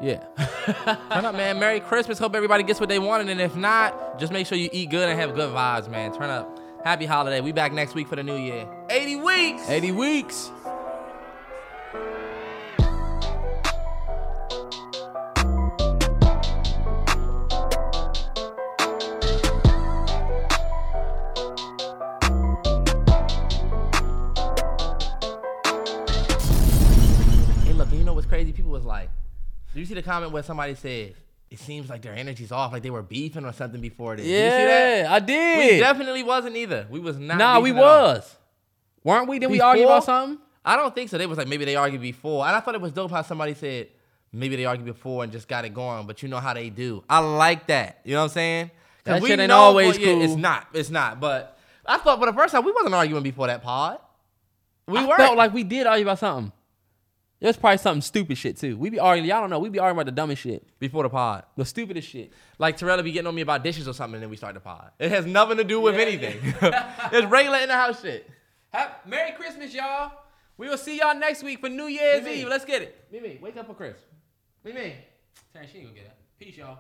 yeah. Turn up, man. Merry Christmas. Hope everybody gets what they wanted, and if not, just make sure you eat good and have good vibes, man. Turn up. Happy holiday. We back next week for the new year. 80 weeks. 80 weeks. Crazy? People was like, did you see the comment where somebody said, it seems like their energy's off, like they were beefing or something before this. Did you see that? Yeah, I We definitely wasn't either. We was not. nah, we beefing at all. was. Weren't we? Did we argue about something? I don't think so. They was like maybe they argued before, and I thought it was dope how somebody said maybe they argued before and just got it going. But you know how they do. I like that. You know what I'm saying? That shit ain't always yeah, It's not. It's not. But I thought for the first time we wasn't arguing before that pod. We were. felt like we did argue about something. Was probably something stupid shit too. We be arguing. Y'all don't know. We be arguing about the dumbest shit, before the pod. the stupidest shit. Like Terrell be getting on me about dishes or something, and then we start the pod. It has nothing to do with anything. it's regular in the house shit. Merry Christmas, y'all. We will see y'all next week for New Year's Mimi. Eve. Let's get it. Mimi, wake up for Chris. Mimi. Dang, she ain't gonna get it. Peace, y'all.